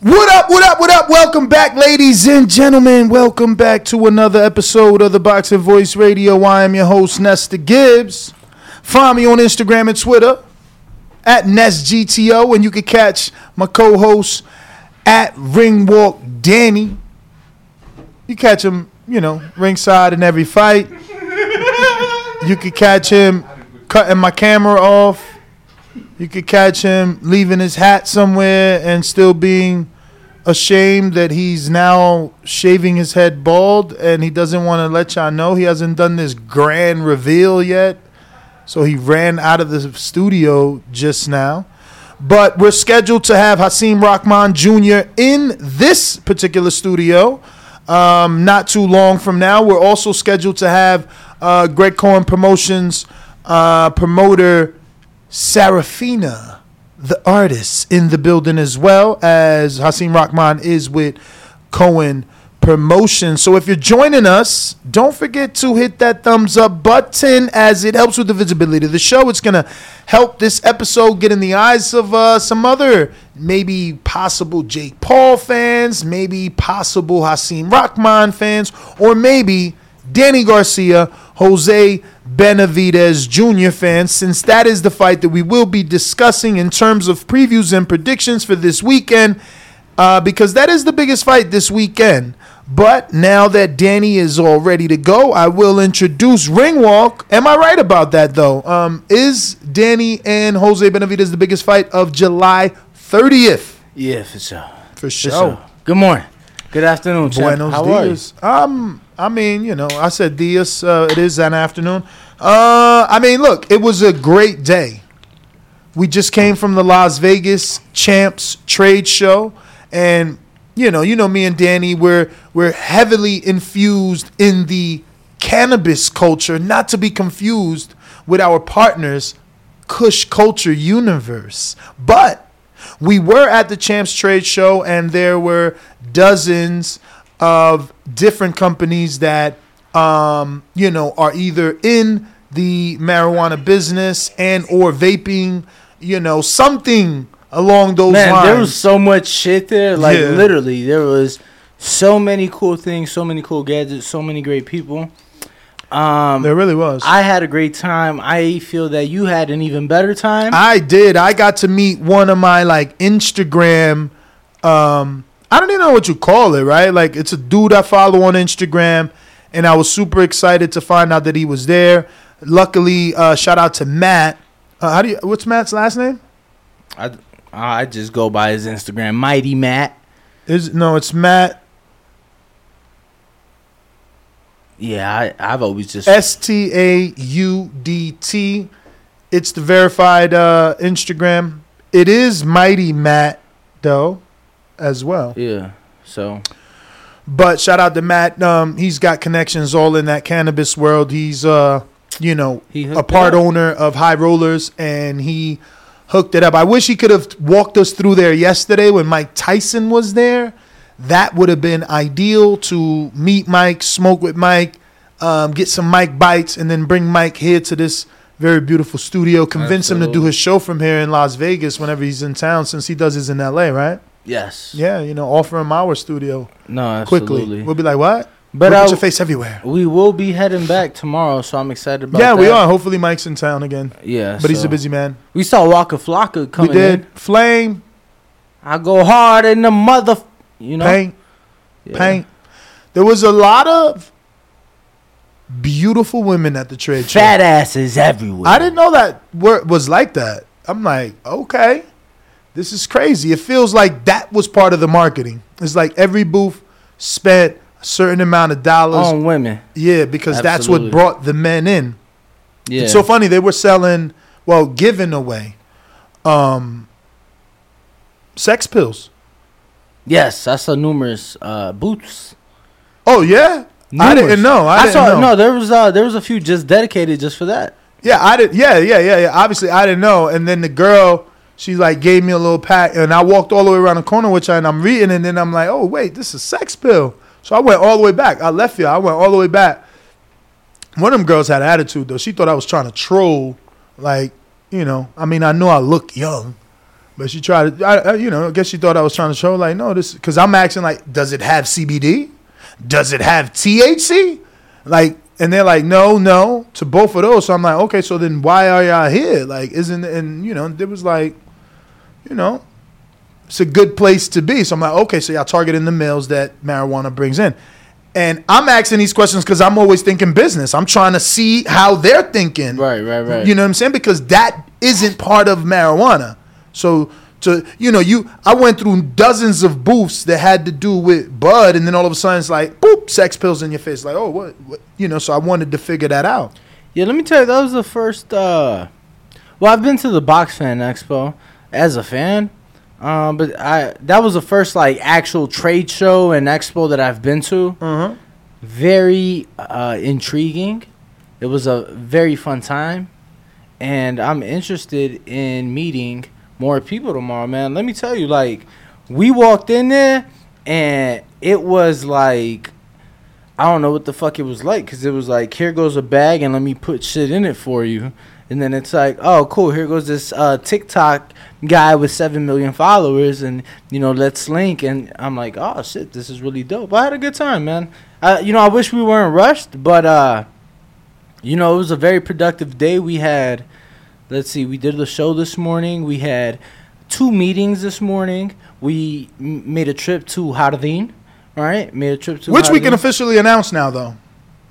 What up, what up, what up? Welcome back, ladies and gentlemen. Welcome back to another episode of the Boxing Voice Radio. I am your host, Nesta Gibbs. Find me on Instagram and Twitter at NestGTO, and you can catch my co host at Ringwalk Danny. You catch him, you know, ringside in every fight. You could catch him cutting my camera off. You could catch him leaving his hat somewhere and still being ashamed that he's now shaving his head bald and he doesn't want to let y'all know he hasn't done this grand reveal yet. So he ran out of the studio just now. But we're scheduled to have Hasim Rahman Jr. in this particular studio um, not too long from now. We're also scheduled to have uh, Greg Cohen Promotions uh, promoter Sarafina, the artist, in the building as well as Hasim Rahman is with Cohen Promotion. So if you're joining us, don't forget to hit that thumbs up button as it helps with the visibility of the show. It's to help this episode get in the eyes of uh, some other maybe possible Jake Paul fans, maybe possible Hasim Rahman fans, or maybe Danny Garcia, Jose Benavidez Jr. fans, since that is the fight that we will be discussing in terms of previews and predictions for this weekend, uh, because that is the biggest fight this weekend. But now that Danny is all ready to go, I will introduce Ringwalk. Am I right about that, though? Um, is Danny and Jose Benavidez the biggest fight of July 30th? Yeah, for sure. For sure. For sure. Good morning. Good afternoon, champ. Buenos How are you? Um, I mean, you know, I said dias. Uh, it is an afternoon. Uh, I mean, look, it was a great day. We just came from the Las Vegas Champs Trade Show, and you know, you know, me and Danny, we're we're heavily infused in the cannabis culture, not to be confused with our partners, Kush Culture Universe. But we were at the Champs Trade Show, and there were dozens of different companies that, um, you know, are either in the marijuana business and or vaping, you know, something along those Man, lines. there was so much shit there. Like Yeah. literally, there was so many cool things, so many cool gadgets, so many great people. Um, there really was. I had a great time. I feel that you had an even better time. I did. I got to meet one of my like Instagram. Um, I don't even know what you call it, right? Like it's a dude I follow on Instagram, and I was super excited to find out that he was there. Luckily, uh, shout out to Matt. Uh, how do you? What's Matt's last name? I, I just go by his Instagram, Mighty Matt. Is no, it's Matt Yeah, I, I've always just S T A U D T. It's the verified uh, Instagram. It is Mighty Matt though, as well. yeah. So But shout out to Matt. Um, he's got connections all in that cannabis world. He's uh, you know, a part owner of High Rollers, and he hooked it up. I wish he could have walked us through there yesterday when Mike Tyson was there. That would have been ideal to meet Mike, smoke with Mike, um, get some Mike bites, and then bring Mike here to this very beautiful studio. Convince him to do Absolutely. his show from here in Las Vegas whenever he's in town, since he does his in LA, right? Yes, Yeah, you know, offer him our studio no, quickly. absolutely. We'll be like, what? But We'll put your face everywhere. we will be heading back tomorrow, so I'm excited about. That. Yeah, we are. Hopefully, Mike's in town again, Yeah, but he's a busy man. We saw Waka Flocka coming we did in. flame, I go hard in the mother. You know, paint, Yeah. paint. There was a lot of beautiful women at the trade show. Fat asses everywhere. I didn't know that wor- was like that. I'm like, okay, this is crazy. It feels like that was part of the marketing. It's like every booth spent a certain amount of dollars. on women. yeah, because that's what brought the men in. Yeah. It's so funny. They were selling, well, giving away, um, sex pills. yes, I saw numerous uh, boots. Oh yeah, I didn't know. I, didn't saw know. no. There was uh, there was a few just dedicated just for that. Yeah, I did. Yeah, yeah, yeah, yeah. Obviously, I didn't know. And then the girl, she like gave me a little pack, and I walked all the way around the corner with her, and I'm reading, and then I'm like, oh wait, this is sex pill. So I went all the way back. I left here. I went all the way back. One of them girls had attitude though. She thought I was trying to troll, like you know. I mean, I know I look young, but she tried to. I, you know, I guess she thought I was trying to troll. like, no, this because I'm asking like, does it have CBD? Does it have THC? Like, and they're like, no, no, to both of those. So I'm like, okay, so then why are y'all here? Like, isn't and you know, it was like, you know, it's a good place to be. So I'm like, okay, so y'all targeting the males that marijuana brings in. And I'm asking these questions because I'm always thinking business. I'm trying to see how they're thinking. Right, right, right. You know what I'm saying? Because that isn't part of marijuana. So to you know, you I went through dozens of booths that had to do with bud, and then all of a sudden it's like, boop, sex pills in your face. Like, oh, what, what? You know. So I wanted to figure that out. Yeah, let me tell you, that was the first. Uh, well, I've been to the Box Fan Expo as a fan, um, but I that was the first like actual trade show and expo that I've been to. Uh-huh. Very uh, intriguing. It was a very fun time, and I'm interested in meeting more people tomorrow, man. Let me tell you, like, we walked in there, and it was like I don't know what the fuck it was like because it was like, here goes a bag and let me put shit in it for you. And then it's like, oh, cool, here goes this uh, TikTok guy with 7 million followers and, you know, let's link. And I'm like, oh, shit, this is really dope. I had a good time, man. Uh, you know, I wish we weren't rushed, but, uh, you know, it was a very productive day. We had, let's see, we did the show this morning. We had two meetings this morning. We m- made a trip to Jardín, right? Made a trip to Which we can officially announce now, though,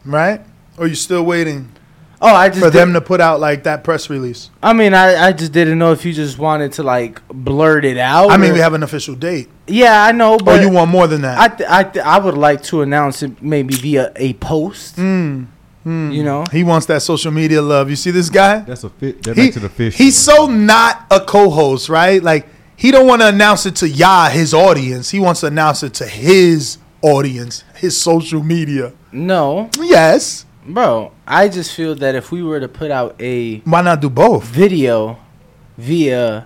right? Or you still waiting Oh, I just for did- them to put out like that press release? I mean, I, I just didn't know if you just wanted to like blurt it out. I mean, or- we have an official date. Yeah, I know, Or but you want more than that? I th- I th- I would like to announce it maybe via a post. Mm, You know, he wants that social media love. You see this guy? That's a fit. That He- makes it official. He's so not a co-host, right? Like he don't want to announce it to Yah, his audience. He wants to announce it to his audience, his social media. no, Yes, Bro, I just feel that if we were to put out a Why not do both? video via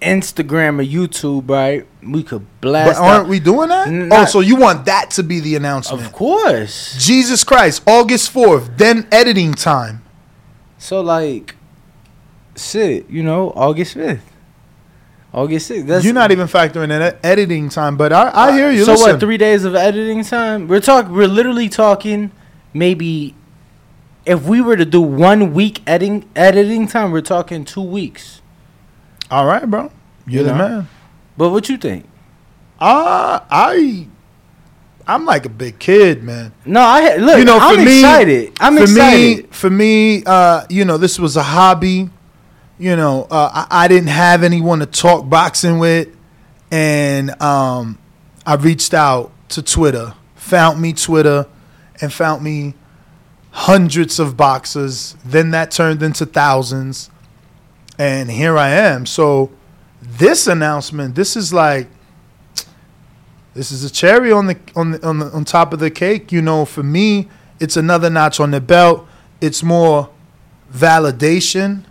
Instagram or YouTube, right, we could blast. But aren't out- we doing that? N- oh, so you want that to be the announcement? Of course. Jesus Christ, August 4th, then editing time. So like, shit, you know, August fifth, August sixth. That's You're not even factoring in ed- editing time, but I, I uh, hear you. So Listen, what? Three days of editing time? We're talking. We're literally talking. Maybe if we were to do one week editing editing time, we're talking two weeks. All right, bro. You're You the know? man. But what you think? Uh, I, I'm like a big kid, man. No, I look. you know, I'm me, excited. I'm for excited. me, for me, uh, you know, this was a hobby. You know, uh, I, I didn't have anyone to talk boxing with, and um, I reached out to Twitter, found me Twitter, and found me hundreds of boxes. Then that turned into thousands, and here I am. So, this announcement, this is like. This is a cherry on the on the, on the on top of the cake. You know, for me, it's another notch on the belt. It's more validation.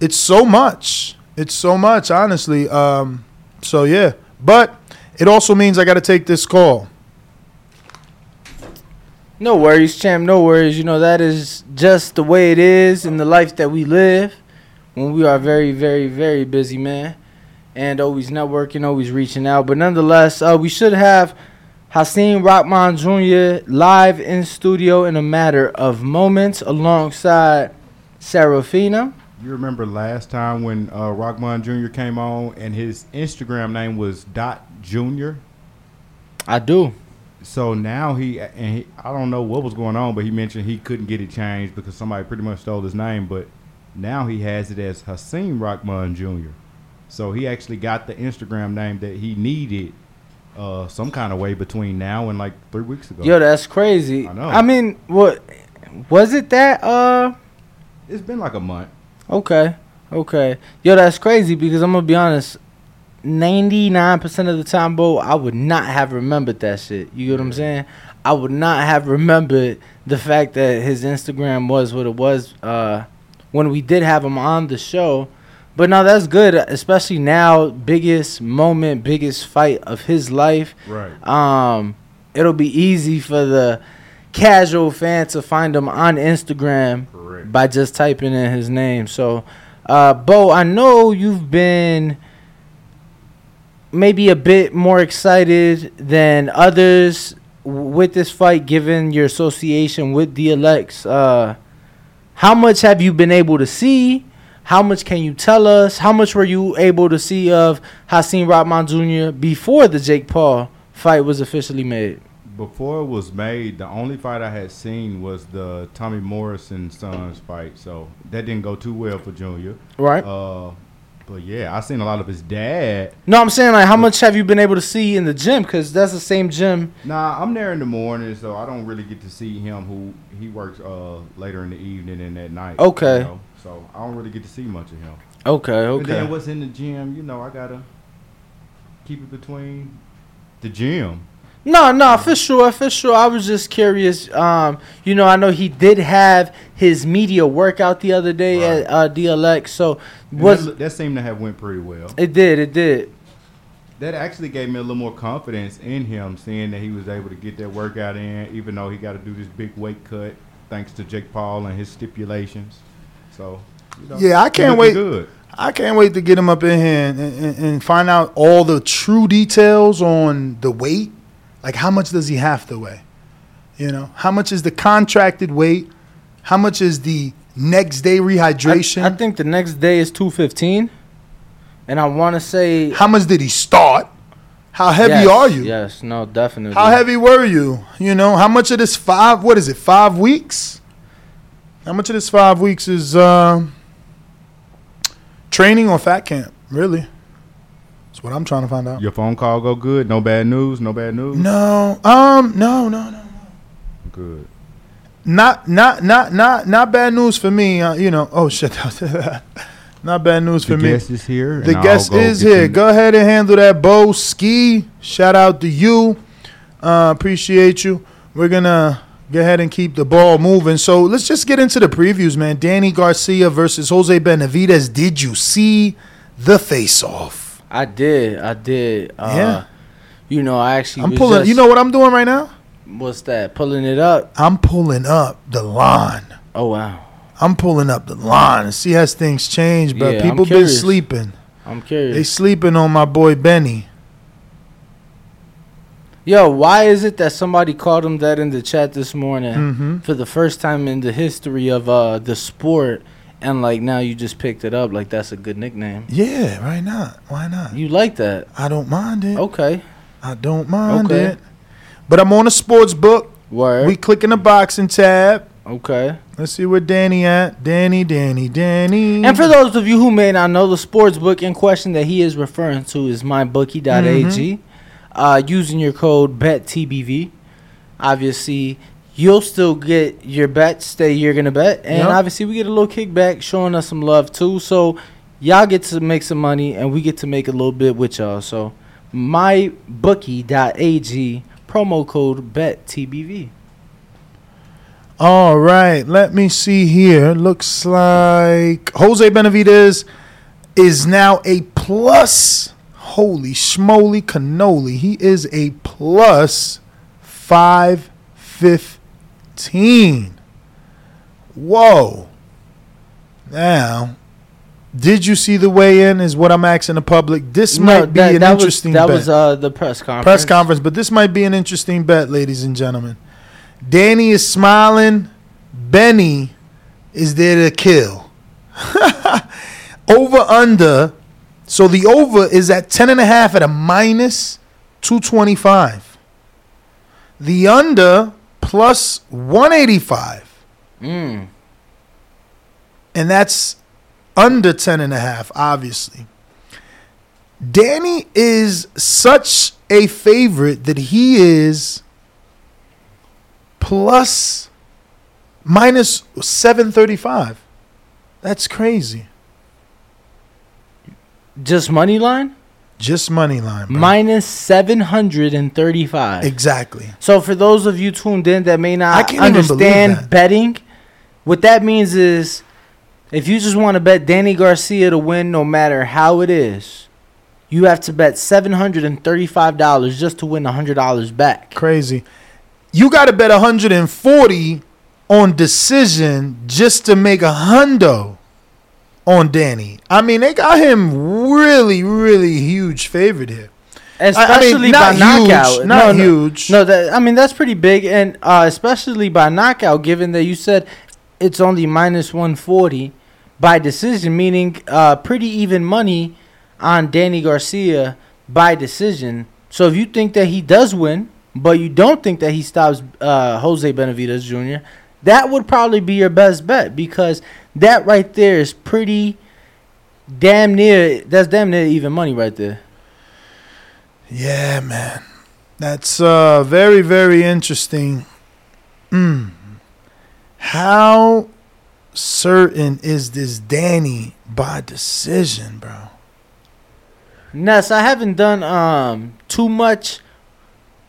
It's so much. It's so much, honestly. Um, so yeah, but it also means I got to take this call. No worries, champ. No worries. You know that is just the way it is in the life that we live. When we are very, very, very busy, man, and always networking, always reaching out. But nonetheless, uh, we should have Hasim Rahman Jr. live in studio in a matter of moments, alongside Serafina. You remember last time when uh, Rockman Jr. came on and his Instagram name was Dot Junior. I do. So now he and he, I don't know what was going on, but he mentioned he couldn't get it changed because somebody pretty much stole his name. But now he has it as Hasim Rahman Jr. So he actually got the Instagram name that he needed uh, some kind of way between now and like three weeks ago. Yo, that's crazy. I know. I mean, what was it that? Uh, it's been like a month. Okay. Okay. Yo, that's crazy because I'm gonna be honest. Ninety nine percent of the time, bro, I would not have remembered that shit. You get what I'm saying? I would not have remembered the fact that his Instagram was what it was uh, when we did have him on the show. But now that's good, especially now. Biggest moment, biggest fight of his life. Right. Um, it'll be easy for the casual fan to find him on Instagram Correct. by just typing in his name. So, uh, Bo, I know you've been maybe a bit more excited than others with this fight, given your association with DLX. Uh, how much have you been able to see? How much can you tell us? How much were you able to see of Hasim Rahman Jr. before the Jake Paul fight was officially made? Before it was made, the only fight I had seen was the Tommy Morrison sons fight. So that didn't go too well for Junior. Right. Uh, but yeah, I seen a lot of his dad. no, I'm saying like how much have you been able to see in the gym? Because that's the same gym. Nah, I'm there in the morning, so I don't really get to see him. Who he works uh later in the evening and at night. Okay. you know? So I don't really get to see much of him. Okay. Okay. And then what's in the gym, you know, I gotta keep it between the gym. No, no, for sure, for sure. I was just curious. Um, you know, I know he did have his media workout the other day Right. at uh, DLX. So was that, that seemed to have went pretty well. it did, it did. That actually gave me a little more confidence in him, seeing that he was able to get that workout in, even though he got to do this big weight cut, thanks to Jake Paul and his stipulations. So, you know, Yeah, I can't wait. Good. I can't wait to get him up in here and, and, and find out all the true details on the weight. Like, how much does he have to weigh? You know, how much is the contracted weight? How much is the next day I, rehydration? I think the next day is two fifteen, and I want to say how much did he start? How heavy yes, are you? Yes, no, definitely. How heavy were you? You know, how much of this five? What is it? Five weeks? How much of this five weeks is uh, training or fat camp? Really? That's what I'm trying to find out. Your phone call go good. No bad news. No bad news. No, um, no, no, no. Good. Not, not, not, not, not bad news for me. Uh, you know. Oh shit. not bad news The for me. The guest is here. The guest is here. Go ahead and handle that, Bo Ski. Shout out to you. Uh, appreciate you. We're gonna Go ahead and keep the ball moving. So let's just get into the previews, man. Danny Garcia versus Jose Benavidez. Did you see the face off? I did. I did. Uh, Yeah. You know, I actually. I'm pulling. just- You know what I'm doing right now? what's that? Pulling it up. I'm pulling up the line. Oh wow. I'm pulling up the line and see has things change, but Yeah, People been sleeping. I'm curious. They sleeping on my boy Benny. Yo, why is it that somebody called him that in the chat this morning Mm-hmm. for the first time in the history of uh the sport, and like now you just picked it up like that's a good nickname. Yeah, why not? Why not? You like that? I don't mind it. Okay. I don't mind Okay. it. But I'm on a sports book. Word. We clicking the boxing tab. okay. Let's see where Danny at. Danny, Danny, Danny. And for those of you who may not know, the sports book in question that he is referring to is mybookie.ag. Mm-hmm. Uh, using your code BETTBV, obviously you'll still get your bets that you're gonna bet, and Yep. obviously we get a little kickback, showing us some love too. So y'all get to make some money, and we get to make a little bit with y'all. So mybookie.ag promo code BETTBV. All right, let me see here. Looks like Jose Benavidez is now a plus. Holy schmoly cannoli. He is a plus 515. Whoa. Now, did you see the weigh in? Is what I'm asking the public. This might be an interesting was, that bet. was uh, the press conference. press conference, but this might be an interesting bet, ladies and gentlemen. Danny is smiling. Benny is there to kill. over under. So the over is at 10 and a half at a minus 225. The under plus 185. Mm. And that's under 10 and a half, obviously. Danny is such a favorite that he is plus minus 735. That's crazy. Just money line Just money line. bro. minus seven hundred and thirty-five. exactly. So for those of you tuned in that may not understand betting, what that means is if you just want to bet Danny Garcia to win no matter how it is, you have to bet seven hundred and thirty-five dollars just to win hundred dollars back. Crazy. You got to bet 140 on decision just to make a hundo on Danny. I mean, they got him really, really huge favorite here. Especially not by knockout. not no, no, huge. No, that I mean that's pretty big, and uh, especially by knockout. Given that you said it's only minus one forty by decision, meaning uh, pretty even money on Danny Garcia by decision. So if you think that he does win, but you don't think that he stops uh, Jose Benavidez Jr., that would probably be your best bet because that right there is pretty damn near. That's damn near even money right there. Yeah, man. That's uh, very, very interesting. Mm. How certain is this Danny by decision, bro? Ness, I haven't done um too much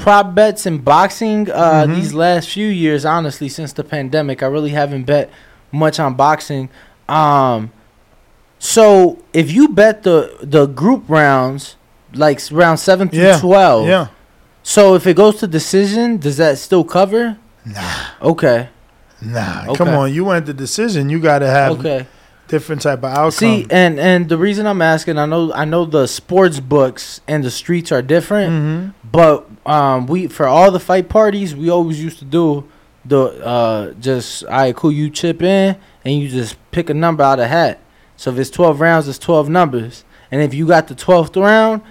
prop bets in boxing uh Mhm. these last few years honestly since the pandemic. I really haven't bet much on boxing. Um so if you bet the the group rounds like round 7 through Yeah, 12. Yeah. So if it goes to decision, does that still cover? Nah, Okay. nah. Okay. Come on, you went the decision. You got to have Okay. different type of outcome. See, and and the reason I'm asking, I know I know the sports books and the streets are different. hmm But um, we for all the fight parties, we always used to do the uh, just all right, cool. You chip in and you just pick a number out of hat. So if it's twelve rounds, it's twelve numbers. And if you got the twelfth round,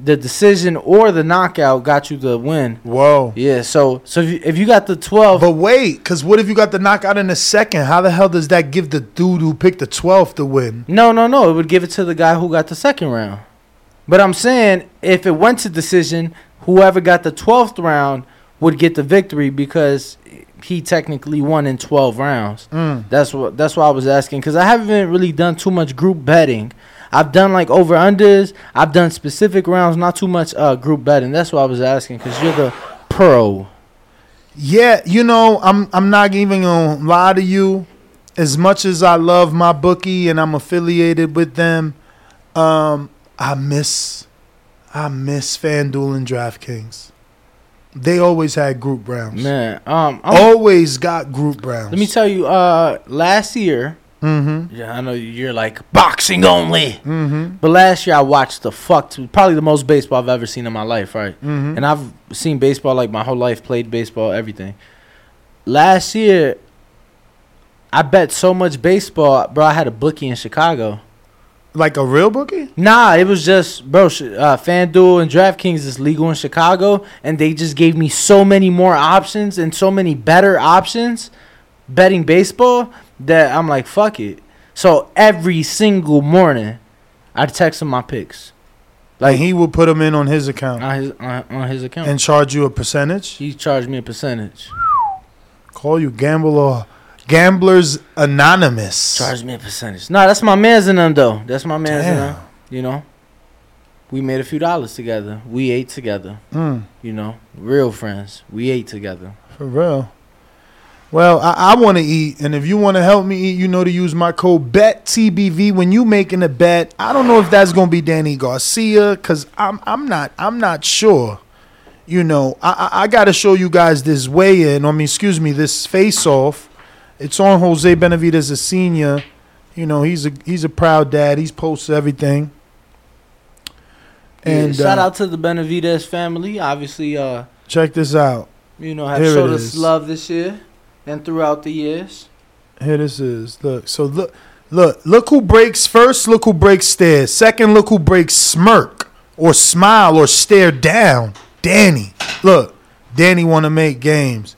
the decision or the knockout got you the win. Whoa. Yeah. So so if you, if you got the twelve, But wait, because what if you got the knockout in the second? How the hell does that give the dude who picked the 12th the win? no, no, no, it would give it to the guy who got the second round. But I'm saying if it went to decision, whoever got the twelfth round would get the victory because he technically won in twelve rounds. Mm. That's what that's why I was asking because I haven't really done too much group betting. I've done like over unders. I've done specific rounds, not too much uh, group betting. That's why I was asking because you're the pro. Yeah, you know, I'm I'm not even gonna lie to you. As much as I love my bookie and I'm affiliated with them, um, I miss I miss FanDuel and DraftKings. They always had group rounds. Man, um, I'm- Always got group rounds. let me tell you. Uh, last year, Mm-hmm. yeah, I know you're like boxing only, Mm-hmm. but last year I watched the fuck probably the most baseball I've ever seen in my life, right? Mm-hmm. And I've seen baseball like my whole life, played baseball, everything. Last year, I bet so much baseball, bro. I had a bookie in Chicago. Like a real bookie? Nah, it was just bro. sh- Uh, FanDuel and DraftKings is legal in Chicago, and they just gave me so many more options and so many better options betting baseball that I'm like, fuck it. So every single morning, I'd text him my picks Like he would put them in on his account on his on, on his account. and charge you a percentage. he charged me a percentage. Call you gamble or gamblers anonymous. Charged me a percentage. Nah, that's my man's in them though. That's my man's in them. You know, we made a few dollars together. We ate together. Mm, You know, real friends. We ate together. for real. Well, I, I want to eat, and if you want to help me eat, you know to use my code BETTBV when you making a bet. I don't know if that's gonna be Danny Garcia, cause I'm I'm not I'm not sure. You know, I I, I got to show you guys this weigh in. I mean, excuse me, this face off. It's on Jose Benavidez, a senior. You know, he's a he's a proud dad. He's posts everything. And And shout uh, out to the Benavidez family. Obviously, uh, check this out. you know, have Here showed us love this year and throughout the years. Here this is. Look. So look look look who breaks first, look who breaks stairs. Second, look who breaks smirk or smile or stare down. Danny. Look. Danny wanna make games.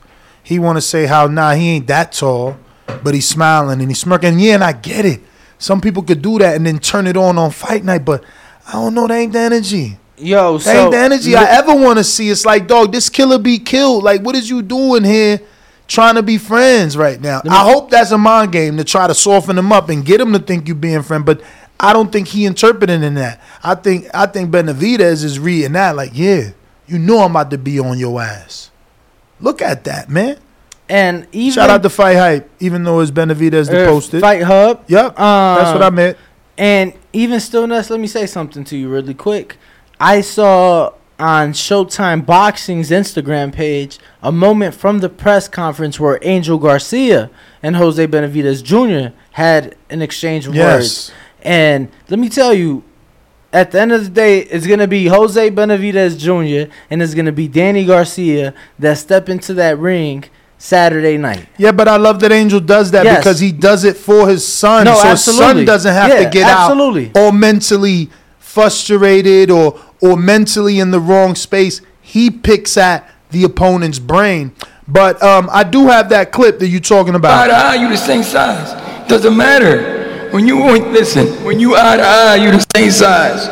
He wanna say how nah he ain't that tall, but he's smiling and he's smirking. Yeah, and I get it. Some people could do that and then turn it on on fight night, but I don't know. That ain't the energy. Yo, That so ain't the energy I ever want to see. It's like, dog, this killer be killed. Like, what is you doing here trying to be friends right now? I hope that's a mind game to try to soften him up and get him to think you being friend. But I don't think he interpreting in that. I think I think Benavidez is reading that like, yeah, you know I'm about to be on your ass. Look at that, man. and even Shout out to Fight Hype, even though it's Benavidez that uh, posted. Fight Hub. Yep, that's what I Um, meant. And even still, Ness, let me say something to you really quick. I saw on Showtime Boxing's Instagram page a moment from the press conference where Angel Garcia and Jose Benavidez Jr. had an exchange of words. Yes. And let me tell you, at the end of the day, it's gonna be Jose Benavidez Jr. and it's gonna be Danny Garcia that step into that ring Saturday night. Yeah, but I love that Angel does that Yes. because he does it for his son. No, so his son doesn't have Yeah, to get absolutely. out all mentally frustrated or or mentally in the wrong space. He picks at the opponent's brain. But um, I do have that clip that you're talking about. Eye about. to eye, you the same size. Doesn't matter. When you listen, when you eye to eye, you the same size.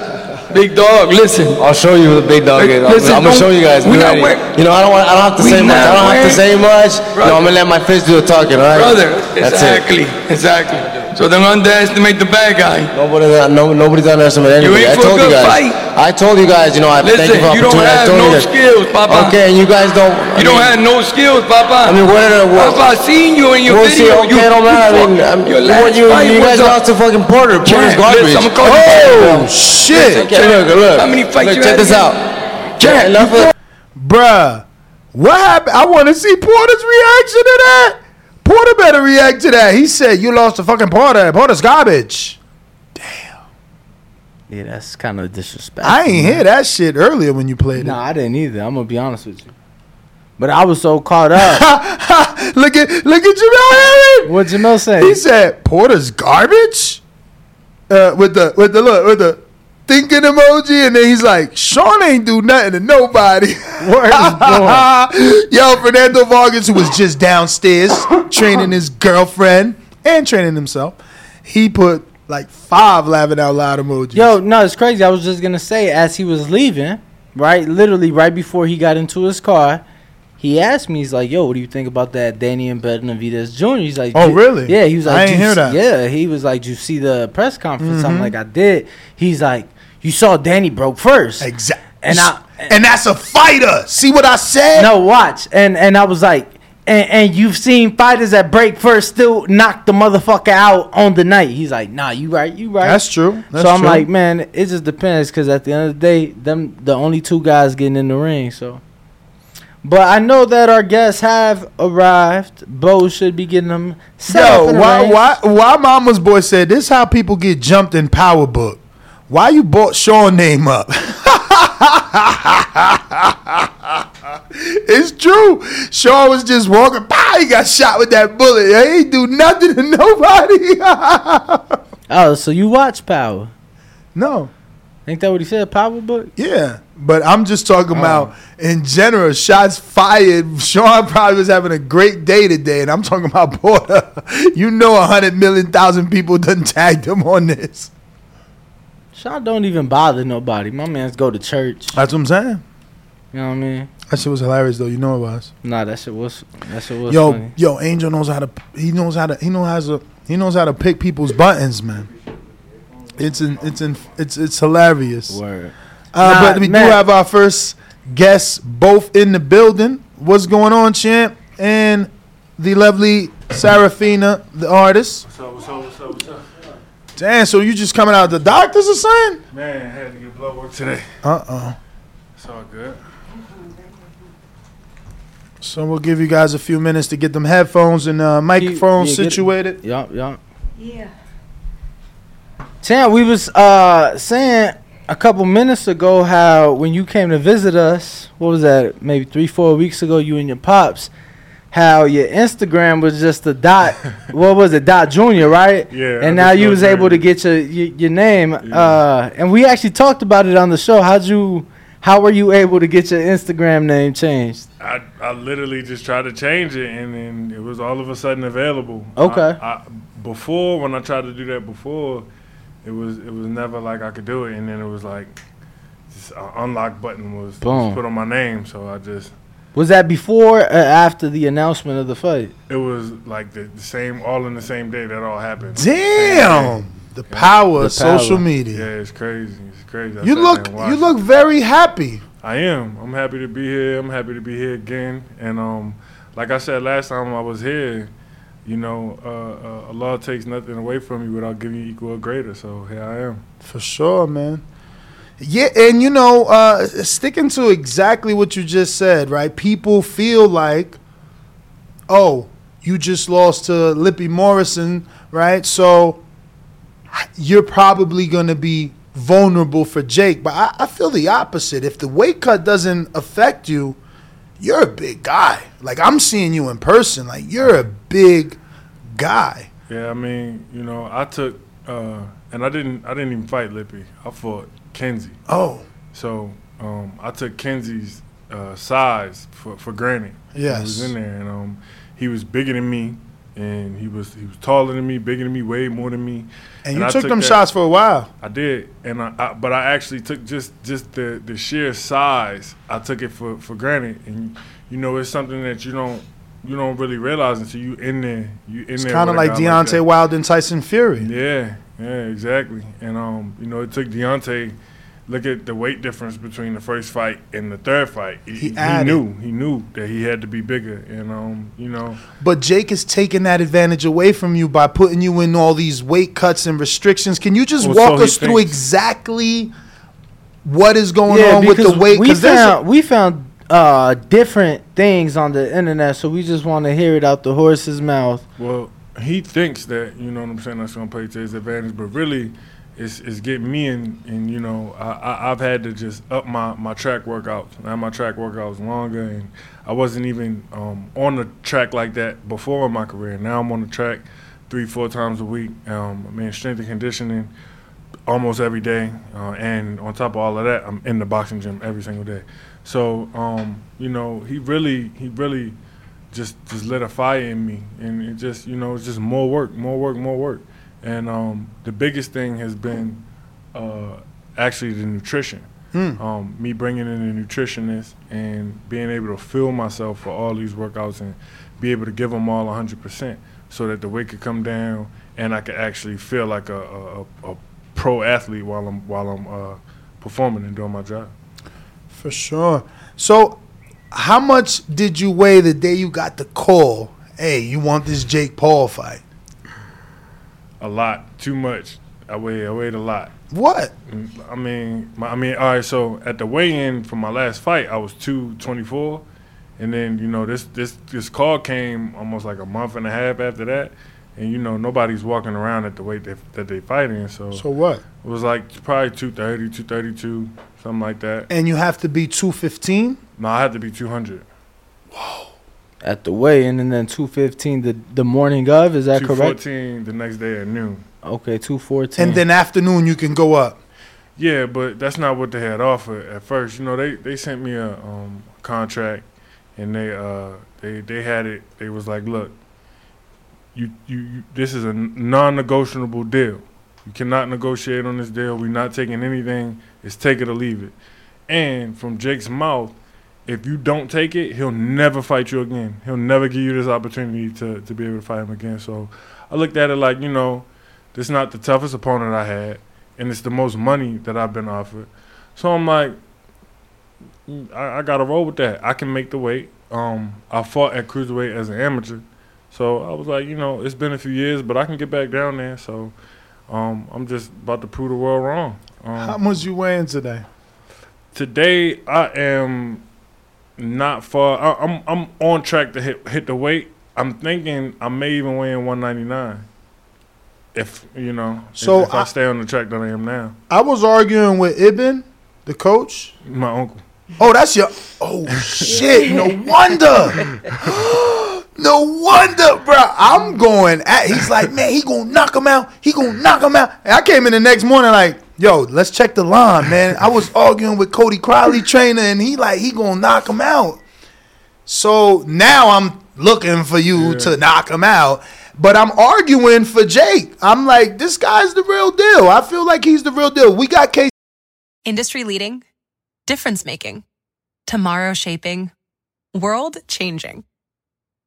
Big dog, listen. I'll show you who the big dog is. I'm, Listen, I'm gonna show you guys. we not wear- you know, I don't want. I don't have to say much. I don't have to say much. Brother. No, I'm gonna let my fist do the talking. All right, Brother, That's exactly, it. exactly. So don't underestimate the bad guy. Nobody, no, nobody's underestimating You anybody. ain't I for a told you good guys. fight. I told you guys. You know, I thank you Listen, for you don't opportunity. I have told no you that- skills, Papa. Okay, and you guys don't. I You don't have no skills, Papa. I mean, what are the- what- Papa, I seen you in your We'll see. Okay, you, don't you matter. I fought- mean, I'm, your you, last you, fight you guys lost to fucking Porter. Porter's Champ, garbage. Oh, listen, I'm calling Oh champ. shit, Okay, look, look. How many fights look, you check had this against- out. Champ, Enough you of. bruh. What happened? I want to see Porter's reaction to that. Porter better react to that. He said, "You lost to fucking Porter. Porter's garbage." Damn. Yeah, that's kind of disrespectful. I ain't hear that shit earlier when you played No, I didn't either. I'm gonna be honest with you. But I was so caught up. look at look at Jamel Herring. what Jamel say? He said Porter's garbage. Uh, with the with the look with the thinking emoji, and then he's like, Shawn ain't do nothing to nobody. Yo, Fernando Vargas, who was just downstairs training his girlfriend and training himself, he put like five laughing out loud emojis. Yo, no, it's crazy. I was just gonna say, as he was leaving, right, literally right before he got into his car, he asked me, he's like, "Yo, what do you think about that Danny and Benavidez Jr.?" He's like, Oh, really? Yeah, he was like, I "Did you hear see-" that. Yeah, he was like, "Did you see the press conference?" Mm-hmm. I'm like, "I did." He's like, "You saw Danny broke first. exactly. And I and that's a fighter. See what I said? no watch, and and I was like, and, and you've seen fighters that break first still knock the motherfucker out on the night. He's like, nah, you right, you right. That's true. That's so I'm true. like, man, it just depends because at the end of the day, them the only two guys getting in the ring. So, but I know that our guests have arrived. Bo should be getting them. Set up Yo, why, why, why Mama's boy said this? How people get jumped in Power Book? Why you brought Shawn name up? it's true. Shawn was just walking by. He got shot with that bullet. He ain't do nothing to nobody. Oh, so you watch Power? no. Ain't that what he said? Power book? Yeah, but I'm just talking Oh. about in general. Shots fired. Sean probably was having a great day today, and I'm talking about Porter. You know, a hundred million thousand people done tagged him on this. Shawn don't even bother nobody. My man's go to church. That's what I'm saying. You know what I mean? That shit was hilarious, though. You know it was. Nah, that shit was that shit was Yo, funny. yo, Angel knows how to. He knows how to. He knows how to. He knows how to pick people's buttons, man. It's in. It's in. It's it's hilarious. Word. Uh, Nah, but we man. do have our first guests both in the building. What's going on, champ? And the lovely Serafina, the artist. What's up, what's up, what's up, what's up? Damn, so you just coming out of the doctor's or something? Man, I had to get blood work today. Uh uh It's all good. So we'll give you guys a few minutes to get them headphones and uh, microphones yeah, get it. situated. Yup, yup. Yeah. Sam, we was uh saying a couple minutes ago how when you came to visit us, what was that? Maybe three, four weeks ago, you and your pops, how your Instagram was just a dot. what was it? Dot Junior, right? Yeah, And now you was able to get your your, your name. Uh, and we actually talked about it on the show. How'd you? How were you able to get your Instagram name changed? I, I literally just tried to change it, and then it was all of a sudden available. Okay. I, I, before, when I tried to do that before, it was it was never like I could do it, and then it was like this uh, unlock button was, was put on my name, so I just Was that before or after the announcement of the fight? it was like the, the same, all in the same day that all happened. Damn, the power The of social power. media. Yeah, it's crazy. It's crazy. I You look, you look very happy. I am. I'm happy to be here. I'm happy to be here again. And um, like I said last time I was here, you know, uh, uh, Allah takes nothing away from you without giving you equal or greater. So here I am. For sure, man. Yeah, and you know, uh, sticking to exactly what you just said, right? People feel like, oh, you just lost to Lippe Morrison, right? So you're probably going to be vulnerable for Jake. But I, I feel the opposite. If the weight cut doesn't affect you, you're a big guy. Like I'm seeing you in person. Like you're a big guy. Yeah, I mean, you know, I took, uh, and I didn't, I didn't even fight Lippe. I fought Kenzie. Oh, So um, I took Kenzie's uh, size for, for granted. He Yes. was in there, and um, he was bigger than me, and he was he was taller than me, bigger than me, way more than me. and you I took, them that- shots for a while. I did, and I, I but I actually took just just the the sheer size. I took it for for granted, and you know it's something that you don't you don't really realize until you in there. You in there. It's there. kind of like Deontay that. Wilder and Tyson Fury. Yeah, yeah, exactly. And um, you know, it took Deontay. Look at the weight difference between the first fight and the third fight. He, He he knew he knew that he had to be bigger, and um, you know, But Jake is taking that advantage away from you by putting you in all these weight cuts and restrictions. Can you just Well, walk so us through thinks. exactly what is going on with the weight? We Because a- found we found uh, different things on the internet, so we just want to hear it out the horse's mouth. Well, he thinks that you know what I'm saying. That's gonna play to his advantage, but really, it's, it's getting me in. And you know, I, I I've had to just up my my track workouts. Now my track workouts longer, and I wasn't even um, on the track like that before in my career. Now I'm on the track three four times a week. Um, I mean, strength and conditioning almost every day, uh, and on top of all of that, I'm in the boxing gym every single day. So um, you know, he really he really just just lit a fire in me, and it just you know it's just more work, more work, more work, and um, the biggest thing has been uh, actually the nutrition. Um, me bringing in a nutritionist and being able to fill myself for all these workouts and be able to give them all 100% so that the weight could come down and I could actually feel like a, a, a pro athlete while I'm while I'm uh, performing and doing my job. For sure. So, how much did you weigh the day you got the call? Hey, you want this Jake Paul fight? A lot, too much. I weighed, I weighed a lot. What? I mean, my, I mean, all right. So at the weigh-in for my last fight, I was two twenty-four, and then you know this this this call came almost like a month and a half after that, and you know nobody's walking around at the weight that, that they fighting. So So what? it was like probably 230, 232, something like that. And you have to be 215? No, I have to be two hundred. Whoa. At the weigh-in, and then two fifteen the the morning of. Is that Two correct? fourteen the next day at noon. Okay, two fourteen. And then afternoon you can go up. Yeah, but that's not what they had offered at first. You know, they, they sent me a um, contract, and they uh they they had it. They was like, look, you you, you this is a non-negotiable deal. You cannot negotiate on this deal. We're not taking anything. It's take it or leave it. And from Jake's mouth, if you don't take it, he'll never fight you again. He'll never give you this opportunity to to be able to fight him again. So I looked at it like, you know, this is not the toughest opponent I had and it's the most money that I've been offered. So I'm like, I, I gotta roll with that. I can make the weight. Um, I fought at cruiserweight as an amateur, so I was like, you know, it's been a few years, but I can get back down there. So um, I'm just about to prove the world wrong. How Um, much you weighing today? today I am not far. I, I'm I'm on track to hit hit the weight. I'm thinking I may even weigh in 199. If you know, if- if, I, I- stay on the track that I am now, I was arguing with Ibn, the coach. my uncle. Oh, that's your. Oh shit! No wonder. no wonder, bro. I'm going. At, he's like, man, he gonna knock him out. He gonna knock him out. And I came in the next morning like, yo, let's check the line, man. I was arguing with Cody Crowley trainer, and he like, he gonna knock him out. So now I'm looking for you to knock him out. But I'm arguing for Jake. I'm like, this guy's the real deal. I feel like he's the real deal. We got K Industry leading, difference making, tomorrow shaping, world changing.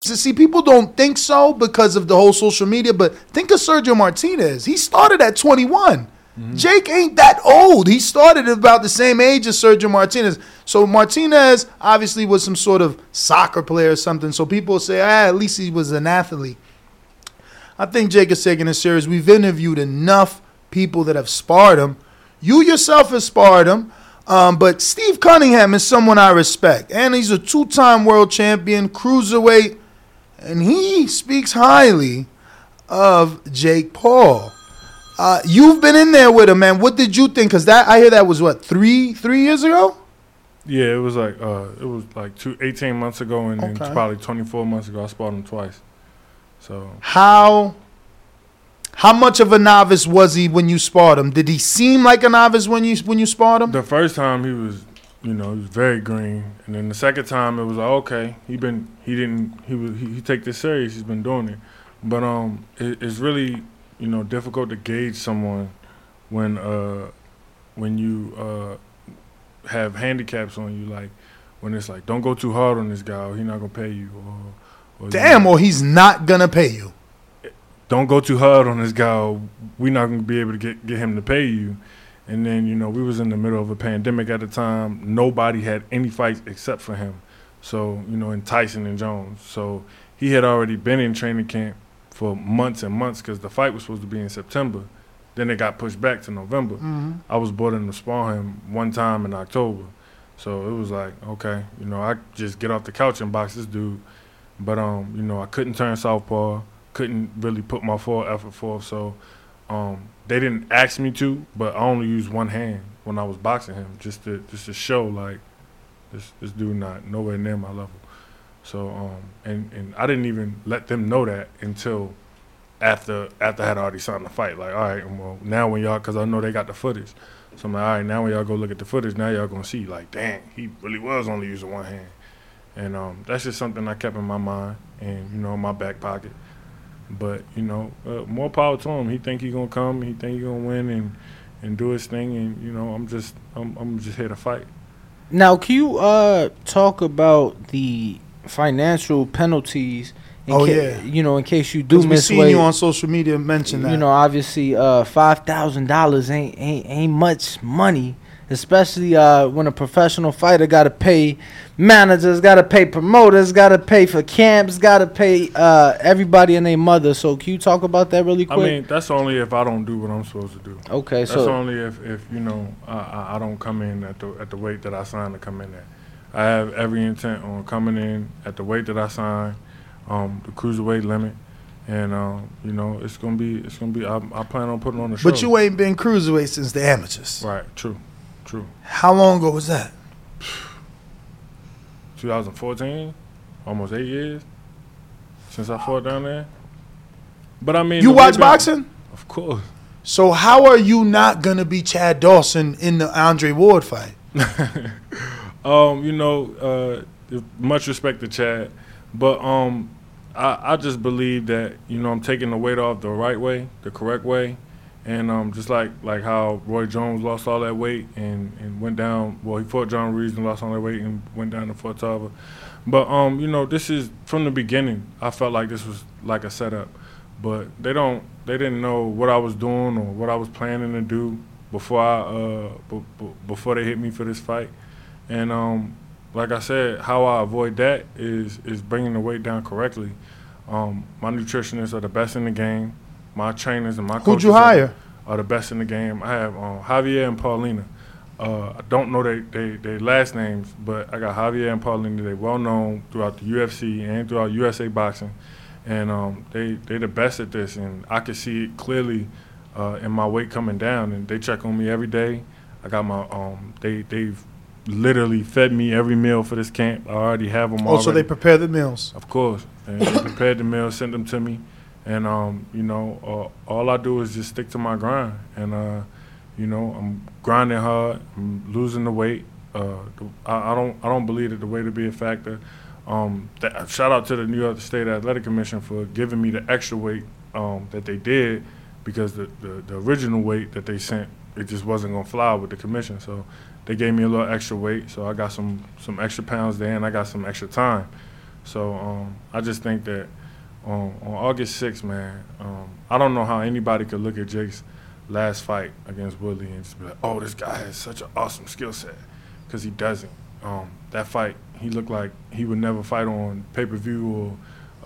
So see, people don't think so because of the whole social media, but think of Sergio Martinez. He started at 21. Jake ain't that old. He started at about the same age as Sergio Martinez. So Martinez obviously was some sort of soccer player or something. So people say, ah, at least he was an athlete. I think Jake is taking it serious. We've interviewed enough people that have sparred him. You yourself have sparred him. Um, but Steve Cunningham is someone I respect. And he's a two time world champion, cruiserweight. And he speaks highly of Jake Paul. Uh, you've been in there with him, man. What did you think? Because that I hear that was what three three years ago. Yeah, it was like uh, it was like two, 18 months ago, and then Okay. probably 24 months ago, I spotted him twice. So How how much of a novice was he when you sparred him? Did he seem like a novice when you when you sparred him? the first time he was, you know, he was very green, and then the second time it was like, okay, he been he didn't he was he, he take this serious. He's been doing it, but um, it, it's really you know difficult to gauge someone when uh when you uh have handicaps on you, like when it's like don't go too hard on this guy, or he's not gonna pay you, or, or Damn, or he's not gonna pay you. don't go too hard on this guy. or We're not gonna be able to get get him to pay you. And then you know we was in the middle of a pandemic at the time. Nobody had any fights except for him. So you know, and Tyson and Jones. So he had already been in training camp for months and months because the fight was supposed to be in September. Then it got pushed back to November. I was brought in to spar him one time in October. So it was like, okay, you know, I just get off the couch and box this dude. But um, you know, I couldn't turn southpaw, couldn't really put my full effort forth. So um, they didn't ask me to, but I only used one hand when I was boxing him, just to just to show like this this dude not nowhere near my level. So um, and and I didn't even let them know that until after after I had already signed the fight. Like, all right, well now when y'all, because I know they got the footage. So I'm like, all right, now when y'all go look at the footage, now y'all gonna see like, dang, he really was only using one hand. And um, that's just something I kept in my mind and you know in my back pocket. But you know, uh, more power to him. He think he gonna come. He think he gonna win and and do his thing. And you know, I'm just I'm I'm just here to fight. Now, can you uh talk about the financial penalties? In Oh, ca- yeah. you know, in case you do Because we miss seen weight. you on social media mention that. You know, obviously, uh, five thousand dollars ain't ain't ain't much money, especially uh, when a professional fighter got to pay managers, got to pay promoters, got to pay for camps, got to pay uh, everybody and their mother. So, can you talk about that really quick? I mean, that's only if I don't do what I'm supposed to do. Okay, that's so- that's only if, if you know I, I, I don't come in at the at the weight that I signed to come in at. I have every intent on coming in at the weight that I signed, um, the cruiserweight limit, and um, you know it's gonna be it's gonna be. I, I plan on putting on the show. but you ain't been cruiserweight since the amateurs. right? True, true. How long ago was that? 2014, almost eight years since I fought down there. But I mean, You watch rebound- boxing? Of course. So how are you not gonna be Chad Dawson in the Andre Ward fight? Um, you know, uh, much respect to Chad, but um, I, I just believe that you know I'm taking the weight off the right way, the correct way, and um, just like like how Roy Jones lost all that weight and, and went down. Well, he fought John Ruiz and lost all that weight and went down to Fort Tarver. But um, you know, this is from the beginning. I felt like this was like a setup, but they don't. They didn't know what I was doing or what I was planning to do before I uh b- b- before they hit me for this fight. And um, like I said, how I avoid that is is bringing the weight down correctly. Um, my nutritionists are the best in the game. My trainers and my Who'd coaches you are- hire? Are, the best in the game. I have um, Javier and Paulina. Uh, I don't know their they, they last names, but I got Javier and Paulina. They're well known throughout the UFC and throughout USA boxing, and um, they they the best at this. And I can see it clearly uh, in my weight coming down. And they check on me every day. I got my um, they they've literally fed me every meal for this camp. I already have them. All. Also, already. they prepare the meals. Of course, and they prepared the meals, sent them to me, and um, you know, uh, all I do is just stick to my grind, and uh, you know, I'm grinding hard, I'm losing the weight. Uh, I, I don't, I don't believe that the weight will be a factor. Um, that, shout out to the New York State Athletic Commission for giving me the extra weight um, that they did, because the, the the original weight that they sent, it just wasn't gonna fly with the commission. So they gave me a little extra weight, so I got some some extra pounds there, and I got some extra time. So um, I just think that um, on August 6th, man, um, I don't know how anybody could look at Jake's last fight against Woodley and just be like, oh, this guy has such an awesome skill set, because he doesn't. Um, that fight, he looked like he would never fight on pay-per-view or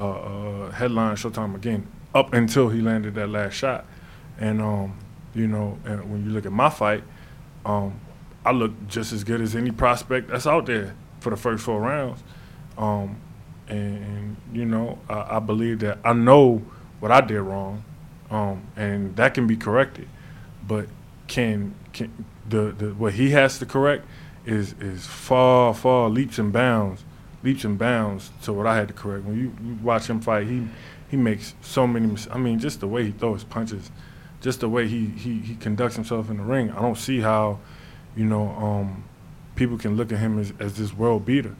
uh, uh, headline Showtime again, up until he landed that last shot. And um, you know, and when you look at my fight, um, I look just as good as any prospect that's out there for the first four rounds. Um, and, you know, I, I believe that I know what I did wrong, um, and that can be corrected. But can can the, the what he has to correct is is far far leaps and bounds, leaps and bounds to what I had to correct. When you, you watch him fight, he he makes so many. Mis- I mean, just the way he throws punches, just the way he he he conducts himself in the ring. I don't see how, you know, um, people can look at him as, as this world beater.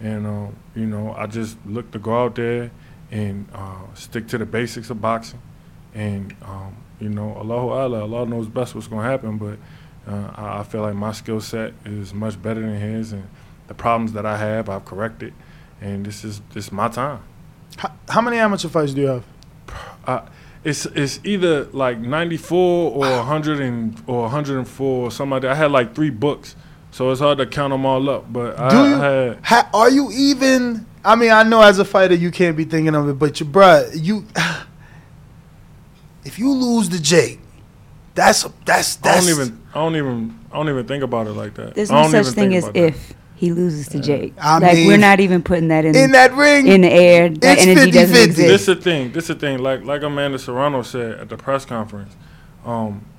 And, um, you know, I just look to go out there and uh, stick to the basics of boxing. And, um, you know, Allahu Allah, Allah knows best what's going to happen. But uh, I, I feel like my skill set is much better than his. And the problems that I have, I've corrected. And this is this is my time. How, how many amateur fights do you have? Uh, it's it's either like 94 or 100 and or 104 or something like that. I had like three books, so it's hard to count them all up. But I, Do you? I had Ha, are you even? I mean, I know as a fighter you can't be thinking of it, but you, bruh, you. If you lose to Jake, that's that's that's. I that's. don't even I don't even I don't even think about it like that. There's I no don't such even thing think as about that. if. he loses to Jake. I like mean, we're not even putting that in in that ring, in the air. That it's energy doesn't 50-50. This exist. the thing. This is the thing. Like like Amanda Serrano said at the press conference. Um, he-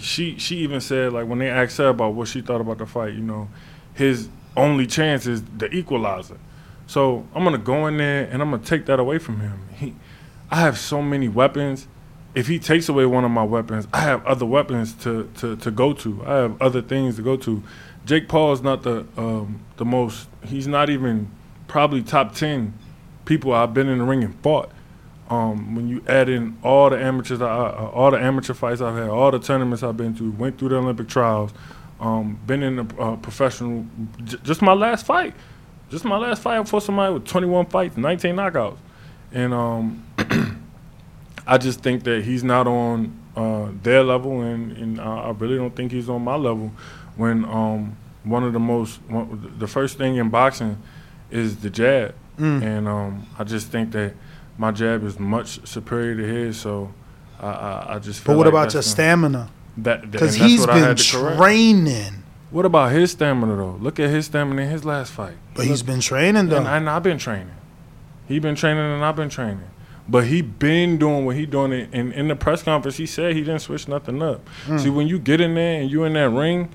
she she even said like when they asked her about what she thought about the fight, you know, his only chance is the equalizer. So I'm gonna go in there and I'm gonna take that away from him. He, I have so many weapons. If he takes away one of my weapons, I have other weapons to, to, to go to. I have other things to go to. Jake Paul is not the um, the most. He's not even probably top ten people I've been in the ring and fought. Um, when you add in all the amateurs, I, uh, all the amateur fights I've had, all the tournaments I've been to, went through the Olympic trials, um, been in the uh, professional. J- just my last fight, just my last fight for somebody with 21 fights, 19 knockouts, and um, I just think that he's not on uh, their level, and, and I really don't think he's on my level. When um, one of the most, one, the first thing in boxing is the jab, Mm. and um, I just think that my jab is much superior to his. So I, I, I just. Feel But what like about your stamina? That Because that's he's what been had to correct. training. What about his stamina though? Look at his stamina in his last fight. But he's been training though. And, and I've been training. He been training and I've been training. But he been doing what he doing. And in, in the press conference, he said he didn't switch nothing up. Mm. See, when you get in there and you in that ring,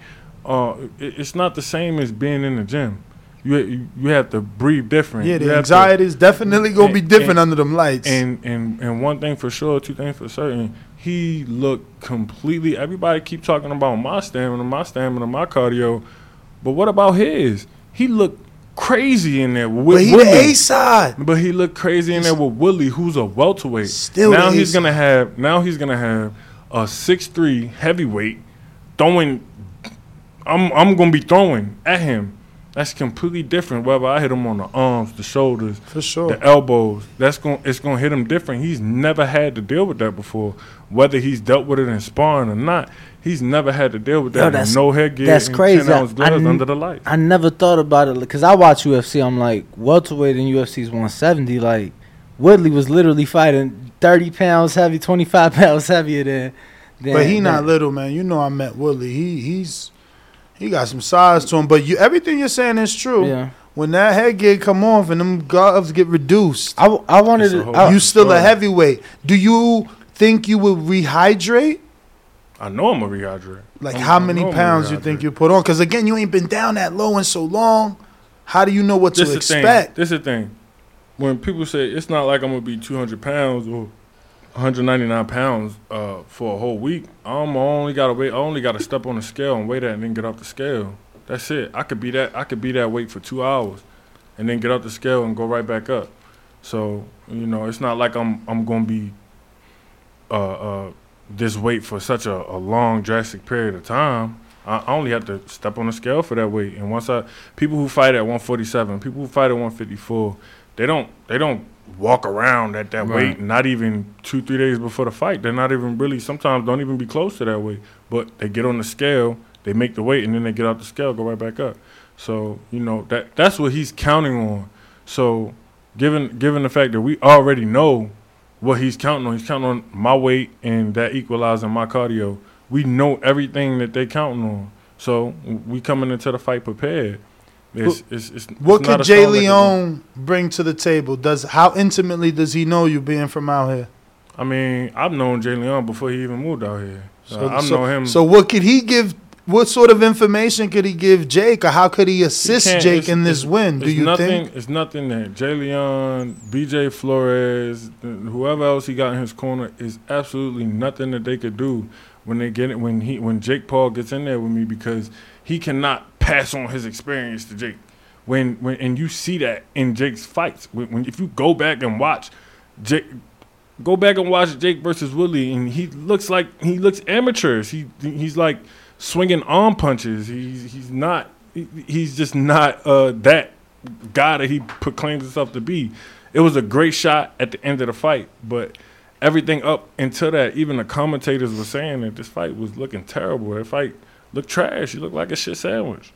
uh, it, it's not the same as being in the gym. You you, you have to breathe different. Yeah, You the to- anxiety is definitely gonna be different and- under them lights. And and and one thing for sure, two things for certain. He looked completely. Everybody keep talking about my stamina, my stamina, my cardio, but what about his? He looked crazy in there with But he the Woodley. A side. But he looked crazy in there with Woodley, who's a welterweight. Still now he's gonna have. Now he's gonna have a six three heavyweight throwing. I'm I'm gonna be throwing at him. That's completely different. Whether I hit him on the arms, the shoulders, For sure. the elbows, that's going it's gonna hit him different. He's never had to deal with that before. Whether he's dealt with it in sparring or not, he's never had to deal with that. Yo, that's no headgear, That's and crazy. 10 ounce I- gloves I n- under the light. I never thought about it because I watch UFC. I'm like welterweight in UFC is 170. Like Woodley was literally fighting 30 pounds heavy, 25 pounds heavier than. than But he not than- little, man. You know I met Woodley. He he's he got some size to him. But you everything you're saying is true. Yeah. When that headgear come off and them gloves get reduced, I, I wanted to. I, you still a heavyweight. Do you think you will rehydrate? I know I'm a rehydrate. Like I'm- how many know I'm a pounds you think you put on? Because again, you ain't been down that low in so long. How do you know what this to the thing. expect? This is the thing. When people say it's not like I'm gonna be 200 pounds or 199 pounds uh, for a whole week, I'm only gotta wait. I only gotta step on the scale and weigh that, and then get off the scale. That's it. I could be that. I could be that weight for two hours, and then get off the scale and go right back up. So you know, it's not like I'm I'm gonna be uh, uh, this weight for such a, a long, drastic period of time. I I only have to step on the scale for that weight. And once I, people who fight at 147, people who fight at 154, they don't they don't walk around at that Right. weight. Not even two three days before the fight. They're not even really. Sometimes don't even be close to that weight. But they get on the scale, they make the weight, and then they get off the scale, go right back up. So you know that that's what he's counting on. So given given the fact that we already know what he's counting on. He's counting on my weight and that equalizing my cardio. We know everything that they're counting on. So we coming into the fight prepared. It's, it's, it's, What could Jay stone that can- Leone bring to the table? Does how intimately does he know you being from out here? I mean, I've known J'Leon before he even moved out here. So, So, I've so, known him. So what could he give? What sort of information could he give Jake, or how could he assist can't- Jake in this win? Do it's you nothing, think? It's nothing that J'Leon, BJ Flores, whoever else he got in his corner is absolutely nothing that they could do when they get it when he when Jake Paul gets in there with me because he cannot pass on his experience to Jake. When when and you see that in Jake's fights. When, when if you go back and watch Jake go back and watch Jake versus Woodley, and he looks like he looks amateurish. He he's like swinging arm punches. He's he's not. he- He's just not uh, that guy that he proclaims himself to be. It was a great shot at the end of the fight, but everything up until that, even the commentators were saying that this fight was looking terrible. That fight looked trash. You look like a shit sandwich.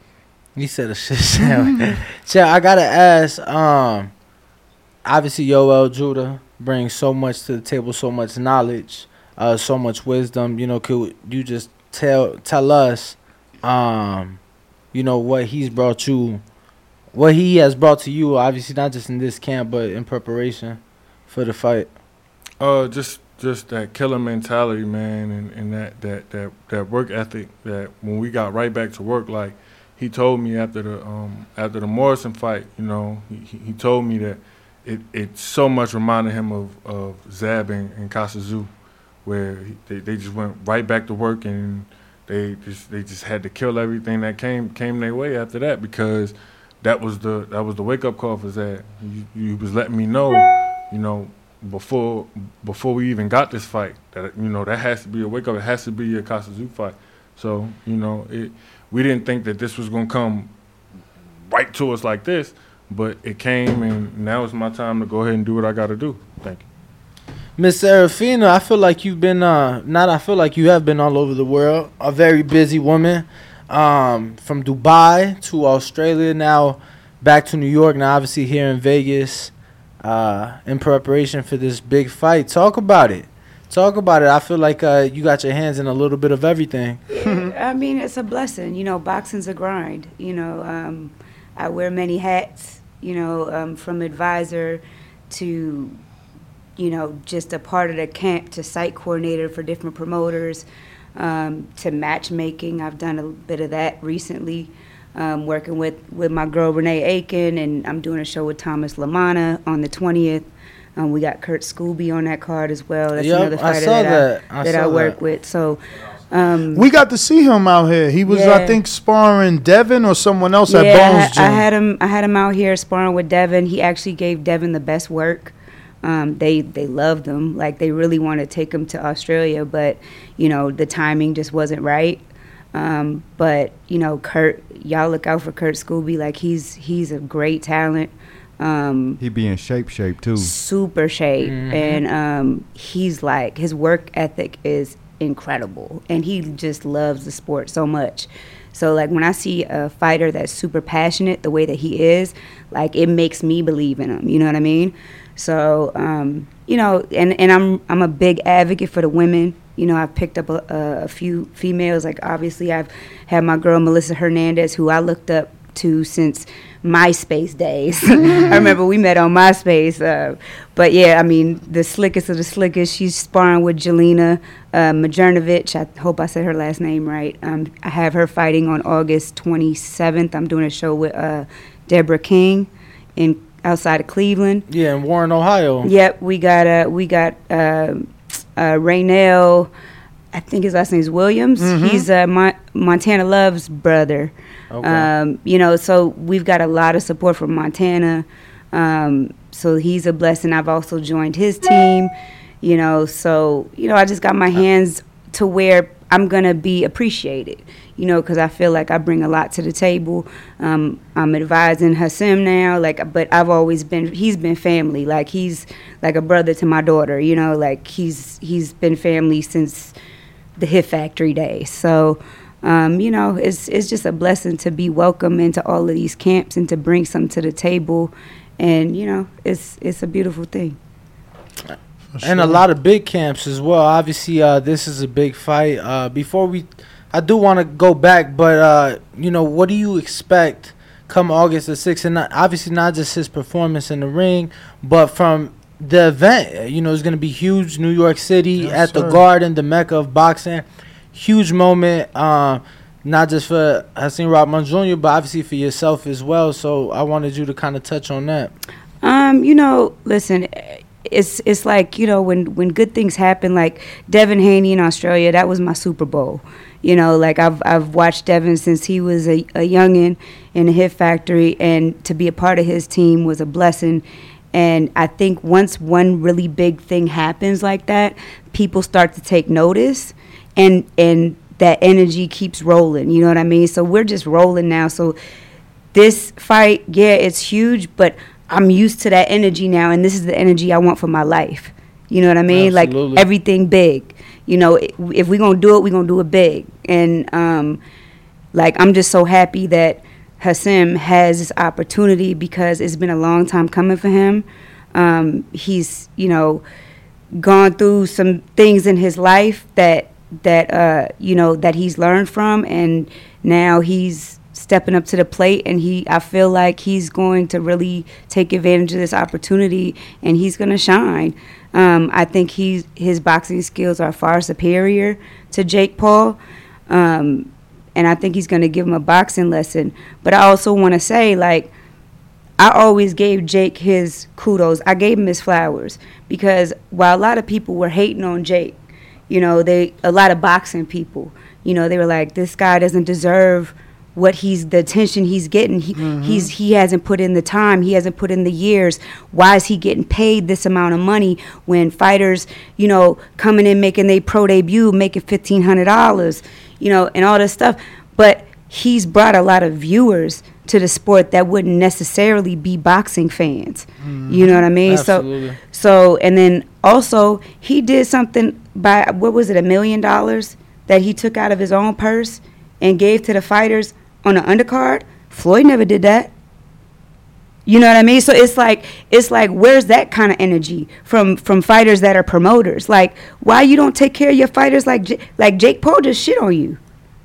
He said a shit sandwich. so I gotta ask. Um, obviously, Yoel Judah brings so much to the table, so much knowledge, uh, so much wisdom. You know, could you just tell tell us, um, you know, what he's brought you what he has brought to you, obviously not just in this camp, but in preparation for the fight. Uh, just just that killer mentality, man, and, and that, that that that work ethic. That when we got right back to work, like he told me after the um after the Morrison fight, you know, he, he he told me that it it so much reminded him of of Zab and, and Kostya Tszyu, where he, they they just went right back to work and they just they just had to kill everything that came came their way after that because that was the that was the wake up call for Zab. You was letting me know, you know, before before we even got this fight that you know that has to be a wake up. It has to be a Kostya Tszyu fight. So you know it. We didn't think that this was gonna come right to us like this, but it came, and now it's my time to go ahead and do what I got to do. Thank you. Miss Serafina, I feel like you've been uh not I feel like you have been all over the world. A very busy woman. Um from Dubai to Australia now back to New York now obviously here in Vegas uh in preparation for this big fight. Talk about it. Talk about it. I feel like uh you got your hands in a little bit of everything. I mean, it's a blessing. You know, boxing's a grind. You know, um, I wear many hats. You know, um, from advisor to, you know, just a part of the camp to site coordinator for different promoters, um, to matchmaking. I've done a bit of that recently, um, working with, with my girl Renee Aiken, and I'm doing a show with Thomas LaManna on the 20th. Um, we got Kurt Scoby on that card as well. That's Yup, another I fighter saw that, that. I, I that saw I work that. with. So, um, We got to see him out here. He was, I think, sparring Devin or someone else at yeah, I Bones had, Gym. I had him. I had him out here sparring with Devin. He actually gave Devin the best work. Um, they they loved him. Like they really want to take him to Australia, but you know the timing just wasn't right. Um, but you know, Kurt, y'all look out for Kurt Scoby. Like he's he's a great talent. Um, He be in shape, shape too. super shape Mhm. and um, he's like his work ethic is incredible and he just loves the sport so much so like when i see a fighter that's super passionate the way that he is like it makes me believe in him you know what i mean so um, you know and, and i'm i'm a big advocate for the women you know i've picked up a, a, few females like obviously i've had my girl melissa hernandez who i looked up to since MySpace days. I remember we met on MySpace. Uh, but yeah, I mean, the slickest of the slickest. She's sparring with Jelena uh, Mrdjenovich. I hope I said her last name right. Um, I have her fighting on August 27th. I'm doing a show with uh, Deborah King in outside of Cleveland. Yeah, in Warren, Ohio. Yep, we got uh, we got uh, uh, Raynell. I think his last name is Williams. Mhm. He's uh, Mon- Montana Love's brother. Okay. Um, you know, so we've got a lot of support from Montana. Um, so he's a blessing. I've also joined his team. You know, so you know, I just got my hands to where I'm gonna be appreciated. You know, because I feel like I bring a lot to the table. Um, I'm advising Hasim now, like, but I've always been. He's been family. Like he's like a brother to my daughter. You know, like he's he's been family since the Hit Factory days. So, um, you know, it's it's just a blessing to be welcome into all of these camps and to bring some to the table, and you know, it's it's a beautiful thing. and a lot of big camps as well. Obviously, uh, this is a big fight. Uh, before we, I do want to go back, but uh, you know, what do you expect come August the sixth? And not, obviously, not just his performance in the ring, but from the event. You know, it's going to be huge. New York City Yes, at the. Garden, the mecca of boxing. Huge moment. Uh, not just for Hasim Rahman Jr., but obviously for yourself as well. So I wanted you to kind of touch on that. Um, you know, listen, it's it's like you know when when good things happen, like Devin Haney in Australia, that was my Super Bowl. You know, like I've I've watched Devin since he was a, a youngin in the Hit Factory, and to be a part of his team was a blessing. And I think once one really big thing happens like that, people start to take notice, and and that energy keeps rolling. You know what I mean? So we're just rolling now. So this fight, yeah, it's huge, but I'm used to that energy now, and this is the energy I want for my life. You know what I mean? Absolutely. Like everything big. You know, if we're gonna do it, we're gonna do it big. And um, like I'm just so happy that Hasim has this opportunity because it's been a long time coming for him. Um, he's, you know, gone through some things in his life that that uh, you know that he's learned from, and now he's stepping up to the plate, and he I feel like he's going to really take advantage of this opportunity, and he's going to shine. Um, I think he's his boxing skills are far superior to Jake Paul. Um, and I think he's going to give him a boxing lesson. But I also want to say, like, I always gave Jake his kudos. I gave him his flowers because while a lot of people were hating on Jake, you know, they a lot of boxing people, you know, they were like, this guy doesn't deserve what he's the attention he's getting. He mm-hmm. he's he hasn't put in the time. He hasn't put in the years. Why is he getting paid this amount of money when fighters, you know, coming in making their pro debut, making fifteen hundred dollars, you know, and all this stuff. But he's brought a lot of viewers to the sport that wouldn't necessarily be boxing fans. Mm-hmm. You know what I mean? Absolutely. So so and then also he did something by what was it a million dollars that he took out of his own purse and gave to the fighters on the undercard. Floyd never did that. You know what I mean? So it's like it's like where's that kind of energy from from fighters that are promoters? Like why you don't take care of your fighters like J- like Jake Paul just shit on you,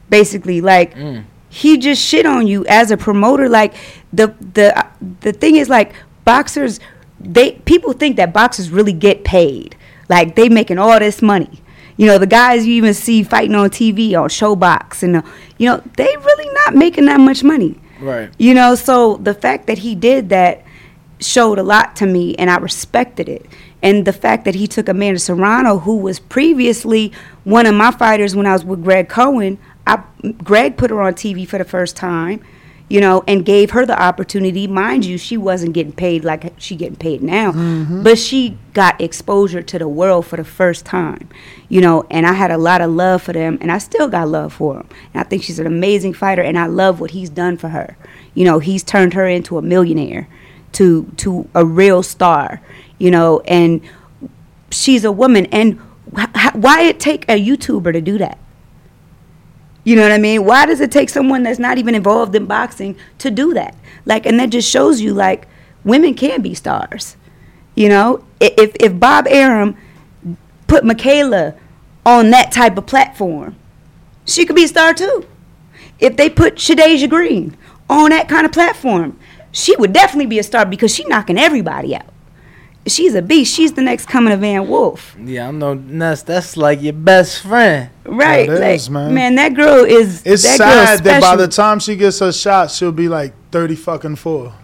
basically like mm. he just shit on you as a promoter. Like the the the thing is like boxers they people think that boxers really get paid like they making all this money. You know the guys you even see fighting on TV on Showbox and uh, you know they really not making that much money. Right. You know, so the fact that he did that showed a lot to me, and I respected it. And the fact that he took Amanda Serrano, who was previously one of my fighters when I was with Greg Cohen, I, Greg put her on TV for the first time, you know, and gave her the opportunity. Mind you, she wasn't getting paid like she getting paid now, mm-hmm. but she got exposure to the world for the first time, you know. And I had a lot of love for them, and I still got love for him. And I think she's an amazing fighter, and I love what he's done for her. You know, he's turned her into a millionaire, to to a real star, you know, and she's a woman. And wh- why it take a YouTuber to do that? You know what I mean? Why does it take someone that's not even involved in boxing to do that? Like, and that just shows you like women can be stars. You know, if if Bob Arum put Mikaela on that type of platform, she could be a star too. If they put Shadasia Green on that kind of platform, she would definitely be a star because she's knocking everybody out. She's a beast. She's the next coming of Van Wolf. Yeah, I'm no that's that's like your best friend. Right. It like, is, man. man. that girl is It's that girl sad that by the time she gets her shot, she'll be like thirty fucking four.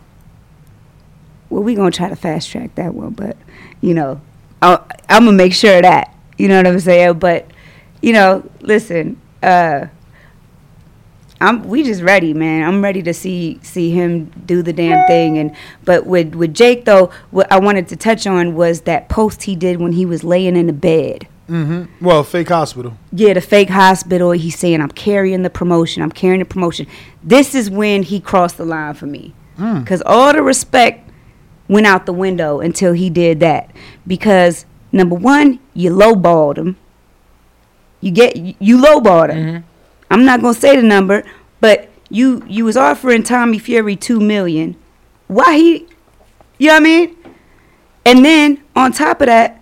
well, we gonna try to fast track that one, but you know, i I'm gonna make sure of that. You know what I'm saying? But you know, listen, uh, I'm we just ready, man. I'm ready to see see him do the damn thing. And but with with Jake though, what I wanted to touch on was that post he did when he was laying in the bed. Mm-hmm. Well, fake hospital. Yeah, the fake hospital. He's saying, I'm carrying the promotion. I'm carrying the promotion. This is when he crossed the line for me. Mm. Because all the respect went out the window until he did that. Because, number one, you lowballed him. You get you lowballed him. I'm not gonna say the number, but you you was offering Tommy Fury two million. Why he? You know what I mean? And then on top of that,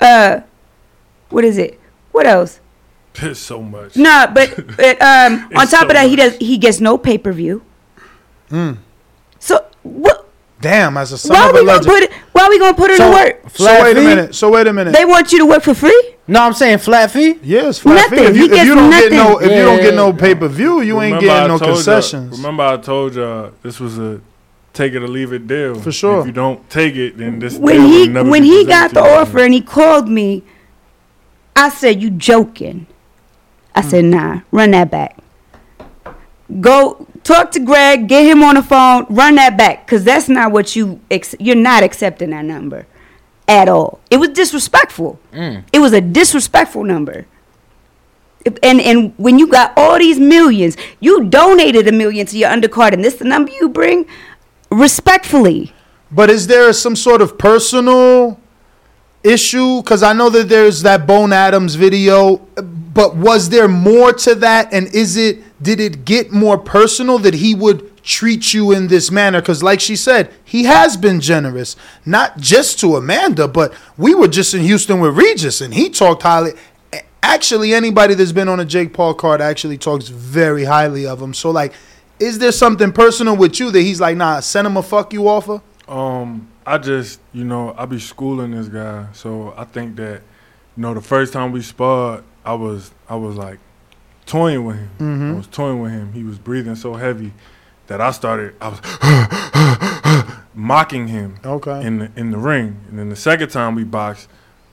uh, what is it? What else? Piss so much. Nah, but, but um, on top so of that, he does he gets no pay per view. Mm. So what? Damn, as a son Why of a we gonna legend. put it? Why are we gonna put her so, to work? so wait a minute. So wait a minute. They want you to work for free? No, I'm saying flat fee. Yes, flat Nothing. fee. If He you, if you don't get no, nothing. if you don't get no pay per view, you ain't Remember I getting no told ya- concessions. remember, I told you this was a take it or leave it deal. For sure. If you don't take it, then this When deal he will never when be he got the offer and he called me, I said, "You joking?" I Hmm. said, "Nah, run that back. Go talk to Greg, get him on the phone, run that back, cause that's not what you ex- you're not accepting that number at all. It was disrespectful. Mm. It was a disrespectful number." And and when you got all these millions, you donated a million to your undercard, and this the number you bring, respectfully. But is there some sort of personal issue? Because I know that there's that Bone Adams video, but was there more to that? And is it did it get more personal that he would treat you in this manner? Because, like she said, he has been generous, not just to Amanda, but we were just in Houston with Regis, and he talked highly. Actually, anybody that's been on a Jake Paul card actually talks very highly of him. So, like, is there something personal with you that he's like, nah, send him a fuck you offer? Um, I just, you know, I be schooling this guy, so I think that, you know, the first time we sparred, I was, I was like, toying with him. Mhm. I was toying with him. He was breathing so heavy that I started, I was mocking him. Okay. In the in the ring, and then the second time we boxed,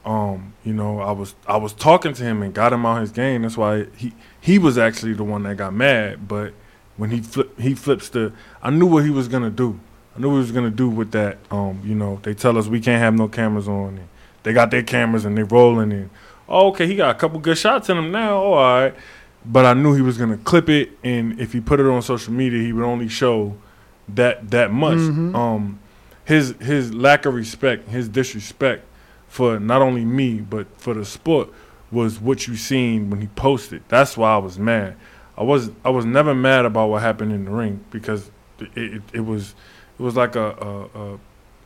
um, you know, I was I was talking to him and got him out his game. That's why he he was actually the one that got mad, but when he flip he flips the, I knew what he was gonna do. I knew what he was gonna do with that. Um, you know, they tell us we can't have no cameras on. And they got their cameras and they rolling and oh, okay, he got a couple good shots in him now. Oh, all right, but I knew he was gonna clip it, and if he put it on social media, he would only show that that much. Mhm. Um, his his lack of respect, his disrespect for not only me but for the sport was what you seen when he posted. That's why I was mad. I was I was never mad about what happened in the ring because it it, it was it was like a, a, a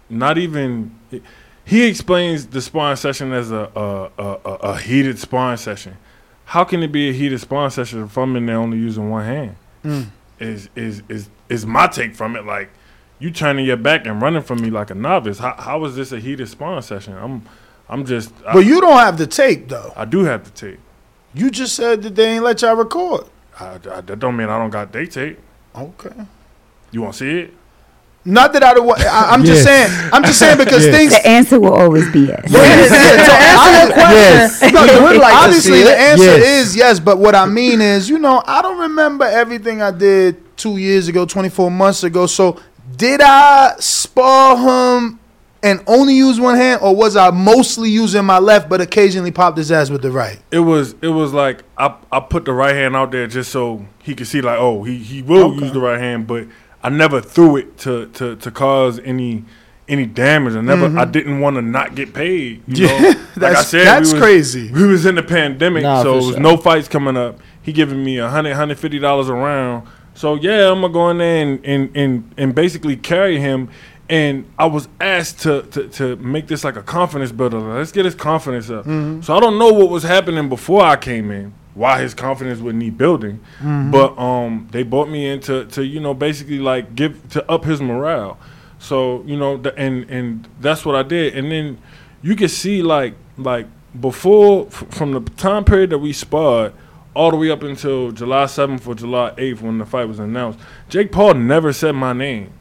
not even. It, he explains the sparring session as a a, a a a heated sparring session. How can it be a heated spawn session if I'm in there only using one hand? Mm. Is is is is my take from it? Like you turning your back and running from me like a novice. How how is this a heated spawn session? I'm I'm just. I, But you don't have the tape though. I do have the tape. You just said that they ain't let y'all record. I, I, that don't mean I don't got day tape. Okay. You want to see it? Not that I don't. wa- I, I'm just saying. I'm just saying because Yes. things. The answer will always be yes. Yes. No, You would like obviously, the answer Yes. is yes. But what I mean is, you know, I don't remember everything I did two years ago, 24 months ago. So, did I spar him and only use one hand, or was I mostly using my left, but occasionally popped his ass with the right? It was it was like I I put the right hand out there just so he could see like oh he he will Okay. use the right hand, but I never threw it to to to cause any any damage. I never Mhm. I didn't want to not get paid. You Yeah, know? like I that's- said, that's we was, crazy. We was in the pandemic, Nah, so sure. no fights coming up. He giving me a hundred hundred fifty dollars a round. So yeah, I'm gonna go in there and and and, and basically carry him. And I was asked to, to, to make this like a confidence builder. Let's get his confidence up. Mhm. So I don't know what was happening before I came in, why his confidence would need building. Mhm. But um, they brought me in to, to you know basically like give to up his morale. So you know, the, and and that's what I did. And then you can see like like before f- from the time period that we sparred all the way up until July seventh or July eighth when the fight was announced. Jake Paul never said my name.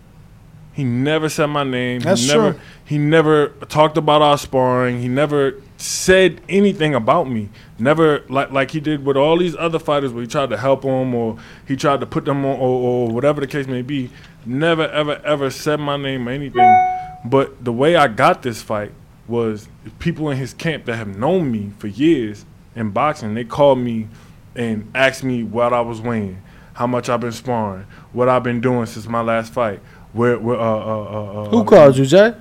He never said my name. That's he never true. he never talked about our sparring. He never said anything about me. Never like like he did with all these other fighters where he tried to help them or he tried to put them on or, or whatever the case may be. Never ever ever said my name or anything. But the way I got this fight was people in his camp that have known me for years in boxing. They called me and asked me what I was weighing, how much I've been sparring, what I've been doing since my last fight. Where, where uh, uh, uh, uh, Who called you, Jay?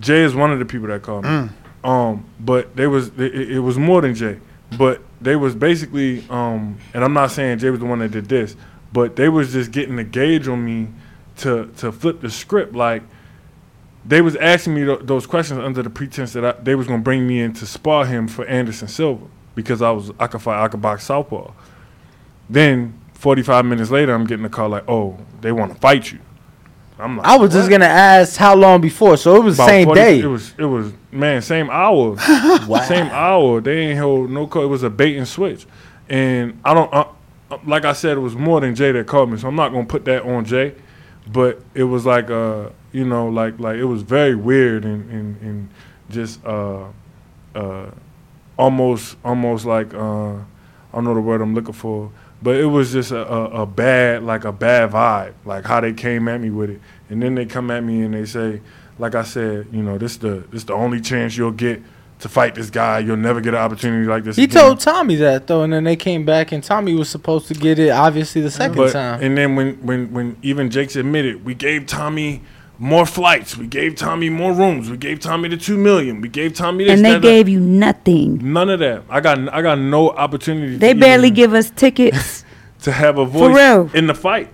Jay is one of the people that called me. Mm. Um, but they was it, it was more than Jay. But they was basically um, and I'm not saying Jay was the one that did this, but they was just getting the gauge on me to to flip the script. Like they was asking me th- those questions under the pretense that I, they was gonna bring me in to spar him for Anderson Silva because I was I could fight I could box southpaw. Then 45 minutes later, I'm getting a call like, "Oh, they want to fight you." I'm like, I was just gonna ask how long before, so it was the same 40 day. It was it was man, same hour. Same hour. They ain't hold no call. It was a bait and switch. And I don't uh, uh, like I said, it was more than Jay that called me, so I'm not gonna put that on Jay. But it was like uh, you know, like like it was very weird and and, and just uh uh almost almost like uh I don't know the word I'm looking for. But it was just a, a, a bad, like a bad vibe, like how they came at me with it, and then they come at me and they say, like I said, you know, this the this the only chance you'll get to fight this guy. You'll never get an opportunity like this. He again. told Tommy that though, and then they came back, and Tommy was supposed to get it. Obviously, the second But- time. And then when when when even Jake's admitted, we gave Tommy more flights, we gave Tommy more rooms, we gave Tommy the two million, we gave Tommy this. and they that, that. gave you nothing. none of that. I got I got no opportunity. They to barely give us tickets. to have a voice real. in the fight.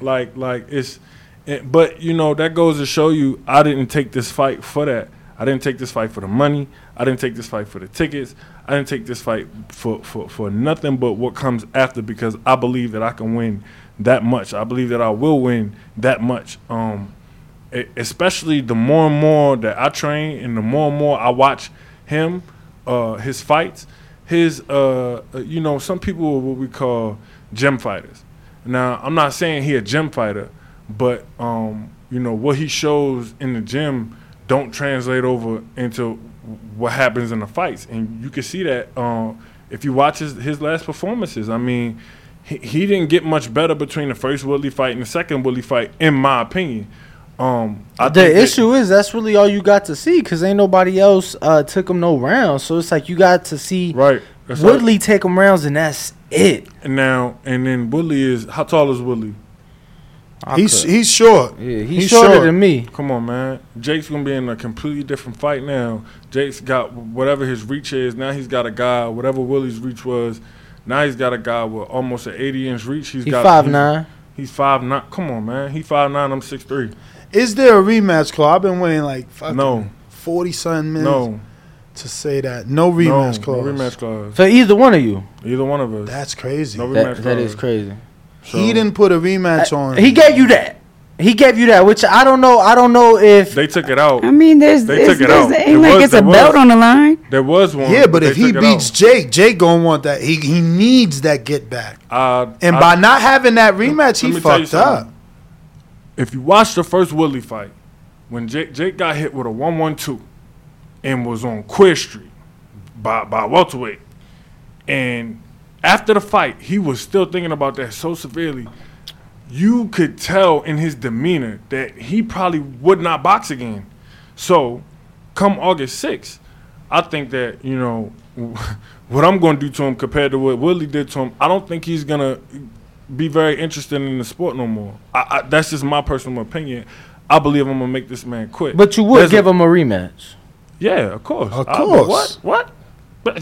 Like like it's, it, but you know that goes to show you I didn't take this fight for that. I didn't take this fight for the money. I didn't take this fight for the tickets. I didn't take this fight for for for nothing but what comes after because I believe that I can win that much. I believe that I will win that much. Um, especially the more and more that I train and the more and more I watch him, uh, his fights, his, uh, uh, you know, some people are what we call gym fighters. Now, I'm not saying he a gym fighter, but um, you know what he shows in the gym don't translate over into what happens in the fights, and you can see that uh, if you watch his, his last performances. I mean, he, he didn't get much better between the first Woodley fight and the second Woodley fight, in my opinion. Um, I the think issue is that's really all you got to see because ain't nobody else uh, took him no rounds. So it's like you got to see right That's Woodley take him rounds and that's it. And now, and then Woodley is how tall is Woodley? He's he's short. Yeah, he's, shorter than me. Come on, man. Jake's gonna be in a completely different fight now. Jake's got whatever his reach is. Now he's got a guy. Whatever Willie's reach was. Now he's got a guy with almost an 80 inch reach. He's He got 5'9". He's five nine. Come on, man. He five nine. I'm six three. Is there a rematch clause? I've been waiting like fucking No. forty something minutes No. to say that. No rematch no, clause. No rematch clause. For either one of you. Either one of us. That's crazy. No That- rematch that is clause. crazy. he didn't put a rematch on. He gave you that. He gave you that, which I don't know. I don't know if They took it out. I mean, there's, They took it there's out. ain't like was- it's a belt was. on the line. There was one. yeah, but if he took it out. beats Jake, Jake gonna want that. He he needs that get back. Uh, And I- by not having that rematch, he me tell you fucked up. If you watch the first Woodley fight, when Jake, Jake got hit with a one-one-two, and was on Queer Street by by welterweight, and after the fight, he was still thinking about that so severely. You could tell in his demeanor that he probably would not box again. So, come August 6th, I think that, you know, what I'm going to do to him compared to what Willie did to him, I don't think he's going to be very interested in the sport no more. I, I, that's just my personal opinion. I believe I'm going to make this man quit. But you would There's a- give him a rematch. Yeah, of course. Of I- course. what? What?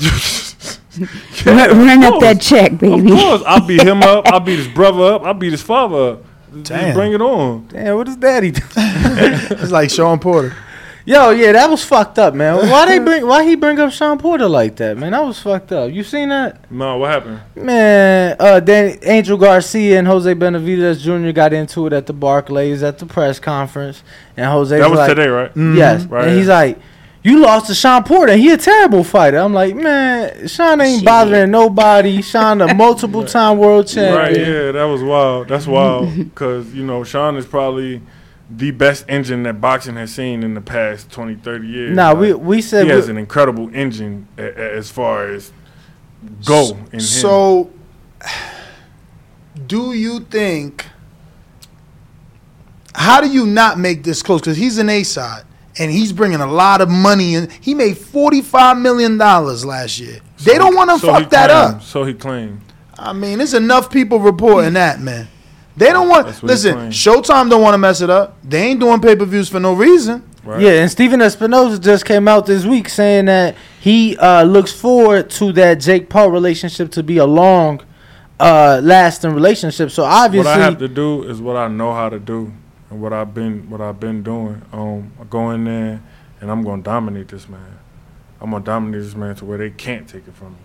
Run, run up that check, baby. Of course, I'll beat him up. I'll beat his brother up. I'll beat his father up. Just Damn. bring it on. Damn, what does daddy do? It's like Sean Porter. Yo, yeah, that was fucked up, man. Why they bring? Why he bring up Sean Porter like that, man? That was fucked up. You seen that, No, what happened? man? Uh, Dan, Angel Garcia and Jose Benavidez Jr. got into it at the Barclays at the press conference, and Jose That was like, today, right? Yes, Right. and he's like, "You lost to Sean Porter. He a terrible fighter." I'm like, man, Sean ain't bothering nobody. Sean a multiple time world champion. Right, yeah, that was wild. That's wild. Because, you know, Sean is probably the best engine that boxing has seen in the past 20, 30 years. Nah, we- we said He has an incredible engine a, a- as far as go in him. So, do you think? How do you not make this close? Because he's an A side, and he's bringing a lot of money in. He made forty five million dollars last year. They don't want to So he fuck that claimed- up. So he claimed. I mean, there's enough people reporting that, man. They don't want. That's Listen. Showtime don't want to mess it up. They ain't doing pay per views for no reason. Right. Yeah, and Stephen Espinoza just came out this week saying that he uh, looks forward to that Jake Paul relationship to be a long, uh, lasting relationship. So obviously, what I have to do is what I know how to do and what I've been what I've been doing. Um, I go in there and I'm gonna dominate this man. I'm gonna dominate this man to where they can't take it from me.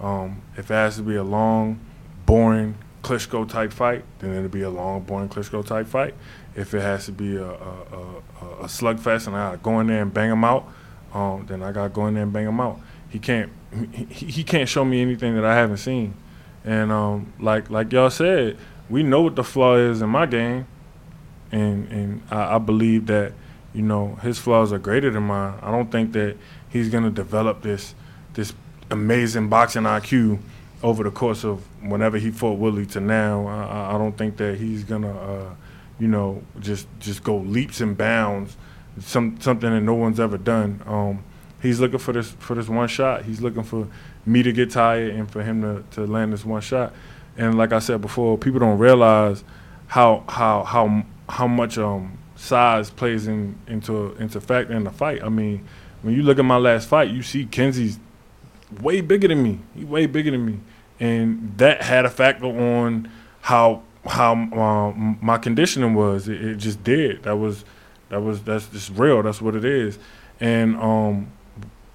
Um, if it has to be a long, boring Klitschko type fight, then it'll be a long, boring Klitschko type fight. If it has to be a, a, a, a slugfest and I gotta go in there and bang him out, um, then I gotta go in there and bang him out. He can't he, he can't show me anything that I haven't seen. And um, like like y'all said, we know what the flaw is in my game, and and I, I believe that you know his flaws are greater than mine. I don't think that he's gonna develop this this amazing boxing IQ over the course of whenever he fought Willie to now. I, I- don't think that he's gonna uh, you know just just go leaps and bounds, some something that no one's ever done. Um, he's looking for this for this one shot. He's looking for me to get tired and for him to, to land this one shot. And like I said before, people don't realize how how how how much um size plays in into into factor in the fight. I mean, when you look at my last fight, you see Kenzie's way bigger than me. He way bigger than me, and that had a factor on how how um, my conditioning was. It, it just did. That was that was that's just real. That's what it is. And um,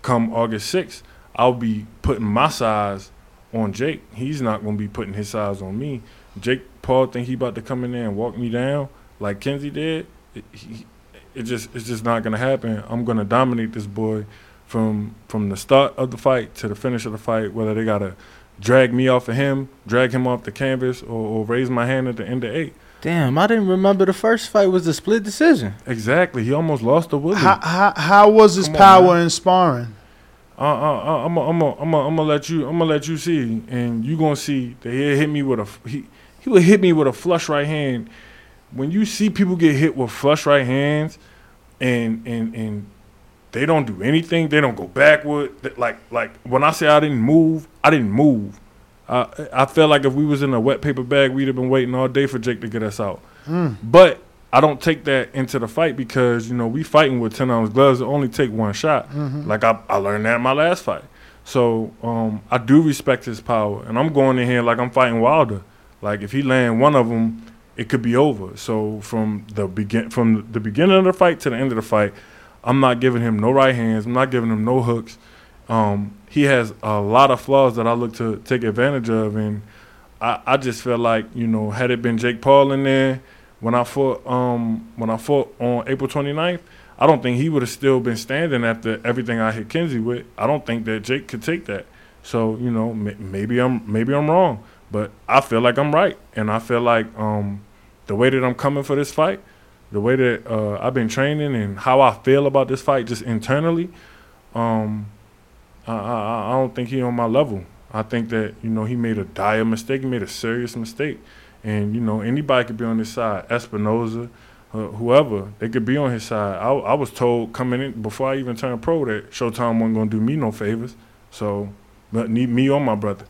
come August sixth, I'll be putting my size on Jake. He's not to be putting his size on me. Jake Paul think he about to come in there and walk me down like Kenzie did, it, he, it just it's just not gonna happen. I'm gonna dominate this boy from from the start of the fight to the finish of the fight. Whether they gotta drag me off of him, drag him off the canvas, or, or raise my hand at the end of eight. Damn, I didn't remember the first fight was a split decision. Exactly. He almost lost to Woodley. How, how, how was his Come power man. in sparring? Uh, uh, uh, I'm gonna I'm I'm I'm let you I'm gonna let you see, and you gonna see that he hit me with a f- he he would hit me with a flush right hand. When you see people get hit with flush right hands, and and and they don't do anything, they don't go backward. Like like when I say I didn't move, I didn't move. Uh, I felt like if we was in a wet paper bag, we'd have been waiting all day for Jake to get us out. Mm. But I don't take that into the fight because you know we fighting with ten ounce gloves. It only take one shot. Mhm. Like I, I learned that in my last fight. So um, I do respect his power, and I'm going in here like I'm fighting Wilder. Like if he land one of them, it could be over. So from the begin from the beginning of the fight to the end of the fight, I'm not giving him no right hands. I'm not giving him no hooks. Um, he has a lot of flaws that I look to take advantage of, and I, I just feel like you know had it been Jake Paul in there when I fought um, when I fought on April 29th, I don't think he would have still been standing after everything I hit Kenzie with. I don't think that Jake could take that. So you know maybe I'm maybe I'm wrong, but I feel like I'm right, and I feel like um, the way that I'm coming for this fight, the way that uh, I've been training, and how I feel about this fight just internally, um, I, I, I don't think he on my level. I think that you know he made a dire mistake. He made a serious mistake, and you know anybody could be on his side. Espinoza, uh, whoever, they could be on his side. I, I was told coming in before I even turned pro that Showtime wasn't gonna do me no favors. So, but need me or my brother,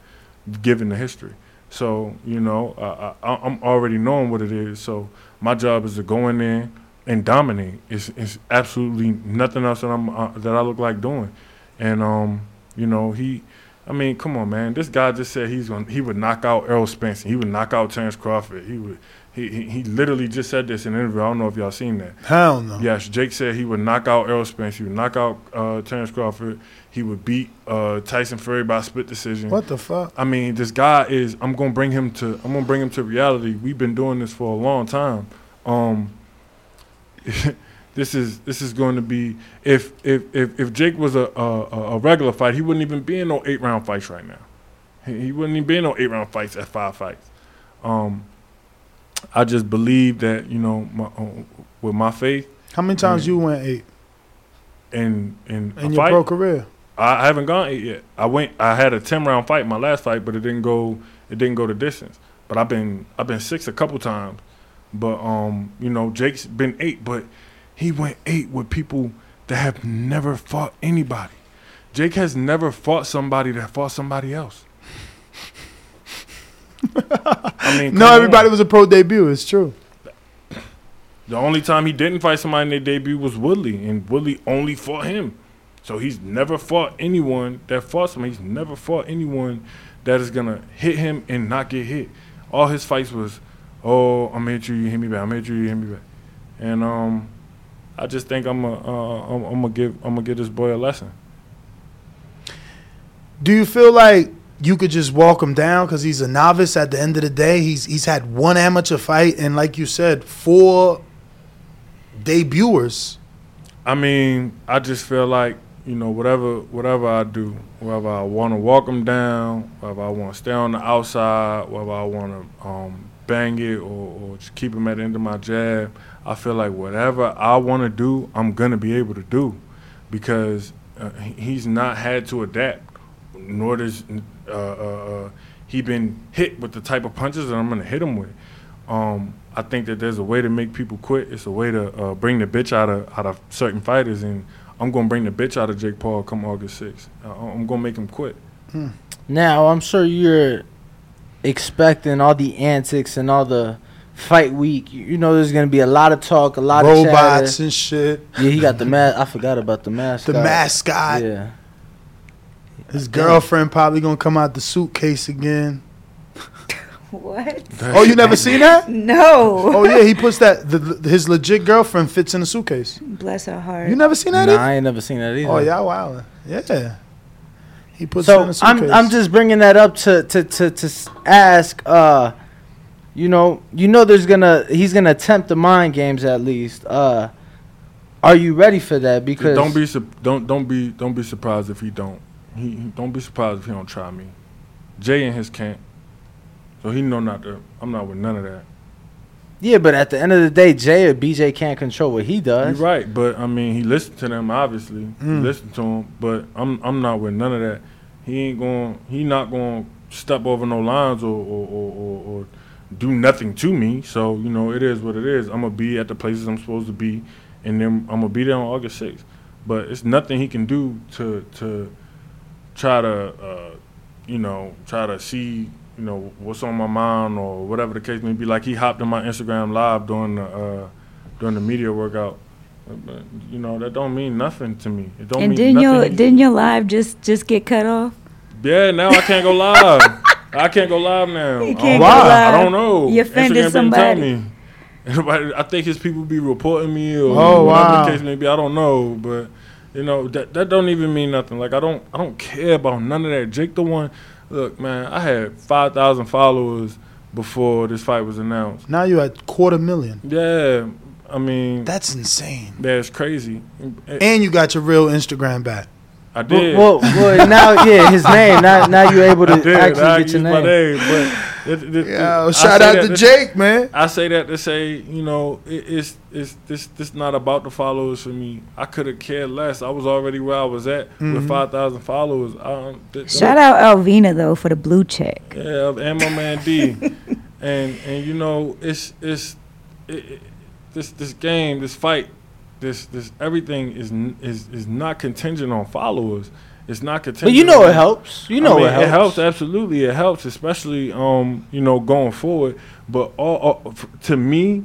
given the history. So you know I, I'm already knowing what it is. So my job is to go in there and dominate. It's, it's absolutely nothing else that I'm uh, that I look like doing. And um, you know, he I mean, come on, man. This guy just said he's going he would knock out Errol Spence. He would knock out Terrence Crawford. He would he, he he literally just said this in an interview. I don't know if y'all seen that. Hell no. Yes, Jake said he would knock out Errol Spence. He would knock out uh, Terrence Crawford. He would beat uh, Tyson Fury by split decision. What the fuck? I mean, this guy is. I'm gonna bring him to. I'm gonna bring him to reality. We've been doing this for a long time. Um, this is this is going to be if if if, if Jake was a, a a regular fight, he wouldn't even be in no eight round fights right now. He, he wouldn't even be in no eight round fights at five fights. Um, I just believe that you know my, uh, with my faith. How many times you went eight in in a in your fight, pro career? I haven't gone eight yet. I went. I had a ten round fight my last fight, but it didn't go. It didn't go the distance. But I've been I've been six a couple times. But um, you know, Jake's been eight, but he went eight with people that have never fought anybody. Jake has never fought somebody that fought somebody else. I mean, No, everybody on. was a pro debut. It's true. The only time he didn't fight somebody in their debut was Woodley, and Woodley only fought him. So he's never fought anyone that fought somebody. He's never fought anyone that is gonna hit him and not get hit. All his fights was, oh, I'm hit you, you hit me back. I'm hit you, you hit me back. And um, I just think I'm gonna uh, I'm, I'm gonna give I'm gonna give this boy a lesson. Do you feel like you could just walk him down because he's a novice? At the end of the day, he's he's had one amateur fight and, like you said, four debuters. I mean, I just feel like you know whatever whatever I do, whether I want to walk him down, whether I want to stay on the outside, whether I want to um, bang it or, or just keep him at the end of my jab. I feel like whatever I want to do, I'm gonna be able to do, because uh, he's not had to adapt, nor does uh, uh, uh, he been hit with the type of punches that I'm gonna hit him with. Um, I think that there's a way to make people quit. It's a way to uh, bring the bitch out of out of certain fighters, and I'm gonna bring the bitch out of Jake Paul come August 6th. Uh, I'm gonna make him quit. Now, I'm sure you're expecting all the antics and all the fight week. You you know, there's gonna be a lot of talk, a lot of Robots and shit. Yeah, he got the mask. I forgot about the mascot. The mascot. Yeah. His girlfriend probably gonna come out the suitcase again. What? Oh, you never seen that? No. Oh yeah, he puts that. The, the- his legit girlfriend fits in a suitcase. Bless her heart. You never seen that? Nah, either? I ain't never seen that either. Oh yeah, wow. Yeah. He puts it in So a suitcase. I'm I'm just bringing that up to to to to s- ask uh you know, you know, there's gonna he's gonna attempt the mind games at least. Uh, are you ready for that? Because don't be sup- don't don't be don't be surprised if he don't. He, he- don't be surprised if he don't try me. Jay in his camp, so he know not to. I'm not with none of that. yeah, but at the end of the day, Jay or BJ can't control what he You're does. right, but I mean, he listened to them obviously. He Mm. listened to them, but I'm I'm not with none of that. He ain't going. He not going to step over no lines or or, or, or or do nothing to me. So you know, it is what it is. I'm gonna be at the places I'm supposed to be, and then I'm gonna be there on August 6th. But it's nothing he can do to to try to uh, you know try to see you know what's on my mind or whatever the case may be. Like he hopped on my Instagram live during the uh, during the media workout. But, you know that don't mean nothing to me. It don't And mean didn't nothing. your didn't your live just just get cut off? Yeah, now I can't go live. I can't go live now. You I can't don't- go I live. don't know. You offended Instagram didn't tell somebody. me. Everybody- I think his people be reporting me or Oh, whatever wow. the case may be. I don't know, but you know that that don't even mean nothing. Like I don't I don't care about none of that. Jake the one. Look, man, I had five thousand followers before this fight was announced. Now you at quarter million. Yeah, I mean That's insane. that's crazy. And you got your real Instagram back. I did. Well, well, well, now yeah, his name. Now, now you're able to I did. actually I get your used my name. name, but it, it, Yo, I shout out that to Jake, man. I say that to say, you know, it, it's it's this this not about the followers for me. I could have cared less. I was already where I was at Mhm. with five thousand followers. Um, th- Shout out Alvina though for the blue check. yeah, and my man D, and and you know, it's it's it, it, this this game, this fight, this this everything is is is not contingent on followers. It's not contingent. But you know on- it helps. You I know mean, it helps. It helps absolutely. It helps, especially um you know going forward. But all, to me,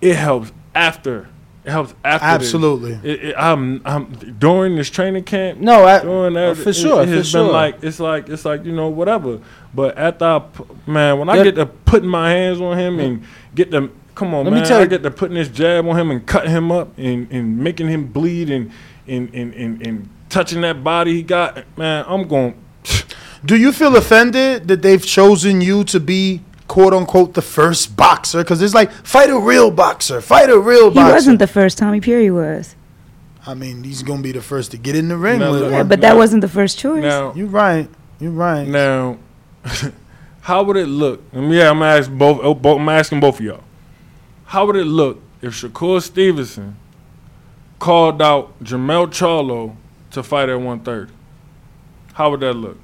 it helps after. It helps after. Absolutely. It, it, I'm I'm during this training camp. No, I- during that, for sure, It, for has sure. been like it's like it's like you know whatever. But after I man, when I Yeah. get to putting my hands on him and get them. Come on, Let me man! tell I you- get to putting this jab on him and cutting him up and, and making him bleed and and, and, and and touching that body he got. Man, I'm going. Do you feel offended that they've chosen you to be quote unquote the first boxer? Because it's like fight a real boxer, fight a real He boxer. He wasn't the first Tommy Fury was. I mean, he's gonna be the first to get in the ring Now, with look- Yeah, one. but that wasn't the first choice. Now, You're right. You're right. Now, how would it look? I mean, yeah, I'm asking both, oh, both. I'm asking both of y'all. How would it look if Shakur Stevenson called out Jermell Charlo to fight at 130? How would that look?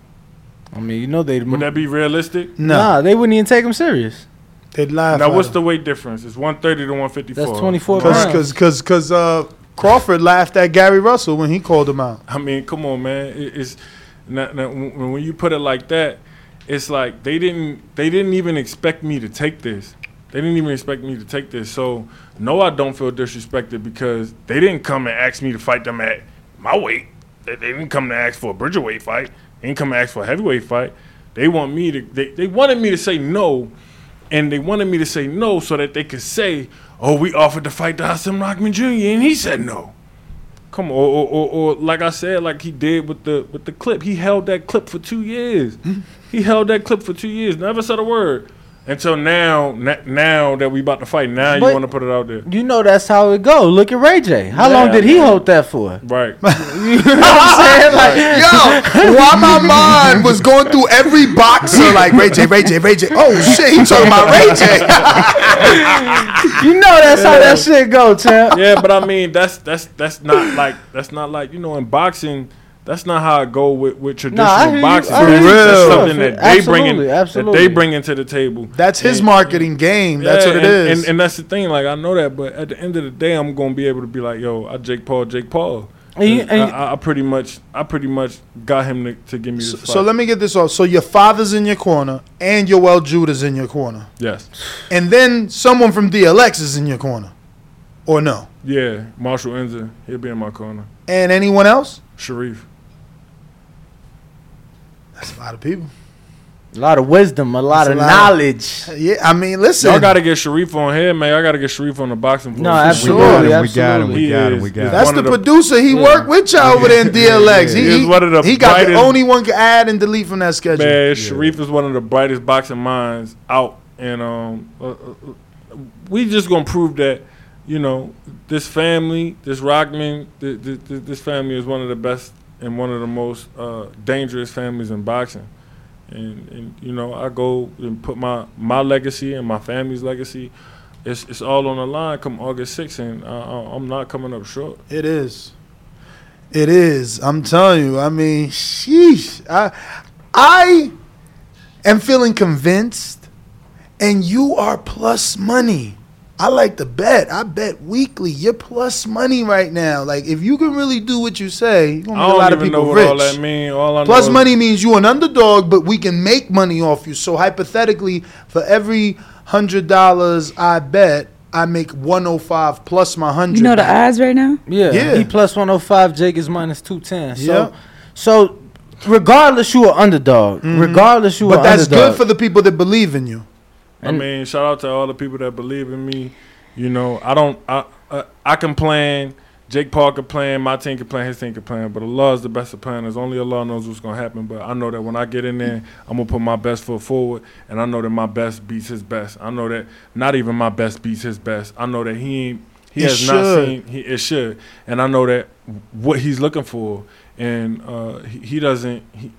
I mean, you know they Would that be realistic? No. Nah, they wouldn't even take him serious. They'd laugh. Now, what's him. the weight difference? It's 130 to 154. That's 24 Cause, pounds. cause, cause, cause, uh, Crawford laughed at Gary Russell when he called him out. I mean, come on, man. It, it's now, now, when when you put it like that, it's like they didn't they didn't even expect me to take this. They didn't even expect me to take this. So no, I don't feel disrespected because they didn't come and ask me to fight them at my weight. They, they didn't come to ask for a bridgerweight fight. They didn't come to ask for a heavyweight fight. They want me to. They, they wanted me to say no, and they wanted me to say no so that they could say, "Oh, we offered to fight Hasim Rahman Jr. and he said no." Come on, or, or, or, or like I said, like he did with the with the clip. He held that clip for two years. Hmm. he held that clip for two years. Never said a word until now. Now that we about to fight, now you want to put it out there, You know that's how it go. Look at Ray J. How Yeah, long did he man. hold that for? right? You know what I'm saying? Like, Yo, while my mind was going through every boxer, like Ray J, Ray J, Ray J. Oh shit, he talking about Ray J. you know that's how that shit go, champ. yeah, but I mean that's that's that's not like that's not like you know in boxing. That's not how it go with, with traditional Nah, I hear you. boxing. I That's, that's something that they bring in, Absolutely, that they bring into the table. That's his And- marketing game. That's Yeah, what it and, is. And, and that's the thing. Like I know that, but at the end of the day, I'm gonna be able to be like, yo, I Jake Paul, Jake Paul. And you- I, and- I, I pretty much, I pretty much got him to, to give me this so, fight. so let me get this off. So your father's in your corner, and your Yoel Judah's in your corner, yes, and then someone from DLX is in your corner, or no? yeah, Marshall Enza, he'll be in my corner. And anyone else? Sharif, That's a lot of people. A lot of wisdom, a lot That's of a lot. knowledge. Yeah, I mean, listen. y'all got to get Sharif on here, man. I got to get Sharif on the boxing. No, voice. For We got him. We got him. absolutely. We got him. We got him. That's the the- producer. He worked with y'all over there in DLX. He He, is he, one of the he got the only one can add and delete from that schedule. Man, Sharif is one of the brightest boxing minds out and um, uh, uh, we just gonna prove that you know this family, this Rahman, th- th- th- this family is one of the best and one of the most uh, dangerous families in boxing. And, and you know, I go and put my my legacy and my family's legacy. It's it's all on the line come August 6th, and I, I'm not coming up short. It is. It is. I'm telling you. I mean, sheesh. I, I am feeling convinced, and you are plus money. I like to bet. I bet weekly. You're plus money right now. Like if you can really do what you say, you're gonna I make a don't lot of even people know what rich. all that mean. All I Plus know is- money means you an underdog, but we can make money off you. So hypothetically, for every hundred dollars I bet, I make one hundred five plus my hundred. You know the odds right now? Yeah, Yeah. he plus one hundred five. Jake is minus two ten. So, Yeah. so regardless, you are underdog. Regardless, you Mm-hmm. But that's good for the people that believe in you. I mean, shout out to all the people that believe in me. You know, I don't. I I, I can plan. Jake Paul can plan. My team can plan. His team can plan. But Allah is the best of planners. Only Allah knows what's gonna happen. But I know that when I get in there, I'm gonna put my best foot forward, and I know that my best beats his best. I know that not even my best beats his best. I know that he ain't. He It has not seen. He it should, and I know that what he's looking for, and uh, he, he doesn't. He,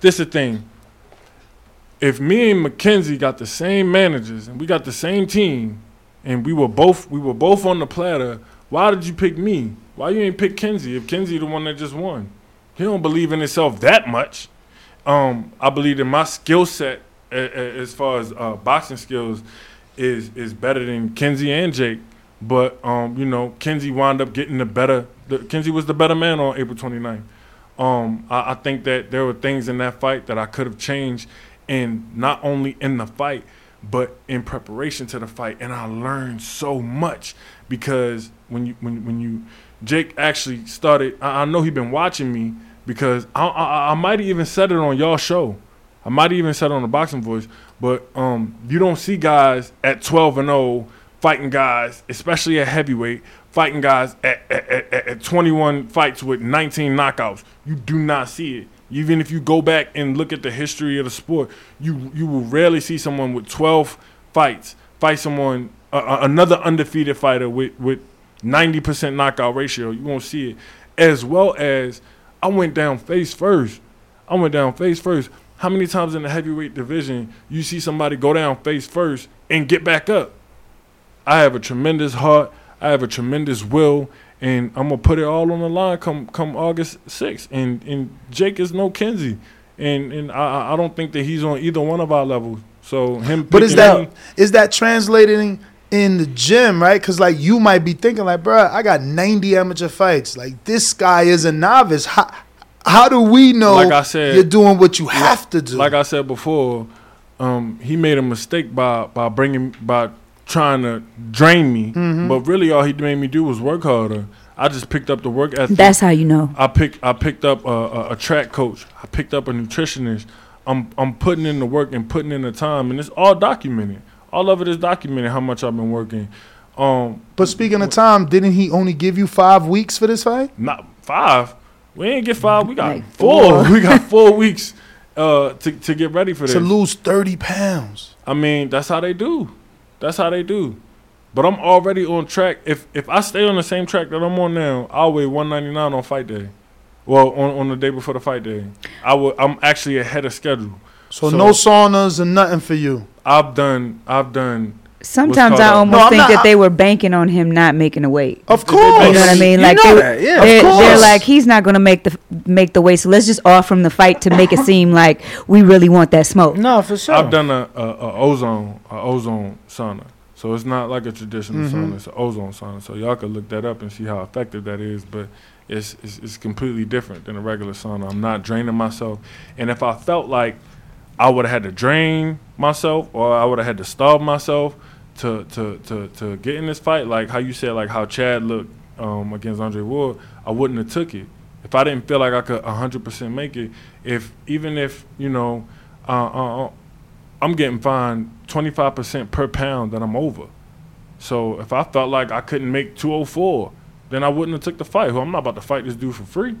this is the thing if me and Mackenzie got the same managers and we got the same team and we were both we were both on the platter, why did you pick me? Why you ain't pick Kenzie if Kenzie the one that just won? He don't believe in himself that much. Um, I believe that my skill set as far as uh, boxing skills is is better than Kenzie and Jake. But um, you know, Kenzie wound up getting the better. The, Kenzie was the better man on April 29th. Um, I, I think that there were things in that fight that I could have changed, and not only in the fight, but in preparation to the fight. And I learned so much because when you when when you Jake actually started, I, I know he been watching me because I, I I might even said it on y'all show. I might even said it on the boxing voice, but um, you don't see guys at 12 and 0 fighting guys, especially at heavyweight, fighting guys at, at, at, at 21 fights with 19 knockouts. You do not see it. Even if you go back and look at the history of the sport, you you will rarely see someone with 12 fights fight someone uh, another undefeated fighter with with 90% knockout ratio. You won't see it. As well as I went down face first. I went down face first. How many times in the heavyweight division you see somebody go down face first and get back up? I have a tremendous heart. I have a tremendous will, and I'm gonna put it all on the line come come August 6th. And and Jake is no Kenzie, and and I I- don't think that he's on either one of our levels. So him, But is that me- is that translating in the gym, right? Because like you might be thinking, like, bruh, I got 90 amateur fights. Like this guy is a novice. How how do we know Like I said- you're doing what you have to do? Like I said before, um, he made a mistake by by bringing by trying to drain me. Mhm. But really, all he made me do was work harder. I just picked up the work ethic. That's how you know. I picked I picked up a, a, a track coach. I picked up a nutritionist. I'm I'm putting in the work and putting in the time, and it's all documented. All of it is documented how much I've been working. Um, but speaking of time, didn't he only give you five weeks for this fight? not five. We ain't get five. We got Like four. four. We got four weeks uh, to to get ready for this. To lose 30 pounds. I mean, that's how they do. That's how they do. But I'm already on track. If if I stay on the same track that I'm on now, I'll weigh 199 on fight day. Well, on, on the day before the fight day, I will. I'm actually ahead of schedule. So, no saunas and nothing for you. I've done. I've done. What's Sometimes I I a- almost think that they were banking on him not making a weight. Of course, You know what I mean? You Like know they, that. Yeah, they're, they're like he's not gonna make the make the weight, so let's just offer him the fight to make it seem like we really want that smoke. No, for sure. I've done a, a, a ozone a ozone sauna, so it's not like a traditional Mm-hmm. Mhm. sauna. It's an ozone sauna. So y'all could look that up and see how effective that is. But it's, it's it's completely different than a regular sauna. I'm not draining myself, and if I felt like I would have had to drain myself or I would have had to starve myself to to to to get in this fight, like how you said, like how Chad looked um, against Andre Ward, I wouldn't have took it. If I didn't feel like I could 100% make it, if even if you know, uh, uh, uh, I'm getting fined 25% per pound that I'm over. So if I felt like I couldn't make 204, then I wouldn't have took the fight. Well, I'm not about to fight this dude for free,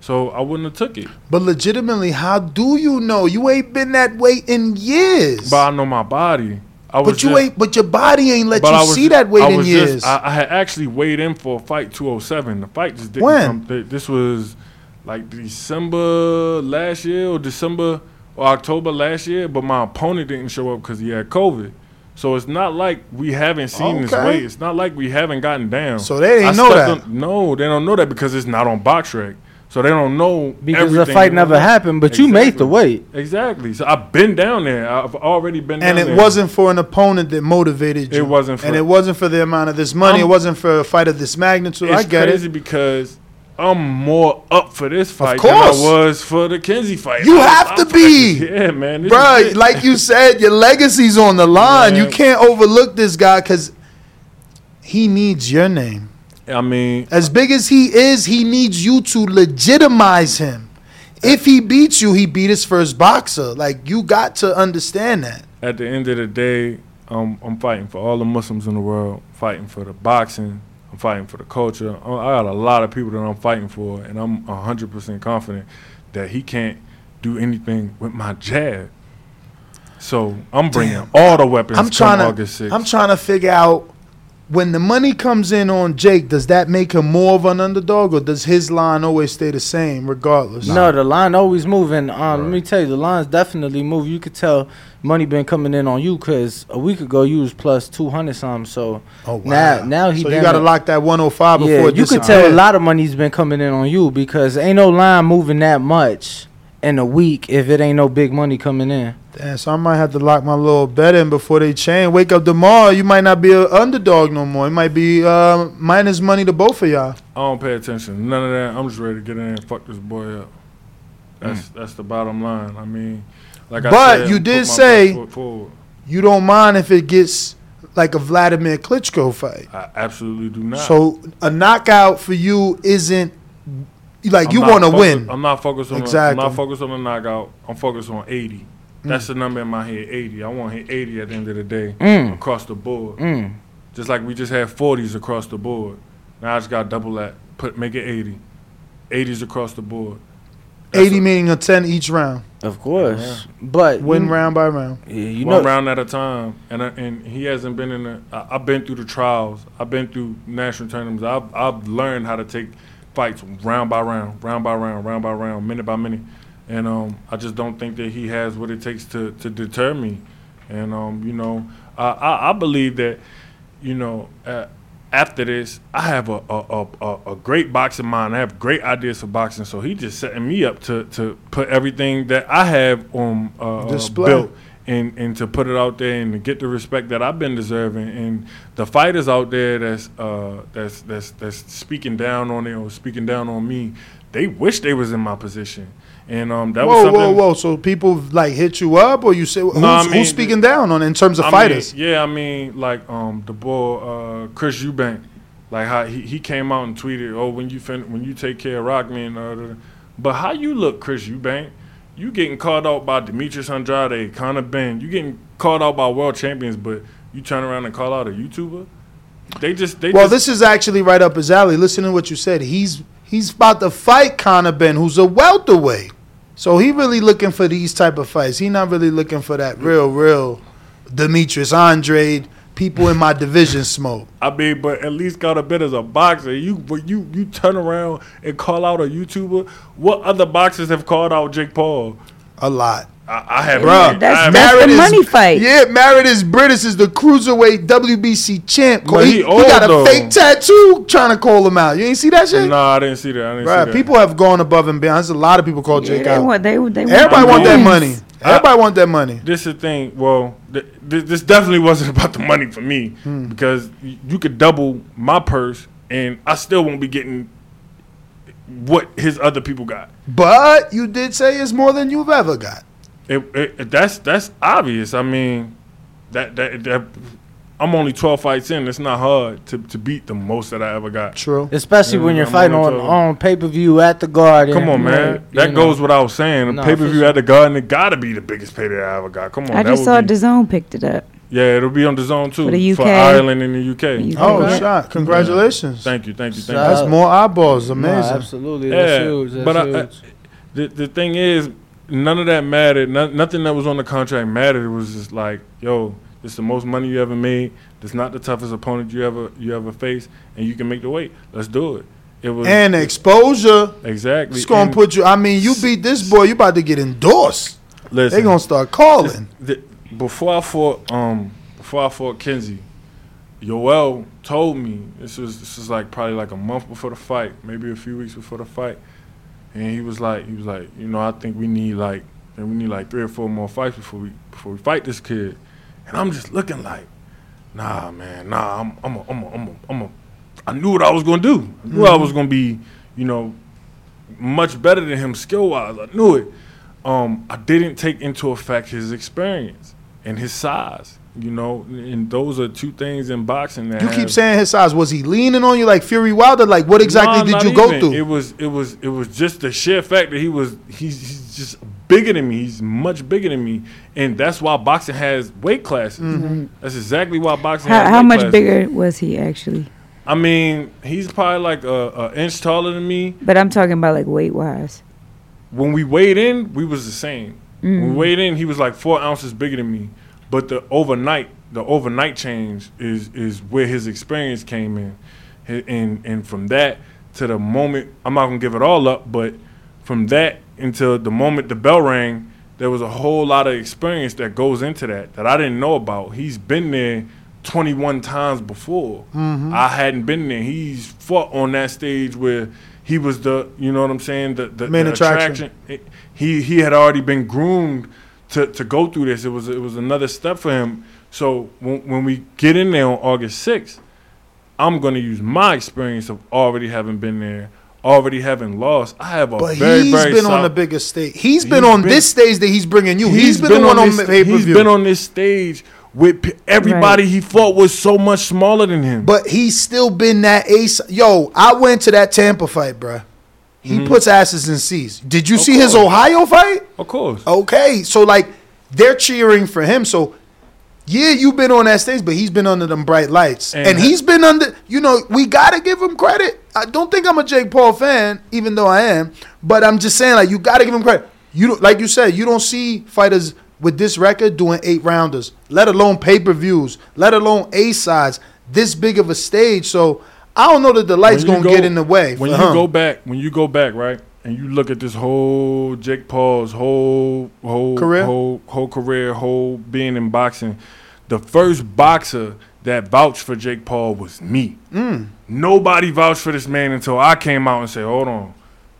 so I wouldn't have took it. But legitimately, how do you know? You ain't been that way in years. But I know my body. I was But you just- ain't. But your body ain't let you was see that weight I in years. Just, I, I had actually weighed in for a fight 207. The fight just didn't When? come. th- This was like December last year or December or October last year, but my opponent didn't show up because he had COVID. So it's not like we haven't seen this weight. It's not like we haven't gotten down. So they didn't I know that. on- no, they don't know that because it's not on BoxRec. So they don't know Because the fight never went happened, but you made the weight. Exactly. So I've been down there. I've already been and down it there. wasn't for an opponent that motivated you. It wasn't for- and it wasn't for the amount of this money. I'm- it wasn't for a fight of this magnitude. I it's get crazy it. because I'm more up for this fight course. than I was for the Kenzie fight. You I- have to be. like, Yeah, man. this Bro, like you said, your legacy's on the line. You can't overlook this guy because he needs your name. I mean, As big as he is, he needs you to legitimize him. If he beats you, he beat his first boxer. Like you got to understand that. at the end of the day, um, I'm fighting for all the Muslims in the world, fighting for the boxing, I'm fighting for the culture. I I got a lot of people that I'm fighting for, and I'm 100% confident that he can't do anything with my jab. So I'm bringing Damn. all the weapons I'm trying to. August 6th. I'm trying to figure out when the money comes in on Jake. Does that make him more of an underdog, or does his line always stay the same regardless? No, the line always moving. Um, Let me tell you, the line's definitely move. You could tell money been coming in on you because a week ago you was plus two hundred something. So Oh, wow. now, now he So you got to lock that 105 before yeah, it you could tell a lot of money's been coming in on you because ain't no line moving that much in a week if it ain't no big money coming in. Damn, so I might have to lock my little bet in before they change. Wake up tomorrow, you might not be an underdog no more. It might be uh, minus money to both of y'all. I don't pay attention. None of that. I'm just ready to get in and fuck this boy up. That's that's the bottom line. I mean, like I But said, you did say- best foot forward. You don't mind if it gets like a Vladimir Klitschko fight. I absolutely do not. So a knockout for you isn't like I'm you want to win. I'm not focused on. Exactly. I'm not focused on the knockout. I'm focused on 80. That's Mm. the number in my head. 80. I want to hit 80 at the end of the day Mm. across the board. Mm. Just like we just had 40s across the board. Now I just got to double that. Put make it 80. 80s across the board. That's 80 what- meaning a 10 each round. Of course, but Win you, round by round. Yeah, you one know, round at a time, and I, and he hasn't been in the I've been through the trials. I've been through national tournaments. I've I've learned how to take fights round by round, round by round, round by round, minute by minute, and um, I just don't think that he has what it takes to to deter me, and um, you know, I I, I believe that, you know. Uh, after this, I have a, a, a, a, great boxing mind. I have great ideas for boxing. So he just setting me up to, to put everything that I have on uh, uh, Display. built and and to put it out there and to get the respect that I've been deserving. And the fighters out there that's uh that's that's that's speaking down on it or speaking down on me, they wish they was in my position. And um that was whoa, something. whoa, whoa! So people like hit you up, or you say who's, I mean, who's speaking down on in terms of I fighters? Mean, yeah, I mean, like um, the boy uh, Chris Eubank, like how he, he came out and tweeted, "Oh, when you fin- when you take care of Rahman," uh, da- da." but how you look, Chris Eubank? You getting called out by Demetrius Andrade, Conor Benn. You getting called out by world champions, but you turn around and call out a YouTuber. They just they well, just, this is actually right up his alley. Listen to what you said. He's he's about to fight Conor Benn, who's a welterweight. So he really looking for these type of fights. He not really looking for that real, real Demetrius Andrade. People in my division smoke. I mean, but at least got a bit as a boxer. You but you you turn around and call out a YouTuber. What other boxers have called out Jake Paul? A lot. I, I have. Bruh, That's- I have- that's the Meredith- money fight. Yeah, Meredith Britis is the cruiserweight WBC champ. But he, he he old, got a though. fake tattoo trying to call him out. You ain't see that shit? No, I didn't see that. I didn't Right, see that. people have gone above and beyond. There's a lot of people called Yeah, Jake they out. want, they, they Everybody want that money. Everybody want that money. This is the thing. Well, th- th- this definitely wasn't about the money for me Hmm. because you could double my purse and I still won't be getting what his other people got. But you did say it's more than you've ever got. It, it, that's that's obvious. I mean, that, that that I'm only 12 fights in. It's not hard to, to beat the most that I ever got. True. especially when you're I'm fighting on, on pay per view at the Garden. Come on, man. right, That you know. goes without saying. Nah, pay per view sure. at the Garden, it gotta be the biggest payday I ever got. Come on, I that just saw be- DAZN picked it up. Yeah, it'll be on the zone too For the UK. Ireland and the UK. You Oh, Okay. shot. Congratulations. Thank you, thank you, thank Shout you. That's more eyeballs. Nah, Amazing. absolutely. That's Yeah, huge. That's but I, I, the the thing is, none of that mattered. No, nothing that was on the contract mattered. It was just like, yo, It's the most money you ever made. It's not the toughest opponent you ever you ever faced, and you can make the weight. Let's do it. It was And exposure. exactly. It's gonna And put you. I mean, you beat this boy, you about to get endorsed. Listen, They gonna start calling. the, before I fought um before I fought Kenzie, Yoel told me this was this was like probably like a month before the fight, maybe a few weeks before the fight, and he was like he was like you know I think we need like and we need like three or four more fights before we before we fight this kid, and I'm just looking like, nah man, nah I'm I'm a, I'm a, I'm a, I'm a, I knew what I was gonna do. I knew I was gonna be you know much better than him skill wise. I knew it. Um, I didn't take into effect his experience and his size. You know, and those are two things in boxing that You keep have- saying his size. Was he leaning on you like Fury Wilder? Like what exactly Nah, did not you go even. through? It was it was it was just the sheer fact that he was he's, he's just bigger than me. He's much bigger than me, and that's why boxing has weight classes. Mhm. That's exactly why boxing. How, has how much classes. bigger was he actually? I mean, he's probably like a, a inch taller than me. But I'm talking about like weight wise. When we weighed in, we was the same. When we Mhm. weighed in, he was like four ounces bigger than me. But the overnight, the overnight change is is where his experience came in, and and from that to the moment, I'm not gonna give it all up, but from that until the moment the bell rang, there was a whole lot of experience that goes into that that I didn't know about. He's been there 21 times before. Mhm. I hadn't been there. He's fought on that stage where he was the, you know what I'm saying, the the, Main the attraction. It- he he had already been groomed to, to go through this. It was it was another step for him. So when when we get in there on August 6th, I'm going to use my experience of already having been there, already having lost. I have a But very he's very been on the biggest stage. He's been He's on been- this stage that he's bringing you. he's been, the one on, this, pay per He's view. been on this stage with p- everybody he fought was so much smaller than him. But he's still been that ace. Yo, I went to that Tampa fight, bruh. He Mhm. puts asses in seats. Did you Of see his. Ohio fight? Of course. Okay, so like they're cheering for him. So yeah, you've been on that stage, but he's been under them bright lights, and, And- he's been under. You know, we gotta give him credit. I don't think I'm a Jake Paul fan, even though I am. But I'm just saying, like you gotta give him credit. You like you said, you don't see fighters with this record doing eight rounders, let alone pay per views, let alone A sides, this big of a stage. So I don't know that the lights gonna get in the way. When you him. go back, when you go back, right, and you look at this whole Jake Paul's whole whole Career? whole whole career, whole being in boxing, the first boxer that vouched for Jake Paul was me. Mm. Nobody vouched for this man until I came out and said, "Hold on,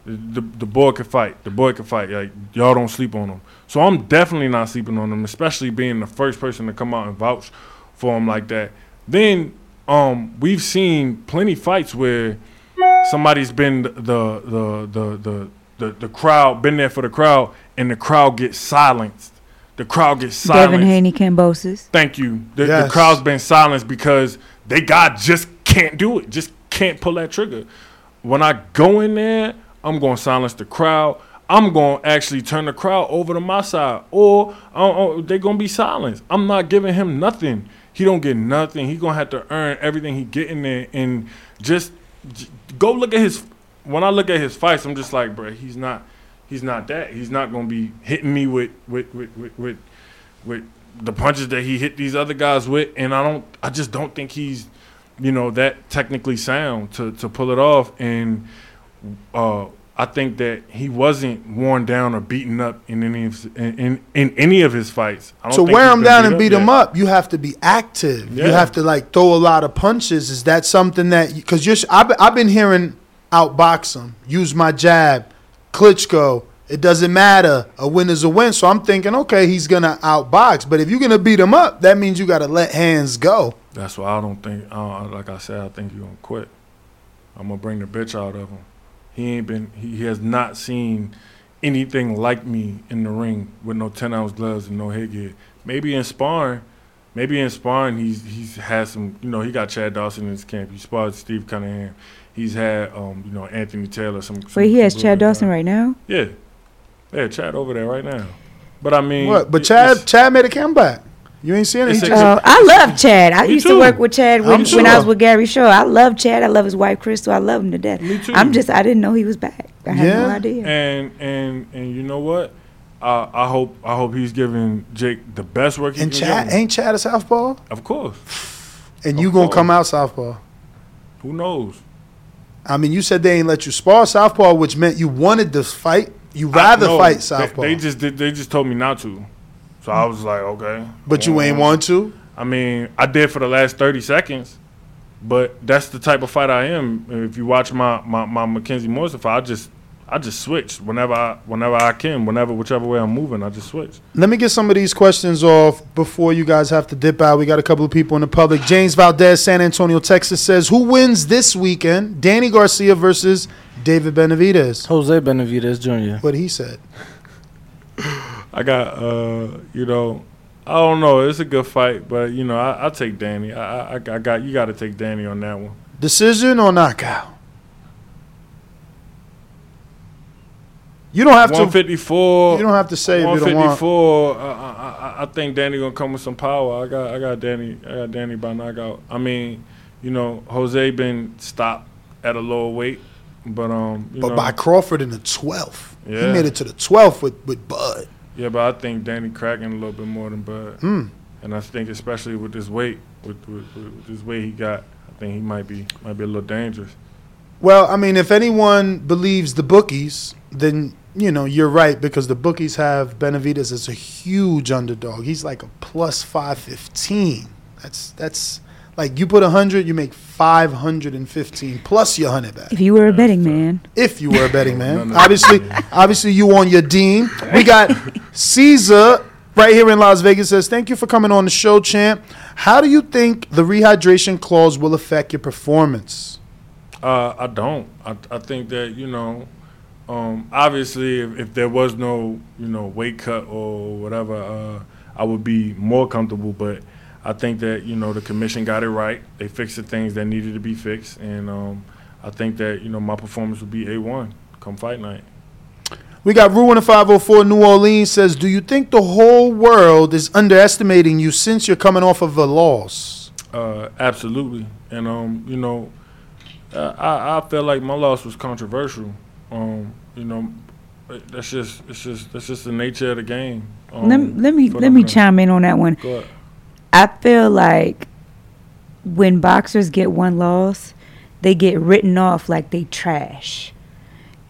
the, the, boy can fight. The boy can fight. Like y'all don't sleep on him." So I'm definitely not sleeping on him, especially being the first person to come out and vouch for him like that. Then um, we've seen plenty fights where somebody's been the the the the the, the, the crowd been there for the crowd, and the crowd gets silenced. The crowd gets silenced. Devin Haney Kambosos. Thank you. The, the crowd's been silenced because they God just can't do it. Just can't pull that trigger. When I go in there, I'm going to silence the crowd. I'm going to actually turn the crowd over to my side, or uh, uh, they're going to be silenced. I'm not giving him nothing. He don't get nothing. He gonna have to earn everything he get in there, and just, go look at his. When I look at his fights, I'm just like, bro, he's not, he's not that. He's not gonna be hitting me with with with with, with with the punches that he hit these other guys with, and I don't, I just don't think he's, you know, that technically sound to to pull it off. And uh, I think that he wasn't worn down or beaten up in any of in in, in any of his fights. I don't to think wear him down and beat yet. him up, you have to be active. You have to like throw a lot of punches. Is that something that because you're? I've been, I've been hearing outbox him, use my jab, Klitschko. It doesn't matter. A win is a win. So I'm thinking, okay, he's gonna outbox. But if you're gonna beat him up, that means you got to let hands go. That's why I don't think, uh, like I said, I think you're gonna quit. I'm gonna bring the bitch out of him. He ain't been, he, he has not seen anything like me in the ring with no 10 ounce gloves and no headgear. Maybe in sparring, maybe in sparring he's he's had some, you know, he got Chad Dawson in his camp. He sparred Steve Cunningham. He's had, um, you know, Anthony Taylor. Some, some Wait, he has Chad Dawson guys. right now. Yeah, yeah, Chad over there right now. But I mean, What? But Chad Chad made a comeback. You ain't seen it. He just- Uh, I love Chad. I used too. to work with Chad when, I'm when I was with Gary Shaw. I love Chad. I love his wife Crystal. I love him to death. Me too. I'm just I didn't know he was back. I had no idea. And and and you know what? I, I hope I hope he's giving Jake the best work he And can Chad give him. ain't Chad a southpaw? Of course. And Of you gonna course. come out southpaw? Who knows? I mean, you said they ain't let you spar southpaw, which meant you wanted to fight. You rather No, fight they- southpaw, They, just did, they just told me not to. So I was like, okay. but you ain't Um, want to. I mean, I did for the last thirty seconds, but that's the type of fight I am. If you watch my my, my Mackenzie Morrison fight, I just I just switch whenever I whenever I can, whenever whichever way I'm moving, I just switch. Let me get some of these questions off before you guys have to dip out. We got a couple of people in the public. James Valdez, San Antonio, Texas says, "Who wins this weekend? Danny Garcia versus David Benavidez." Jose Benavidez Jr. What he said. I got uh, you know, I don't know. It's a good fight, but you know, I I take Danny. I I, I got you got to take Danny on that one. Decision or knockout? You don't have to. 154. You don't have to say if you don't want. 154. I, I, think Danny gonna come with some power. I got I got Danny. I got Danny by knockout. I mean, you know, Jose been stopped at a lower weight, but um, But know, by Crawford in the twelfth, Yeah. he made it to the twelfth with with Bud. Yeah, but I think Danny cracking a little bit more than Bud, Hmm. and I think especially with this weight, with, with, with this weight he got, I think he might be might be a little dangerous. Well, I mean, if anyone believes the bookies, then you know you're right because the bookies have Benavidez as a huge underdog. He's like a plus five fifteen. That's that's like you put a hundred, you make five hundred and fifteen plus your hundred back. If you were a betting man, If you were a betting man, None of obviously, obviously you on your dean. We got Caesar right here in Las Vegas says, "Thank you for coming on the show, champ. How do you think the rehydration clause will affect your performance?" Uh, I don't. I, I think that you know, um, obviously, if, if there was no you know weight cut or whatever, uh, I would be more comfortable. But I think that you know the commission got it right. They fixed the things that needed to be fixed, and um, I think that you know my performance will be a one come fight night. We got Ruin of 504 New Orleans says, Do you think the whole world is underestimating you since you're coming off of a loss? Uh, absolutely, and um, you know, uh, I I feel like my loss was controversial. Um, you know, that's just it's just that's just the nature of the game. Um, let, let me for let them me to- chime in on that one. I feel like when boxers get one loss, they get written off like they trash.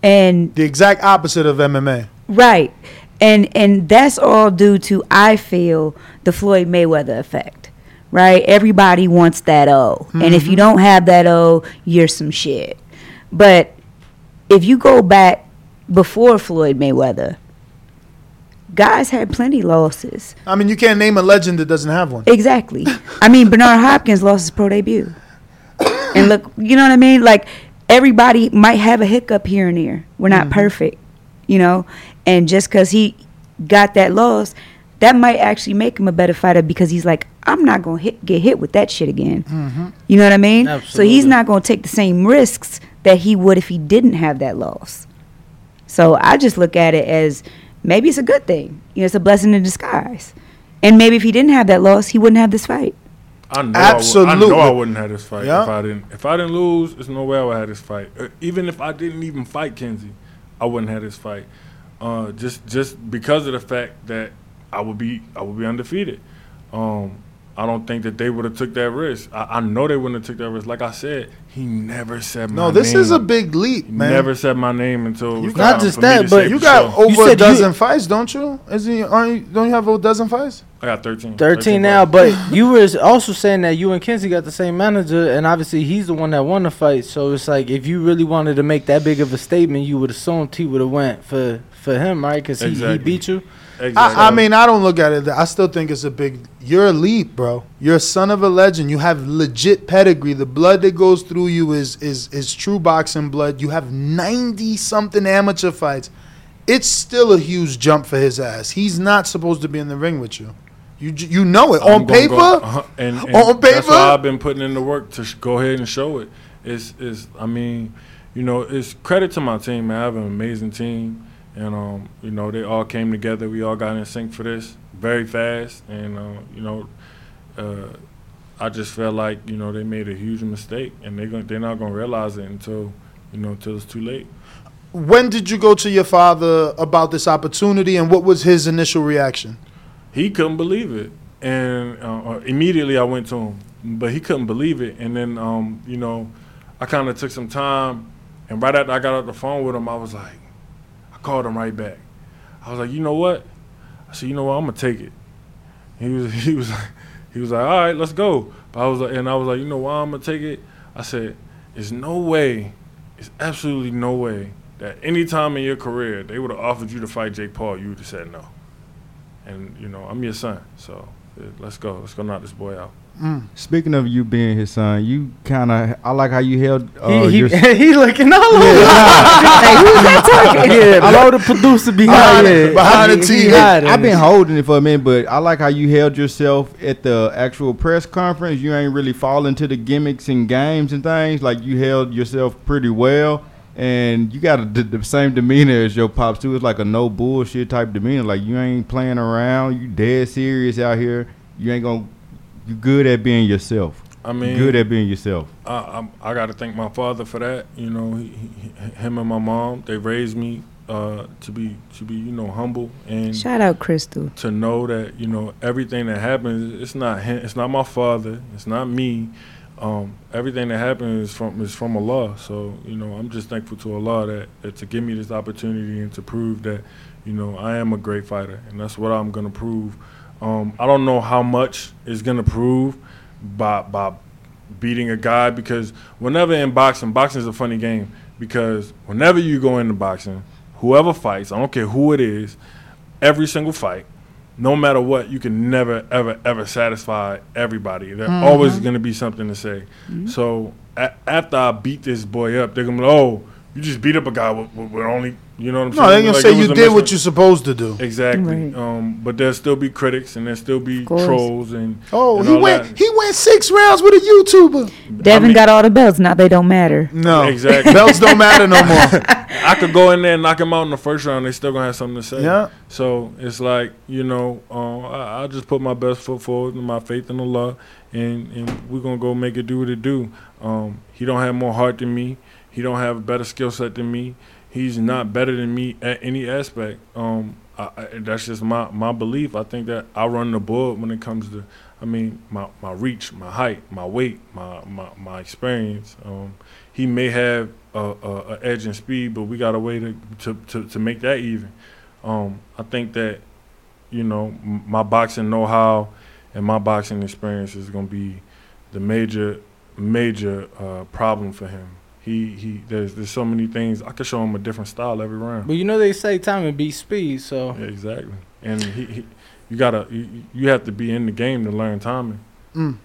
And The exact opposite of MMA. right. And and that's all due to I feel the Floyd Mayweather effect. Right? Everybody wants that O. And if you mm-hmm. don't have that O, you're some shit. But if you go back before Floyd Mayweather, guys had plenty losses. I mean, you can't name a legend that doesn't have one. Exactly. I mean, Bernard Hopkins lost his pro debut. And look, you know what I mean? Like, everybody might have a hiccup here and there. We're not mm-hmm. perfect, you know? And just because he got that loss, that might actually make him a better fighter because he's like, I'm not going to get hit with that shit again. Mm-hmm. You know what I mean? Absolutely. So he's not going to take the same risks that he would if he didn't have that loss. So I just look at it as maybe it's a good thing. You know, it's a blessing in disguise. And maybe if he didn't have that loss, he wouldn't have this fight. I know I, would, I Absolutely. know I wouldn't have this fight Yeah. if I didn't. If I didn't lose, there's no way I would have this fight. Uh, even if I didn't even fight Kenzie, I wouldn't have this fight. Uh, just just because of the fact that I would be I would be undefeated. Um, I don't think that they would have took that risk. I, I know they wouldn't have took that risk. Like I said, he never said my name. No, this name. is a big leap, He man. Never said my name until it was Not just that, to but You got sure. over said a you- dozen fights, don't you? Isn't you, aren't you? Don't you have a dozen fights? I got 13. 13 now, fights. but you were also saying that you and Kenzie got the same manager, and obviously he's the one that won the fight. So it's like if you really wanted to make that big of a statement, you would assumed T would have went for for him, right? Because he, he beat you. Exactly. I, I mean, I don't look at it. I still think it's a big. You're a leap, bro. You're a son of a legend. You have legit pedigree. The blood that goes through you is is is true boxing blood. You have ninety something amateur fights. It's still a huge jump for his ass. He's not supposed to be in the ring with you. You you know it I'm on paper. go- uh-huh, and, and On That's why I've been putting in the work to sh- go ahead and show it. It's, it's, I mean, you know, it's credit to my team, man. I have an amazing team, and um, you know, they all came together. We all got in sync for this very fast, and uh, you know, uh, I just felt like you know they made a huge mistake, and they are gonna, they're not gonna realize it until you know until it's too late. when did you go to your father about this opportunity, and what was his initial reaction? he couldn't believe it, and uh, immediately I went to him, but he couldn't believe it. And then, um, you know, I kind of took some time, and right after I got off the phone with him, I was like, called him right back. I was like, you know what? I said, you know what? I'm gonna take it. He was, he was, he was like, all right, let's go. But I was like, and I was like, you know why I'm gonna take it? I said, there's no way, it's absolutely no way that any time in your career they would have offered you to fight Jake Paul, you would have said no and you know I'm your son, so let's go, let's go knock this boy out. Speaking of you being his son, you kind of I like how you held. Uh, he, he, your, he looking all over. Like, who's that talking? yeah, I know the producer behind it. behind the TV. I've been holding it for a minute, but I like how you held yourself at the actual press conference. You ain't really fall into the gimmicks and games and things. Like you held yourself pretty well, and you got a, the, the same demeanor as your pops too. It's like a no bullshit type demeanor. Like you ain't playing around. You dead serious out here. You ain't gonna. You good at being yourself. I mean, good at being yourself. I, I'm, I got to thank my father for that. You know, he, he, him and my mom, they raised me uh, to be to be you know humble and Shout out Crystal. to know that you know everything that happens, it's not him, it's not my father, it's not me. Um, everything that happens is from is from Allah. So you know, I'm just thankful to Allah that, that to give me this opportunity and to prove that you know I am a great fighter, and that's what I'm gonna prove. Um, I don't know how much is gonna prove by by beating a guy because whenever in boxing, boxing is a funny game because whenever you go into boxing, whoever fights, I don't care who it is, every single fight, no matter what, you can never, ever, ever satisfy everybody. There's Mhm. always going to be something to say. So a- after I beat this boy up, they're going to be like, oh, you just beat up a guy with, with, with only, you know what I'm No, saying? they're gonna Like, say you a did what you're supposed to do. Exactly. Right. Um, but there'll still be critics and there'll still be trolls and Oh, and he all went. that. He went six rounds with a YouTuber. Devin mean- got all the belts. Now they don't matter. No, Exactly. belts don't matter no more. I could go in there and knock him out in the first round. They still gonna have something to say. Yeah. So it's like you know, um, I, I just put my best foot forward and my faith in Allah, and and we're gonna go make it do what it do. Um, he don't have more heart than me. He don't have a better skill set than me. He's not better than me at any aspect. Um, I, I, that's just my my belief. I think that I run the board when it comes to. I mean, my, my reach, my height, my weight, my my, my experience. Um, he may have a, a, a edge in speed, but we got a way to, to, to, to make that even. Um, I think that, you know, my boxing know-how and my boxing experience is going to be the major, major uh, problem for him. He he. There's there's so many things I could show him a different style every round. But you know they say time and beat speed, so Yeah, exactly. And he, he you gotta you, you have to be in the game to learn timing. Mm.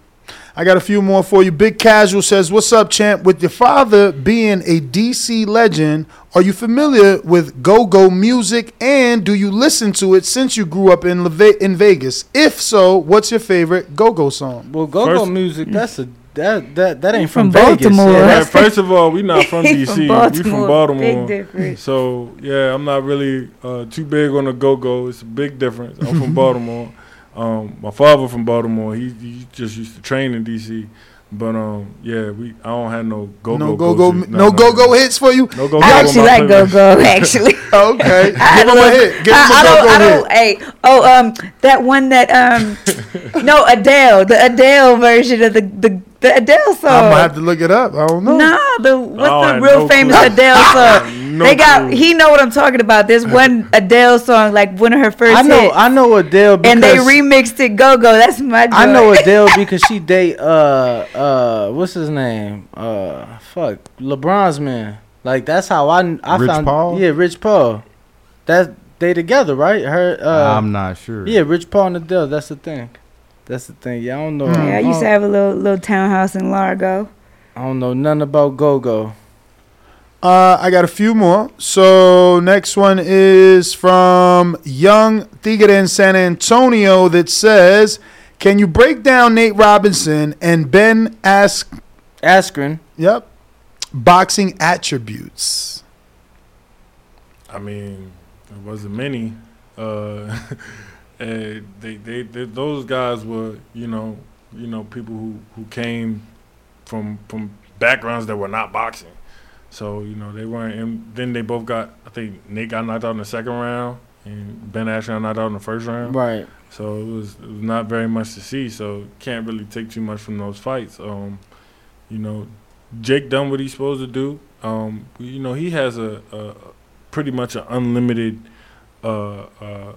I got a few more for you. Big Casual says, "What's up, champ? With your father being a DC legend, are you familiar with go-go music, and do you listen to it since you grew up in Leve- in Vegas? If so, what's your favorite go-go song?" well, go-go First- music. That's a that that that ain't From from, Vegas. Baltimore. yeah. Right, first of all, we not from DC. from We from Baltimore. Big difference. So yeah, I'm not really uh, too big on the go-go. It's a big difference. I'm from Baltimore. Um, my father from Baltimore. He, he just used to train in DC. But um, yeah, we I don't have no go-go. no go-go, music. no, go-go hits for you. No go-go. I actually like go go Actually, Okay, give I him a hit. Give him I, I a don't. I go-go don't. hit. Hey, oh, um, that one that um, no Adele, the Adele version of the the, the Adele song. I'm gonna have to look it up. I don't know. Nah, the what's I the real no famous clue. Adele song? No they got clue. he know what I'm talking about. There's one Adele song like one of her first I know hits, I know Adele because and they remixed it Go Go. That's my. I know. Adele because she date uh uh what's his name uh fuck LeBron's man like that's how I I Rich found Paul? yeah Rich Paul that they together right her uh I'm not sure. yeah Rich Paul and Adele that's the thing that's the thing yeah I don't know Yeah, I used to have a little little townhouse in Largo. I don't know nothing about Go Go Uh, I got a few more. So next one is from Young Tigre in San Antonio that says, "Can you break down Nate Robinson and Ben Ask? Askren Yep, boxing attributes." I mean, there wasn't many. Uh, and they, they, they, those guys were, you know, you know, people who, who came from from backgrounds that were not boxing. So you know they weren't. And then they both got. I think Nate got knocked out in the second round, and Ben Askren got knocked out in the first round. Right. So it was, it was not very much to see. So can't really take too much from those fights. Um, you know, Jake done what he's supposed to do. Um, you know, he has a, a pretty much an unlimited, uh, uh,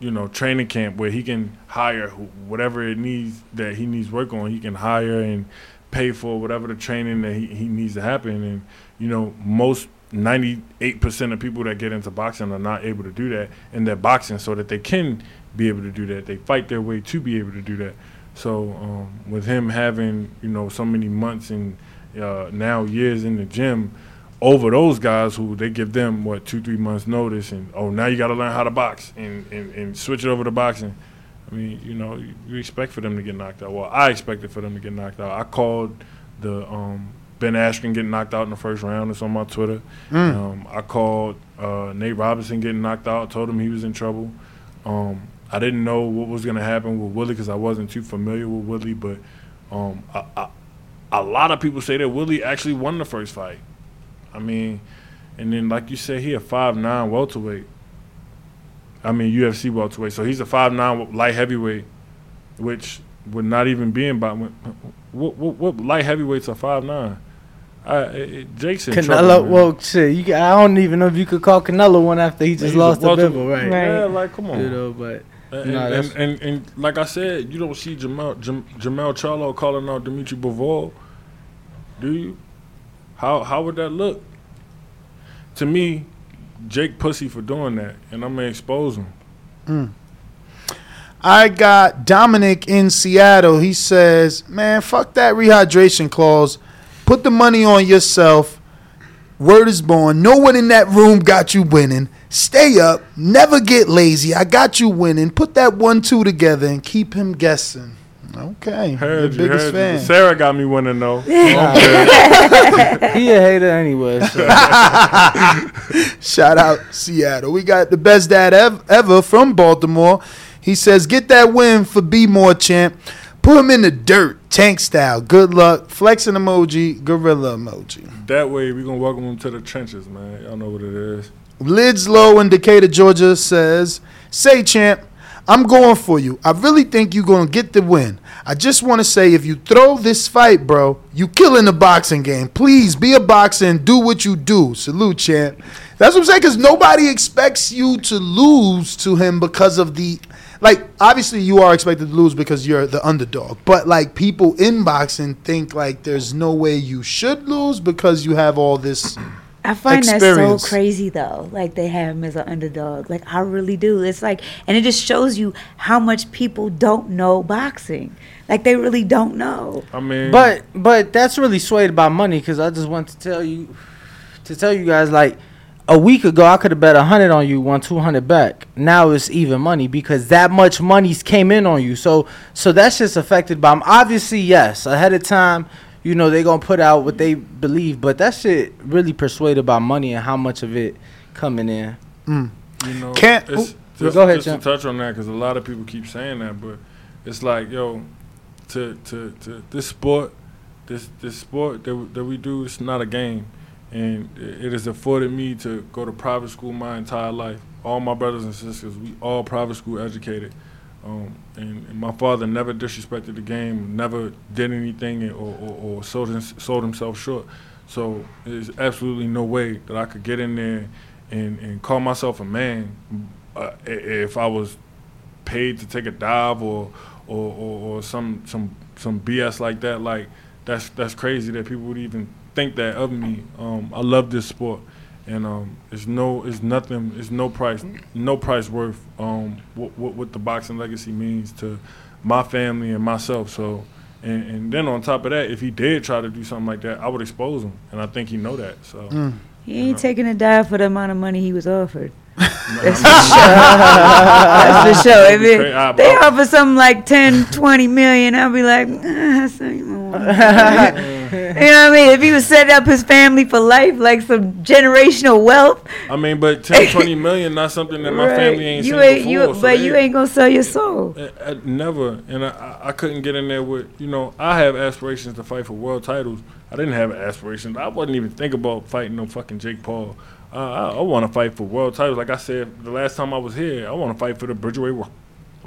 you know, training camp where he can hire whatever it needs that he needs work on. He can hire and pay for whatever the training that he, he needs to happen. And you know, most 98% of people that get into boxing are not able to do that in their boxing so that they can be able to do that. They fight their way to be able to do that. So um, with him having, you know, so many months and uh, now years in the gym over those guys who they give them, what, two, three months notice and, oh, now you got to learn how to box and, and, and switch it over to boxing. I mean, you know, you, you expect for them to get knocked out. Well, I expected for them to get knocked out. I called the um, Ben Askren getting knocked out in the first round. It's on my Twitter. Mm. Um, I called uh, Nate Robinson getting knocked out. Told him he was in trouble. Um, I didn't know what was going to happen with Willie because I wasn't too familiar with Willie. But um, I, I, a lot of people say that Willie actually won the first fight. I mean, and then like you said, he a five nine welterweight. I mean UFC welterweight. So he's a five nine light heavyweight, which would not even be in about what, what, what light heavyweights are five nine. I, Jake's in Canelo, trouble, man. well, shit, you, I don't even know if you could call Canelo one after he just He's a lost to welter- Bivol, right? Yeah, like come on. You know, but And, nah, and, and, and, and like I said, you don't see Jamal Jam, Jermell Charlo calling out Dimitri Bivol, do you? How how would that look? To me, Jake pussy for doing that, and I'm gonna expose him. Mm. I got Dominic in Seattle. He says, "Man, fuck that rehydration clause. Put the money on yourself. Word is born. No one in that room got you winning. Stay up. Never get lazy. I got you winning. Put that one-two together and keep him guessing." Okay, Heard the you, biggest heard fan. you. Sarah got me winning though. he a hater anyway. So. Shout out Seattle. We got the best dad ev- ever from Baltimore. He says, "Get that win for Be More champ. Put him in the dirt, tank style. Good luck. Flexing emoji, gorilla emoji." That way, we gonna welcome him to the trenches, man. Y'all know what it is. Lids Low in Decatur, Georgia says, Say, champ, I'm going for you. I really think you're going to get the win. I just want to say, if you throw this fight, bro, you killing the boxing game. Please be a boxer and do what you do. Salute, champ. That's what I'm saying, because nobody expects you to lose to him because of the. Like, obviously, you are expected to lose because you're the underdog. But, like, people in boxing think, like, there's no way you should lose because you have all this. I find that so crazy though. Like they have him as an underdog. Like I really do. It's like, and it just shows you how much people don't know boxing. Like they really don't know. I mean, But but that's really swayed by money because I just want to tell you to tell you guys like a week ago I could have bet a hundred on you, won two hundred back. Now it's even money because that much money's came in on you. So so that's just affected by obviously yes ahead of time. You know they gonna put out what they believe, but that shit really persuaded by money and how much of it coming in. Mm. You know, Can't- it's, just, go ahead, just to touch on that because a lot of people keep saying that, but it's like, yo, to to to this sport, this this sport that we, that we do, it's not a game, and it has afforded me to go to private school my entire life. All my brothers and sisters, we all private school educated. Um, and, and my father never disrespected the game, never did anything or, or, or sold, his, sold himself short. So there's absolutely no way that I could get in there and, and call myself a man uh, if I was paid to take a dive or or, or, or some some some BS like that. Like that's that's crazy that people would even think that of me. Um, I love this sport, and um, it's no it's nothing it's no price no price worth um, what, what what the boxing legacy means to my family and myself. So. And, and then on top of that, if he did try to do something like that, I would expose him, and I think he know that. So Mm. He ain't taking a dive for the amount of money he was offered. That's That's for sure. If it- I- they offer something like 10, 20 million, I'll be like, ah, that's not even you know what I mean? If he was setting up his family for life, like some generational wealth, I mean, but 10, 20 million not something that my right, family ain't you seen ain't, before. you, so but they- you ain't gonna sell your soul. I, I- never, and I, I- I couldn't get in there with you know I have aspirations to fight for world titles. I didn't have aspirations. I wasn't even thinking about fighting no fucking Jake Paul. Uh, I, I want to fight for world titles. Like I said the last time I was here, I want to fight for the Bridgerweight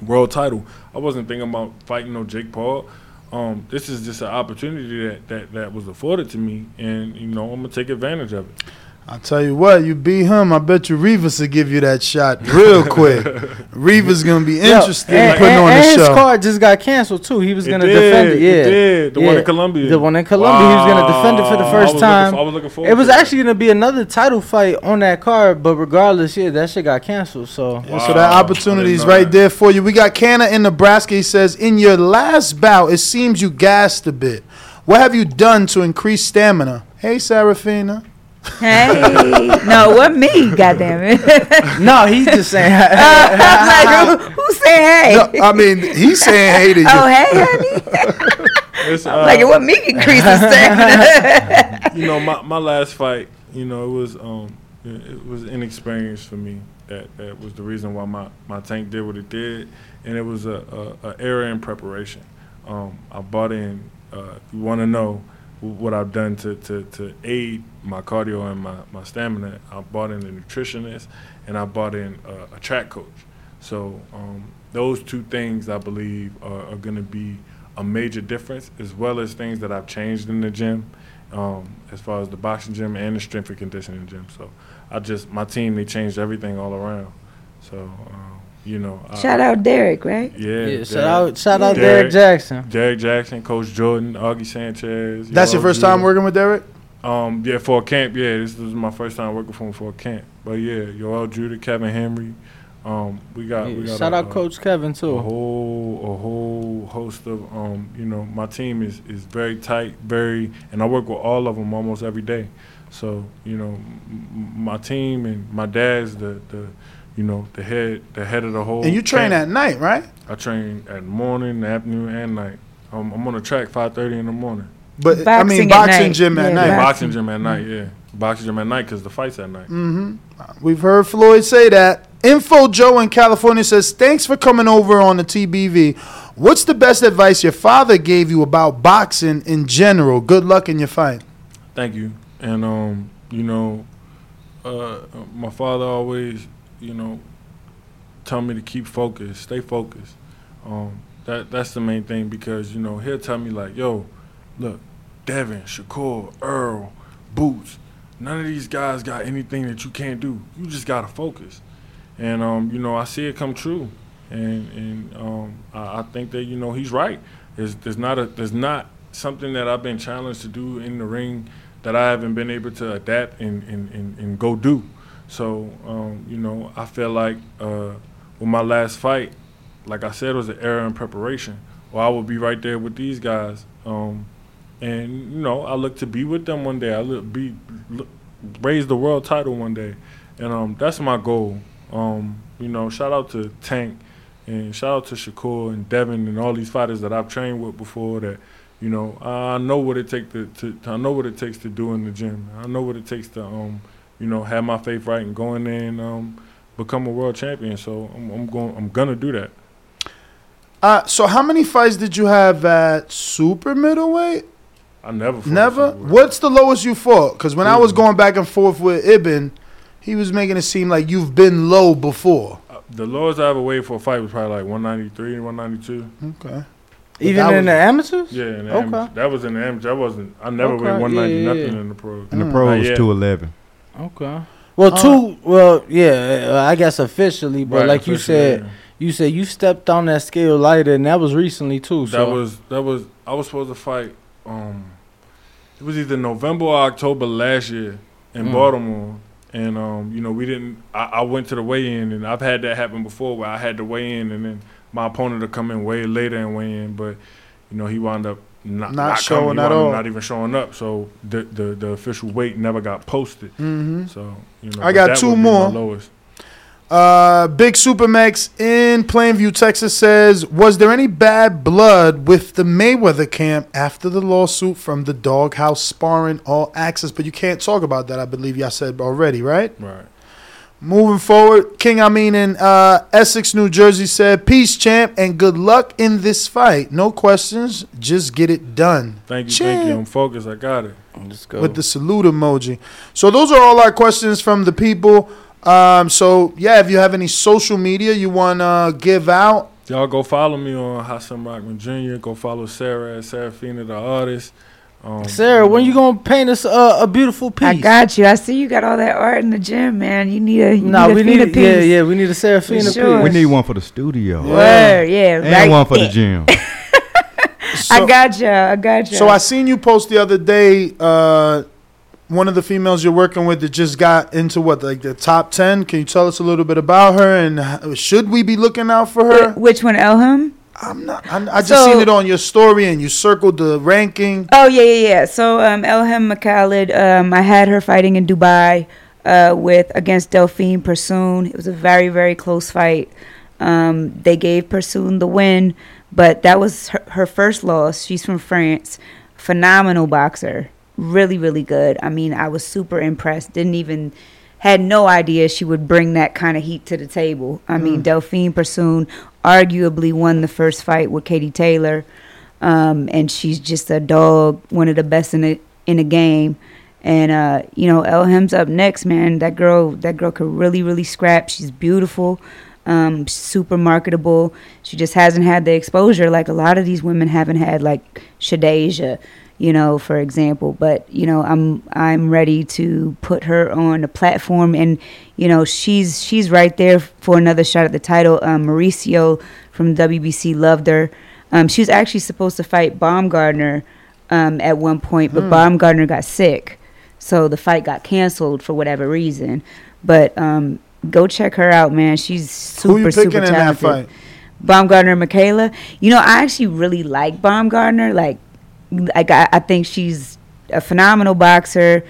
world title. I wasn't thinking about fighting no Jake Paul. Um, this is just an opportunity that, that, that was afforded to me, and you know I'm gonna take advantage of it. I'll tell you what, you beat him. I bet you Rivas will give you that shot real quick. Rivas is gonna be Yo, interested in and, putting and, on and the his show. card just got canceled too. He was It gonna did, defend it. it Yeah, did. The yeah. one in Colombia. The one in Colombia. He was gonna defend it for the Wow. I first looking time. for- I was looking forward it was to that. actually gonna be another title fight on that card, but regardless, yeah, that shit got canceled. So Yeah, so that opportunity is right that. there for you. We got Canna in Nebraska. He says, in your last bout, it seems you gassed a bit. What have you done to increase stamina? Hey, Serafina. Hey, no, what me? Goddamn it! no, he's just saying. hey I'm like, who, who say hey? No, I mean, he's saying hey to you. oh, hey, honey. It's, I'm like, uh, what me increase the you know, my, my last fight, you know, it was um it it was inexperience for me. That that was the reason why my, my tank did what it did, and it was a, a, a error in preparation. Um, I bought in. Uh, if you want to know wh- what I've done to, to, to aid my cardio and my, my stamina, I bought in a nutritionist and I bought in a, a track coach. So um, those two things I believe are, are going to be a major difference, as well as things that I've changed in the gym, um, as far as the boxing gym and the strength and conditioning gym. So I just my team they changed everything all around. So um, you know, I- Shout out Derek, right? yeah, Yeah, shout out- shout out Derek Jackson. Derek Jackson, Coach Jordan, Augie Sanchez. That's your Yoel first time working with Derek? Um, yeah, for a camp. Yeah, this was my first time working for him for a camp. But yeah, Yoel Judah, Kevin Henry. Um, we got, we Yeah, got shout a, out a- Coach Kevin, too. A whole, a whole host of um, you know, my team is is very tight, very, and I work with all of them almost every day. So you know, m- m- my team and my dad's the the, you know, the head the head of the whole. And you train camp. at night, right? I train at morning, afternoon, and night. Um, I'm on the track 5:30 in the morning. But I mean, Boxing at gym at Yeah, night. Boxing. boxing gym at night. Yeah, boxing gym at night because the fights at night. Mm-hmm. We've heard Floyd say that. Info Joe in California says, Thanks for coming over on the TBV. What's the best advice your father gave you about boxing in general? Good luck in your fight. Thank you. And um, you know, uh, my father always, you know, tell me to keep focused, stay focused. Um, that that's the main thing because you know he'll tell me like, yo, look, Devin, Shakur, Earl, Boots, none of these guys got anything that you can't do. You just gotta focus. And um, you know, I see it come true. And and um, I, I think that you know he's right. There's there's not a there's not something that I've been challenged to do in the ring that I haven't been able to adapt and and, and, and go do. So um, you know, I feel like uh, with my last fight, like I said, it was an error in preparation. Or I would be right there with these guys. Um, and you know, I look to be with them one day. I look be look, raise the world title one day, and um, that's my goal. Um, you know, shout out to Tank, and shout out to Shakur and Devin and all these fighters that I've trained with before. That you know, I know what it takes to, to, I know what it takes to do in the gym. I know what it takes to um, you know, have my faith right and going in and um, become a world champion. So I'm, I'm going. I'm gonna do that. Uh, so how many fights did you have at super middleweight? I never. never. What's the lowest you fought? Because when Ibn. I was going back and forth with Ibn, he was making it seem like you've been low before. Uh, the lowest I ever weighed for a fight was probably like 193 and 192. Okay. But Even in was, the amateurs? Yeah, in the okay. That was in the amateurs. I wasn't. I never okay. weighed 190 yeah, yeah, yeah. nothing in the pros. In the pros, mm. 211. Okay. Well, Uh, two. Well, yeah. uh, I guess officially, but Right, like you said, yeah. you said you stepped on that scale lighter, and that was recently too. So That was that was I was supposed to fight. Um, it was either November or October last year in Mm. Baltimore, and um, you know we didn't. I, I went to the weigh-in, and I've had that happen before where I had to weigh in, and then my opponent to come in way later and weigh in, but you know he wound up not, Not not, showing coming. At all. Not even showing up. So the the, the official weight never got posted. Mm-hmm. So you know I got two would be my more. lowest. Uh, Big Supermax in Plainview, Texas says, Was there any bad blood with the Mayweather camp after the lawsuit from the doghouse sparring all access? But you can't talk about that, I believe y'all said already, right? Right. Moving forward, King Amin in uh, Essex, New Jersey said, "Peace, champ, and good luck in this fight. No questions, just get it done." Thank you, Champ. thank you. I'm focused. I got it. Let's go. with the salute emoji. So those are all our questions from the people. Um, so yeah, if you have any social media you want to give out, Y'all go follow me on Hasim Rahman Jr. Go follow Sarah at Serafina the artist. Um, Sarah, when you gonna paint us a, a beautiful piece? I got you. I see you got all that art in the gym, man. You need a you Nah, need a we Fina need piece. yeah, yeah, we need a Serafina For sure. We need one for the studio. Word, yeah, And right one for the gym. So- I got you. I got you. So I seen you post the other day. Uh, one of the females you're working with that just got into what like the top ten. Can you tell us a little bit about her and should we be looking out for her? Which one, Elham? I'm not. I'm, I just So- seen it on your story and you circled the ranking. Oh yeah, yeah, yeah. So um, Elham McKhalid, um, I had her fighting in Dubai uh, with against Delphine Persoon. It was a very, very close fight. Um, they gave Persoon the win, but that was her, her first loss. She's from France. Phenomenal boxer, really, really good. I mean, I was super impressed. Didn't even had no idea she would bring that kind of heat to the table. I mean, Delphine Persoon arguably won the first fight with Katie Taylor um, and she's just a dog, one of the best in the in the game. And uh, you know, Elham's up next, man. That girl, that girl could really, really scrap. She's beautiful, um, super marketable. She just hasn't had the exposure like a lot of these women haven't had, like Shadasia, you know, for example. But you know, I'm I'm ready to put her on a platform, and you know, she's she's right there for another shot at the title. Um, Mauricio from WBC loved her. Um, she was actually supposed to fight Baumgardner um, at one point, but Hmm. Baumgardner got sick, so the fight got canceled for whatever reason. But um, go check her out, man. She's super, Who you picking super in that talented. fight? Baumgardner, Mikaela. You know, I actually really like Baumgardner. Like, like I, I think she's a phenomenal boxer.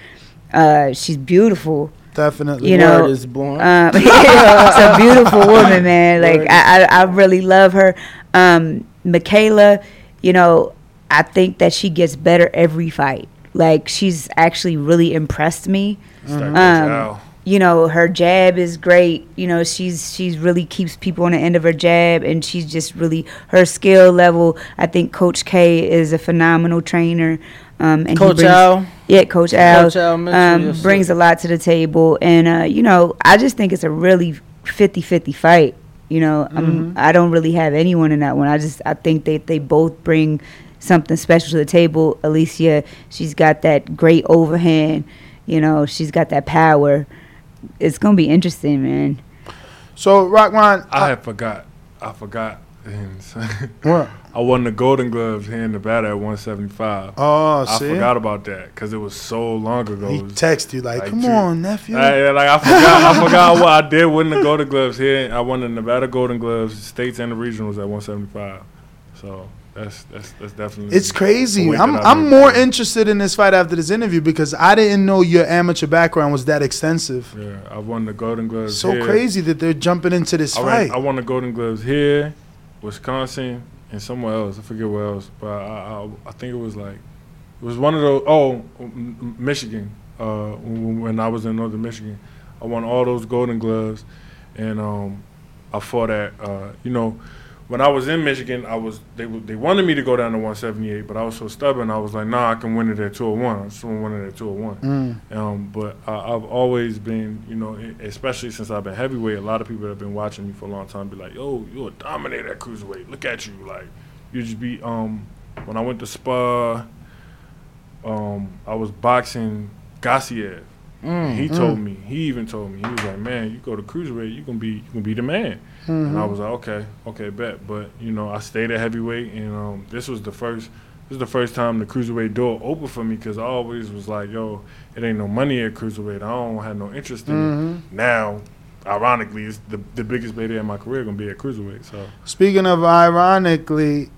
Uh, she's beautiful. Definitely. You know, is born. um, she's a beautiful woman, man. Like I, I, I really love her. Um, Mikaela, you know, I think that she gets better every fight. Like she's actually really impressed me. Start with Um, Al. You know, her jab is great. You know, she's she's really keeps people on the end of her jab, and she's just really her skill level. I think Coach K is a phenomenal trainer. Um, and Coach brings- Al? yeah, Coach Al, Coach Al um, brings a lot to the table, and uh, you know, I just think it's a really 50-50 fight. You know, um, I don't really have anyone in that one. I just I think they they both bring something special to the table. Alycia, she's got that great overhand. You know, she's got that power. It's gonna be interesting, man. So Rahman, I had forgot. I forgot. What? I won the Golden Gloves here in Nevada at 175. Oh, I see? forgot about that because it was so long ago. he texted you like, like "Come two- on, nephew." I, like I forgot. I forgot what I did win the Golden Gloves here. I won the Nevada Golden Gloves, states and the regionals at 175. So that's that's that's definitely. It's crazy. I'm I'm more interested in this fight after this interview because I didn't know your amateur background was that extensive. Yeah, I won the Golden Gloves. So here. crazy that they're jumping into this I, fight. I won the Golden Gloves here, Wisconsin, and somewhere else. I forget where else, but I, I, I think it was like it was one of those. Oh, Michigan. Uh, when when I was in Northern Michigan, I won all those Golden Gloves, and um, I fought at uh, you know. When I was in Michigan, I was they they wanted me to go down to 178, but I was so stubborn. I was like, "Nah, I can win it at 201. I just want to win it at 201." Mm. Um, but I, I've always been, you know, especially since I've been heavyweight. A lot of people that have been watching me for a long time be like, "Yo, you're a dominator at cruiserweight. Look at you! Like, you just be." Um, when I went to Spa, um, I was boxing Gassiev. Mm. he Mm. told me. He even told me. He was like, "Man, you go to cruiserweight, you gonna be, you gonna be the man." And I Mhm. was like, "Okay, okay, bet." But you know, I stayed at heavyweight, and um, this was the first. This is the first time the cruiserweight door opened for me because I always was like, "Yo, it ain't no money at cruiserweight. I don't have no interest in Mhm. it." Now, ironically, it's the the biggest payday in my career gonna be at cruiserweight. So Speaking of ironically,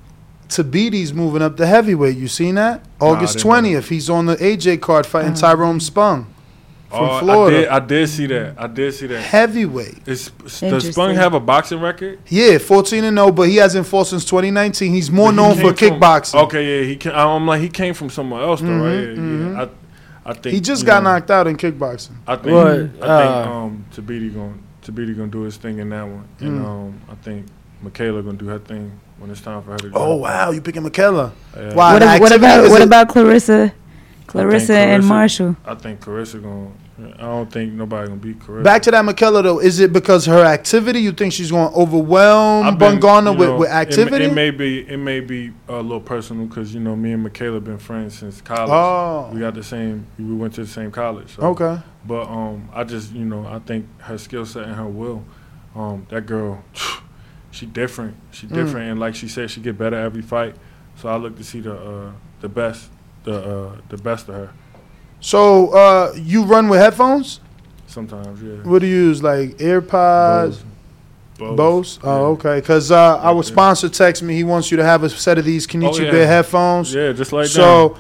Tabiti's moving up to heavyweight. You seen that? August didn't know twentieth. He's on the AJ card fighting Tyrone Spong from Oh, Florida. I did, I did see that. I did see that. Heavyweight. Is, does Interesting. Spong have a boxing record? Yeah, fourteen and zero, but he hasn't fought since twenty nineteen. He's more He known for came from- kickboxing. Okay, yeah, he. Came, I'm like he came from somewhere else though, right? Mhm, Yeah, yeah. I, I think He just got know, knocked out in kickboxing. I think Well, I think uh, um Tabiti going Tabiti gonna do his thing in that one, and Mm. um I think Mikaela gonna do her thing when it's time for her to. Oh wow, you picking Mikaela? Yeah. Why? what, the what about what about Claressa? I think Claressa and Marshall. I think Carissa gonna. I don't think nobody gonna beat Carissa. Back to that Mikaela though, is it because her activity? You think she's going to overwhelm I've been, Bungana you with, know, with it- activity? It, may be it may be a little personal because you know me and Mikaela been friends since college. Oh. we got the same. We went to the same college. So. Okay. But um, I just you know I think her skill set and her will, um, that girl, she different. She Mm. different, and like she said, she get better every fight. So I look to see the uh, the best, the uh, the best of her. So uh, you run with headphones? Sometimes, yeah. What do you use? Like AirPods? Bose. Bose? Oh, okay. Because uh, our sponsor texted me. He wants you to have a set of these Kenichi Oh, yeah. Bear headphones. Yeah, just like so.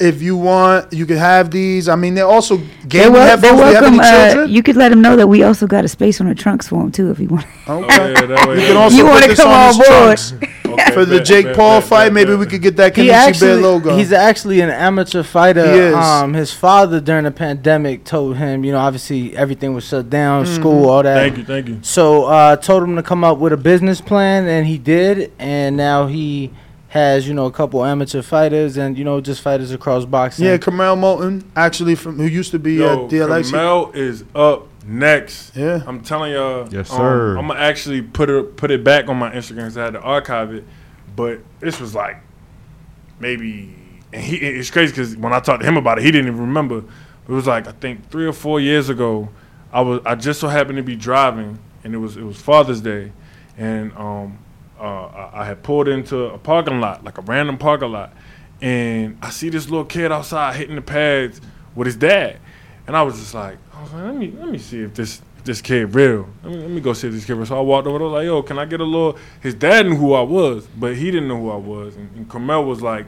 If you want, you can have these. I mean, they're also They're, gaming wel- headphones. they're Do you have welcome. any Uh, you could let them know that we also got a space on the trunks for them too, if you want. Okay. yeah, that way You they- can also You put wanna this come on on board? Okay, For the Jake bet, Paul bet, fight, bet, maybe bet. we could get that He Kenichi Bear logo. he's actually an amateur fighter. He is. Um, his father during the pandemic told him, you know, obviously everything was shut down, Mm-hmm. school, all that. Thank you, thank you. So uh, told him to come up with a business plan, and he did. And now he has, you know, a couple amateur fighters, and you know, just fighters across boxing. yeah, Kamel Moulton, actually from who used to be Yo, uh, DLX. Kamel is up next. Yeah. I'm telling y'all. Yes, um, sir. I'm gonna actually put it put it back on my Instagram. 'cause I had to archive it, but this was like maybe. And he it's crazy because when I talked to him about it, he didn't even remember. It was like I think three or four years ago. I was I just so happened to be driving, and it was it was Father's Day, and um uh, I, had pulled into a parking lot, like a random parking lot, and I see this little kid outside hitting the pads with his dad, and I was just like, I was like, let me let me see if this this kid real. Let me, let me go see this kid real. So I walked over and I was like, yo, can I get a little? His dad knew who I was, but he didn't know who I was, and, and Kamel was like,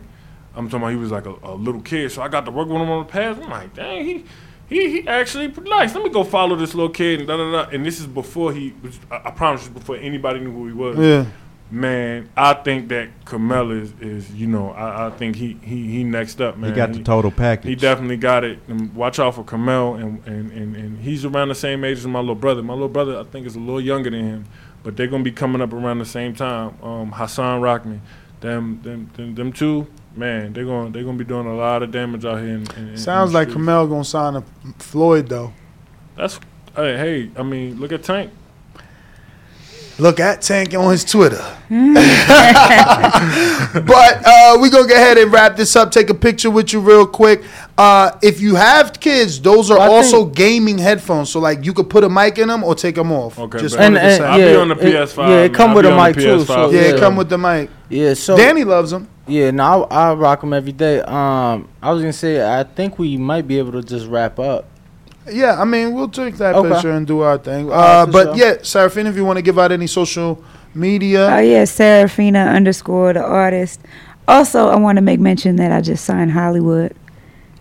I'm talking about he was like a, a little kid, so I got to work with him on the pads. I'm like, dang, he. He, he actually nice. Let me go follow this little kid and da da da. And this is before he was. I, I promise you, before anybody knew who he was. Yeah. Man, I think that Kamel is, is you know, I, I think he, he he next up, man. He got the total package. He definitely got it. And watch out for Kamel, and, and, and, and he's around the same age as my little brother. My little brother, I think, is a little younger than him, but they're gonna be coming up around the same time. Um, Hassan Rahman, them them them, them two, man, they're gonna they're gonna be doing a lot of damage out here. In, in, in Sounds the like streets. Kamel gonna sign a Floyd though. That's hey, hey, I mean, look at Tank. Look at Tank on his Twitter. but uh, we gonna go ahead and wrap this up. Take a picture with you real quick. Uh, if you have kids, those are Well, I also gaming headphones. So like you could put a mic in them or take them off. Okay, Just And- and- I'll be Yeah, on the it- PS5. yeah, it come with a mic too, so- yeah, yeah. come with the mic. Yeah, so Danny loves them. Yeah, no, I, I rock them every day. Um, I was gonna say, I think we might be able to just wrap up. Yeah, I mean we'll take that Okay. picture and do our thing. Uh, but sure. yeah, Serafina, if you want to give out any social media, Oh yeah, Serafina underscore the artist. Also, I want to make mention that I just signed Hollywood,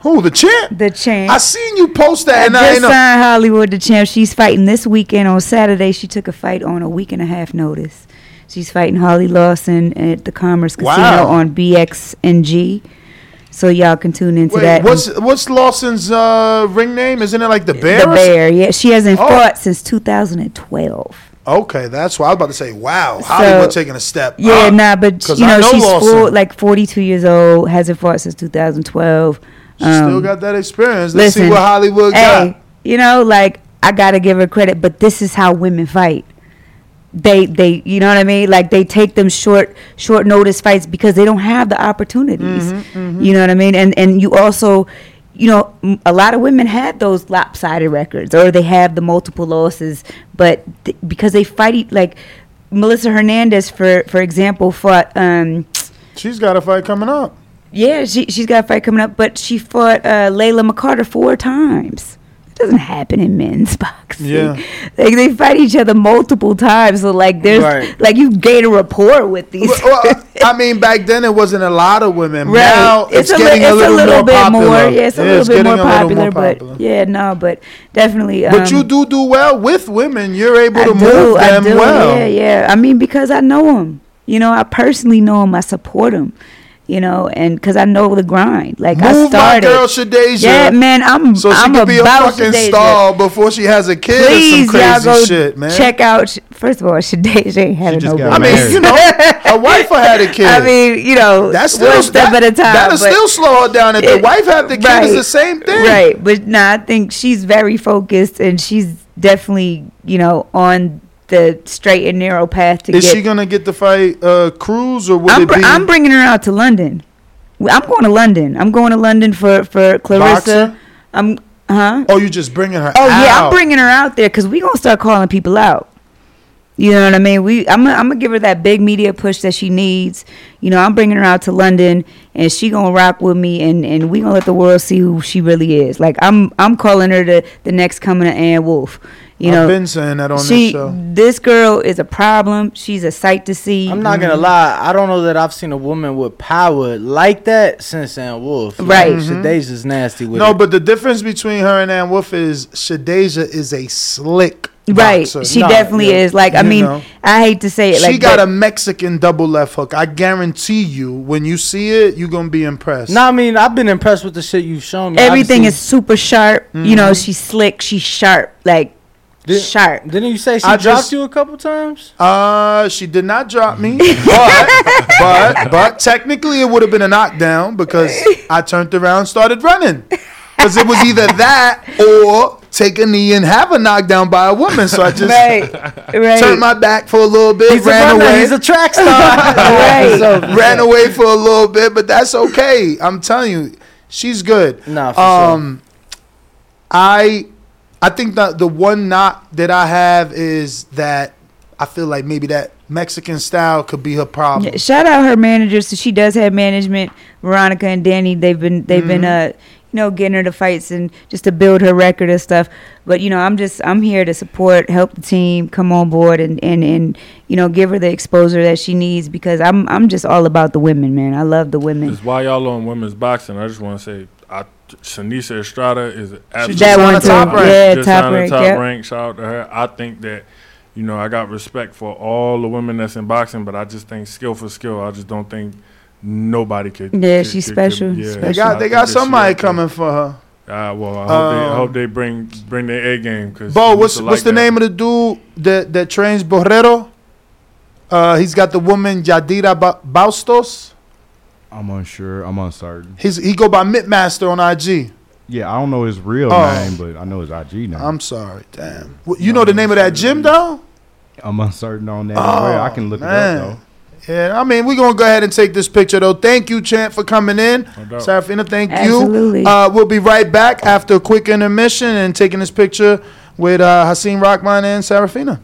who the champ? the champ. I seen you post that, I and I just signed Hollywood, the champ. She's fighting this weekend on Saturday. She took a fight on a week and a half notice. She's fighting Holly Lawson at the Commerce Casino Wow. on BXNG. So y'all can tune into Wait, that. what's what's Lawson's uh, ring name? Isn't it like the bear? the bear? Yeah, she hasn't Oh. fought since 2012. Okay, that's why I was about to say. Wow, Hollywood taking a step. Yeah, up. nah, but you know, know she's full, like 42 years old, hasn't fought since 2012. She still Um, got that experience. Let's see what Hollywood hey, got. you know, like I gotta give her credit, but this is how women fight. They, they, you know what I mean? Like they take them short, short notice fights because they don't have the opportunities. Mm-hmm, You know what I mean? And and you also, you know, m- a lot of women had those lopsided records, or they have the multiple losses, but th- because they fight, e- like Melissa Hernandez, for for example, fought. Um, She's got a fight coming up. yeah, she she's got a fight coming up, but she fought uh, Layla McCarter four times. Doesn't happen in men's boxing. Yeah. like they fight each other multiple times. So like there's Right. like you gain a rapport with these. Well, well, I mean, back then it wasn't a lot of women. Right. Now it's, a, li- getting it's a little, more bit popular. more. Yeah, it's a Yeah, little bit getting more a little popular, popular. but yeah, no, but definitely. But um, you do do well with women. You're able I to do, move I them do, well. Yeah, yeah. I mean, because I know them. You know, I personally know them. I support them. You know, and because I know the grind. Like Move I my started. girl Shadasia. Yeah, man, I'm So she I'm could be a about fucking Shadasia. star before she has a kid Please, or some y'all crazy go shit, man. check out. First of all, Shadasia ain't had a no got I mean, you know, her wife had a kid. I mean, you know, that's still one step that, at a time. That'll still slow her down. If the wife had the kid, it's the same thing. Right, but nah, I think she's very focused and she's definitely, you know, on the straight and narrow path to Is get. she gonna get the fight uh, Cruz or will I'm, it br- be? I'm bringing her out to London. I'm going to London. I'm going to London for for Claressa. Boxing? I'm, huh? oh, you just bringing her? Oh yeah. I'm bringing her out there because we gonna start calling people out. You know what I mean? We I'm I'm gonna give her that big media push that she needs. You know, I'm bringing her out to London, and she gonna rock with me, and, and we gonna let the world see who she really is. Like I'm I'm calling her the the next coming of Ann Wolfe. You I've know, been saying that on she this show. this girl is a problem. She's a sight to see. I'm not gonna lie. I don't know that I've seen a woman with power like that since Ann Wolfe. Right. Like, Shadasia's nasty with No, it. but the difference between her and Ann Wolfe is Shadeja is a slick Right, boxer. she No, definitely yeah. is. Like I You mean, know. I hate to say it. she like, got but a Mexican double left hook. I guarantee you, when you see it, you're gonna be impressed. No, I mean I've been impressed with the shit you've shown me. everything Obviously- is super sharp. You Mm-hmm. know, she's slick. She's sharp. Like Did- sharp. Didn't you say she I dropped just- you a couple times? Uh, she did not drop me, but but but technically it would have been a knockdown because I turned around, and started running, because it was either that or take a knee and have a knockdown by a woman. So I just right, right. turned my back for a little bit, He's ran runner. away, He's a track star. Right. So- ran away for a little bit, but that's okay. I'm telling you, she's good. Nah, for um, I I think that the one knock that I have is that I feel like maybe that Mexican style could be her problem. Yeah, shout out her managers. So she does have management. Veronica and Danny. They've been they've been Mm-hmm. uh you know getting her to fights and just to build her record and stuff. But you know I'm just I'm here to support, help the team, come on board and and and you know give her the exposure that she needs because I'm I'm just all about the women, man. I love the women. Is why y'all on women's boxing. I just want to say, I, Seniesa Estrada is absolutely just That on one the top rank. Yeah, just top rank. top Yep. rank. Shout out to her. I think that, you know, I got respect for all the women that's in boxing, but I just think skill for skill. I just don't think nobody could. Yeah, could- she's could- special, could- yeah, special. They got they got somebody out there. coming for her. Ah, well, I hope, they, I Um, hope they bring bring their A game. Cause Bo, what's like what's the that. name of the dude that that trains Borrero? Uh, he's got the woman Yadira ba- Baustos. I'm unsure. I'm uncertain. He's he go by Mitmaster on IG. Yeah, I don't know his real Oh. name, but I know his IG name. I'm sorry, damn. What- You know the name of that gym though? I'm uncertain on that. Oh, well. I can look man. it up though. Yeah, I mean, we're gonna go ahead and take this picture though. Thank you, Champ, for coming in. No doubt. Thank Absolutely. you. Uh, we'll be right back after a quick intermission and taking this picture with uh, Hasim Rahman and Serafina.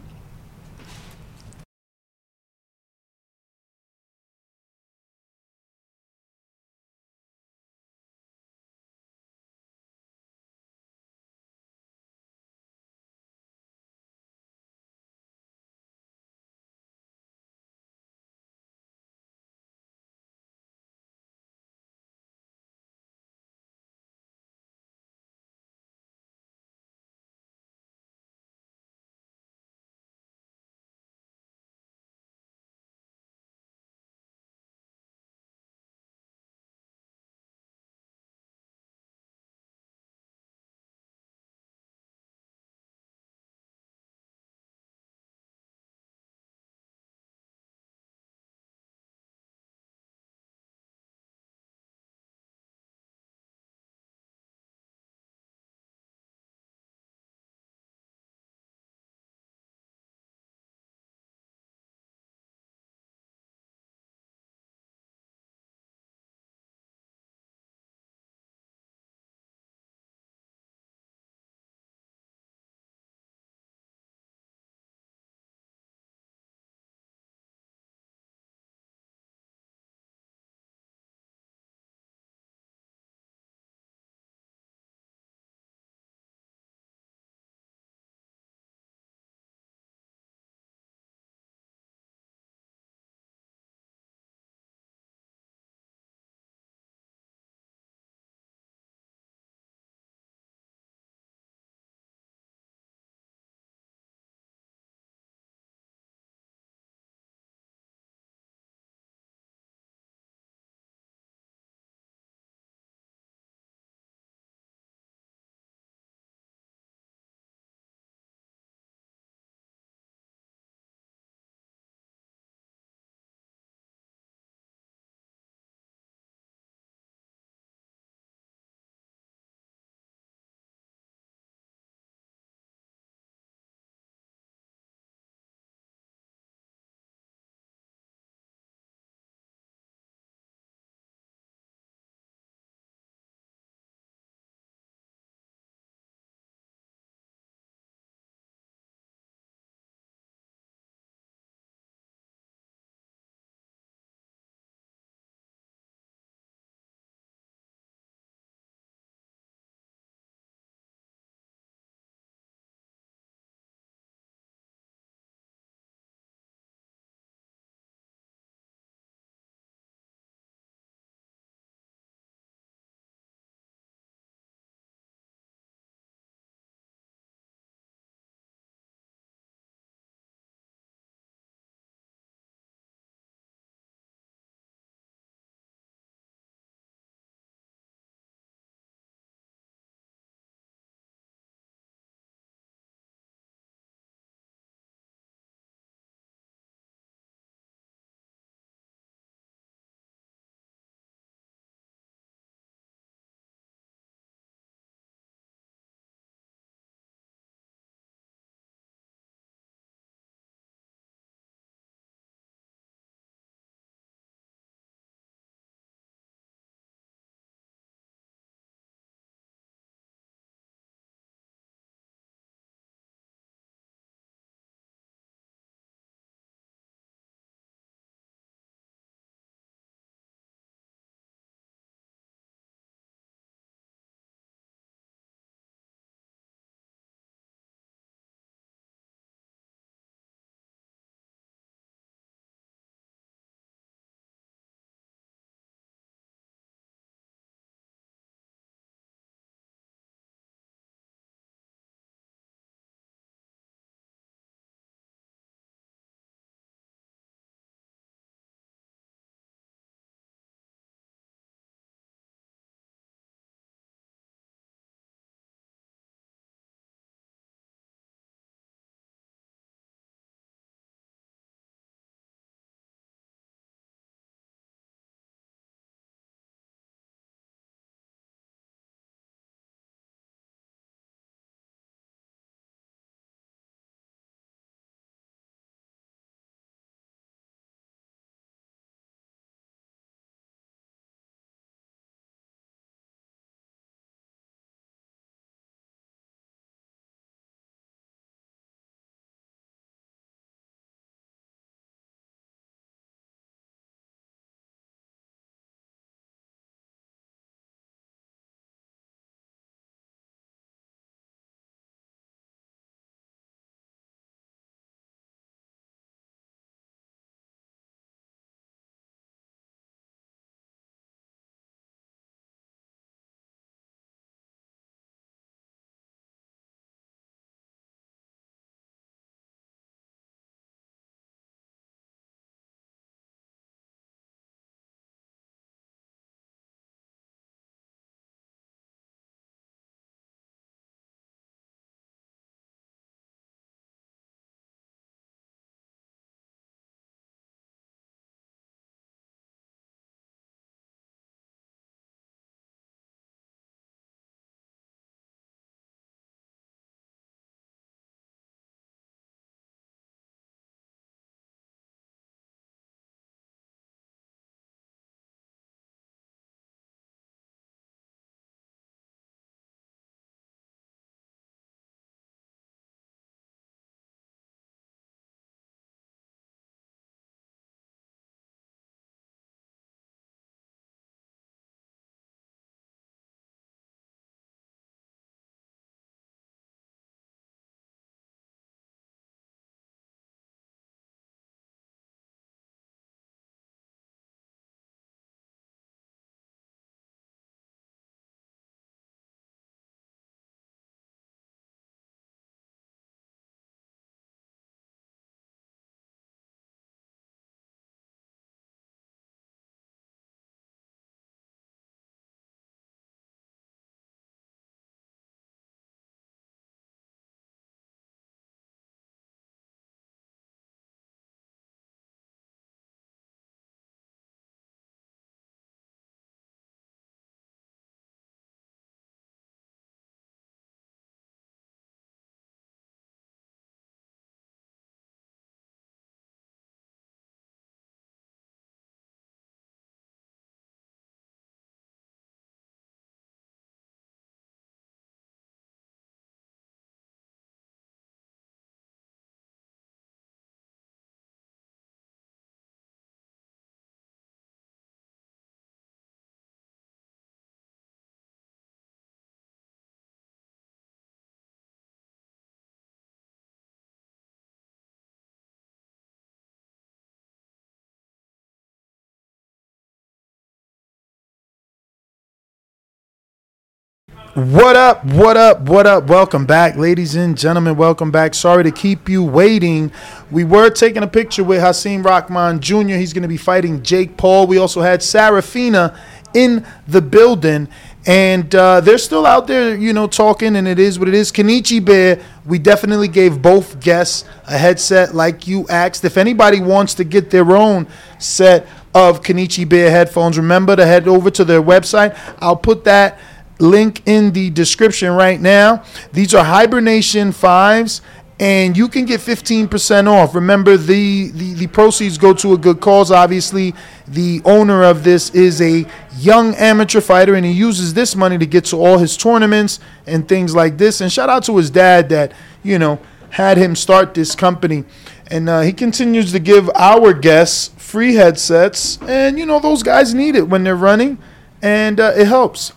What up? What up? What up? Welcome back, ladies and gentlemen. Welcome back. Sorry to keep you waiting. We were taking a picture with Hasim Rahman Jr. He's going to be fighting Jake Paul. We also had Serafina in the building. And uh, they're still out there, you know, talking, and it is what it is. Kenichi Bear, we definitely gave both guests a headset like you asked. If anybody wants to get their own set of Kenichi Bear headphones, remember to head over to their website. I'll put that link in the description right now. These are Hibernation 5s and you can get 15% off. Remember the, the the proceeds go to a good cause obviously. The owner of this is a young amateur fighter and he uses this money to get to all his tournaments and things like this. And shout out to his dad that, you know, had him start this company. And uh, he continues to give our guests free headsets and you know those guys need it when they're running and uh, it helps.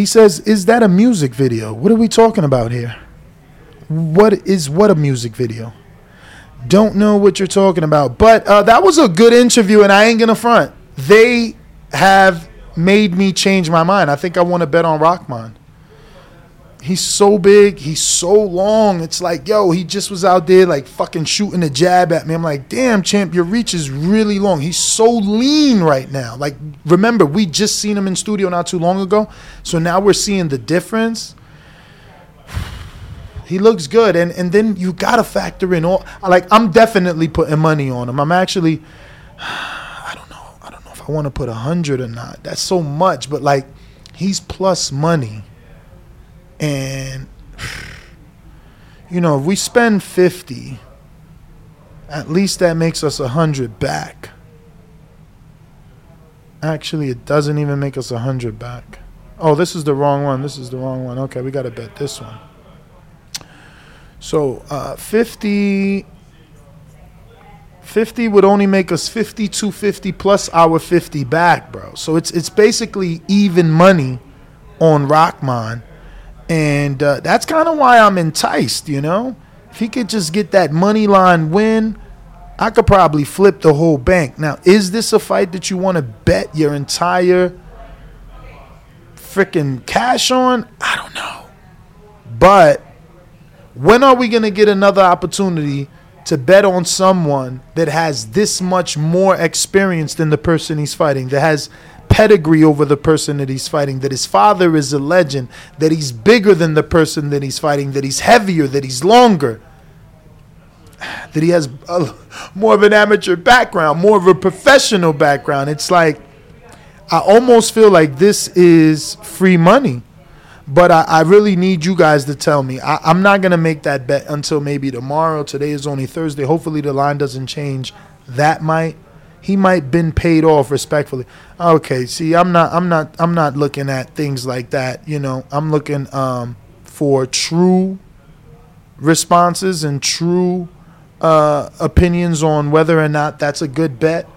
He says, "Is that a music video? What are we talking about here?" what is what a music video? Don't know what you're talking about. But uh, that was a good interview, and I ain't gonna front. They have made me change my mind. I think I want to bet on Rahman. He's so big, he's so long. It's like, yo, he just was out there like fucking shooting a jab at me. I'm like, damn, champ, your reach is really long. He's so lean right now. Like, remember, we just seen him in studio not too long ago. So now we're seeing the difference. He looks good, and and then you gotta factor in all. Like I'm definitely putting money on him. I'm actually, I don't know, I don't know if I want to put a hundred or not. That's so much, but like, he's plus money, and you know if we spend fifty, at least that makes us a hundred back. Actually, it doesn't even make us a hundred back. Oh, this is the wrong one. This is the wrong one. Okay, we gotta bet this one. So uh, 50, 50 would only make us 5250 plus our 50 back, bro. So it's it's basically even money on Rahman. And uh, that's kind of why I'm enticed, you know? If he could just get that money line win, I could probably flip the whole bank. Now, is this a fight that you want to bet your entire freaking cash on? I don't know. But when are we going to get another opportunity to bet on someone that has this much more experience than the person he's fighting, that has pedigree over the person that he's fighting, that his father is a legend, that he's bigger than the person that he's fighting, that he's heavier, that he's longer, that he has a, more of an amateur background, more of a professional background? It's like, I almost feel like this is free money but I, I, really need you guys to tell me. I, am not gonna make that bet until maybe tomorrow. Today is only Thursday. Hopefully the line doesn't change. That might he might been paid off respectfully. Okay, see, I'm not I'm not I'm not looking at things like that. You know, I'm looking um, for true responses and true uh, opinions on whether or not that's a good bet.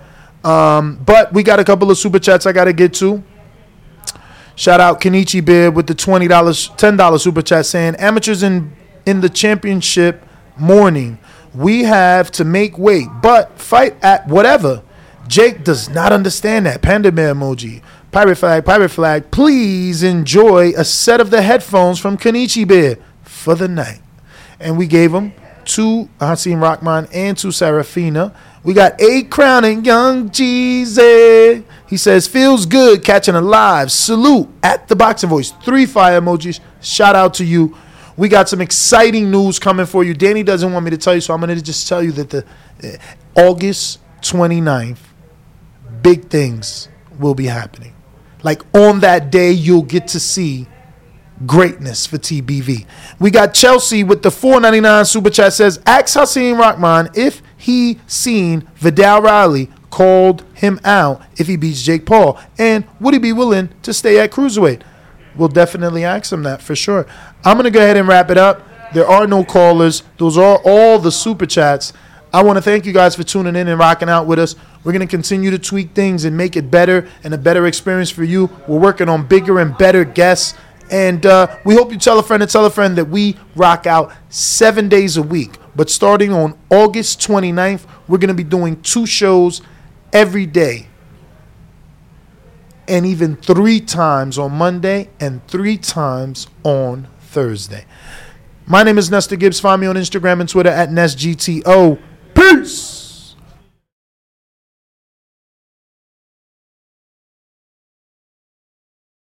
Um, but we got a couple of super chats I got to get to. Shout out Kenichi Bear with the twenty dollars, ten dollars super chat saying amateurs in in the championship morning. We have to make weight, but fight at whatever. Jake does not understand that. Panda bear emoji. Pirate flag, pirate flag. Please enjoy a set of the headphones from Kenichi Bear for the night. And we gave him to Hasim Rahman and to Serafina. We got eight crowning young Jeezy. He says, feels good catching a live. Salute at the boxing voice. Three fire emojis. Shout out to you. We got some exciting news coming for you. Danny doesn't want me to tell you, so I'm going to just tell you that the uh, August 29th, big things will be happening. Like on that day, you'll get to see greatness for TBV. We got Chelsea with the 499 super chat says, Ask Hasim Rahman if he seen Vidal Riley called him out if he beats Jake Paul, and would he be willing to stay at cruiserweight? We'll definitely ask him that for sure. I'm gonna go ahead and wrap it up. There are no callers. Those are all the super chats. I want to thank you guys for tuning in and rocking out with us. We're going to continue to tweak things and make it better and a better experience for you. We're working on bigger and better guests and uh, we hope you tell a friend and tell a friend that we rock out seven days a week. But starting on August 29th, we're going to be doing two shows every day. and even three times on Monday and three times on Thursday. My name is Nestor Gibbs. Find me on Instagram and Twitter at NestGTO. Peace.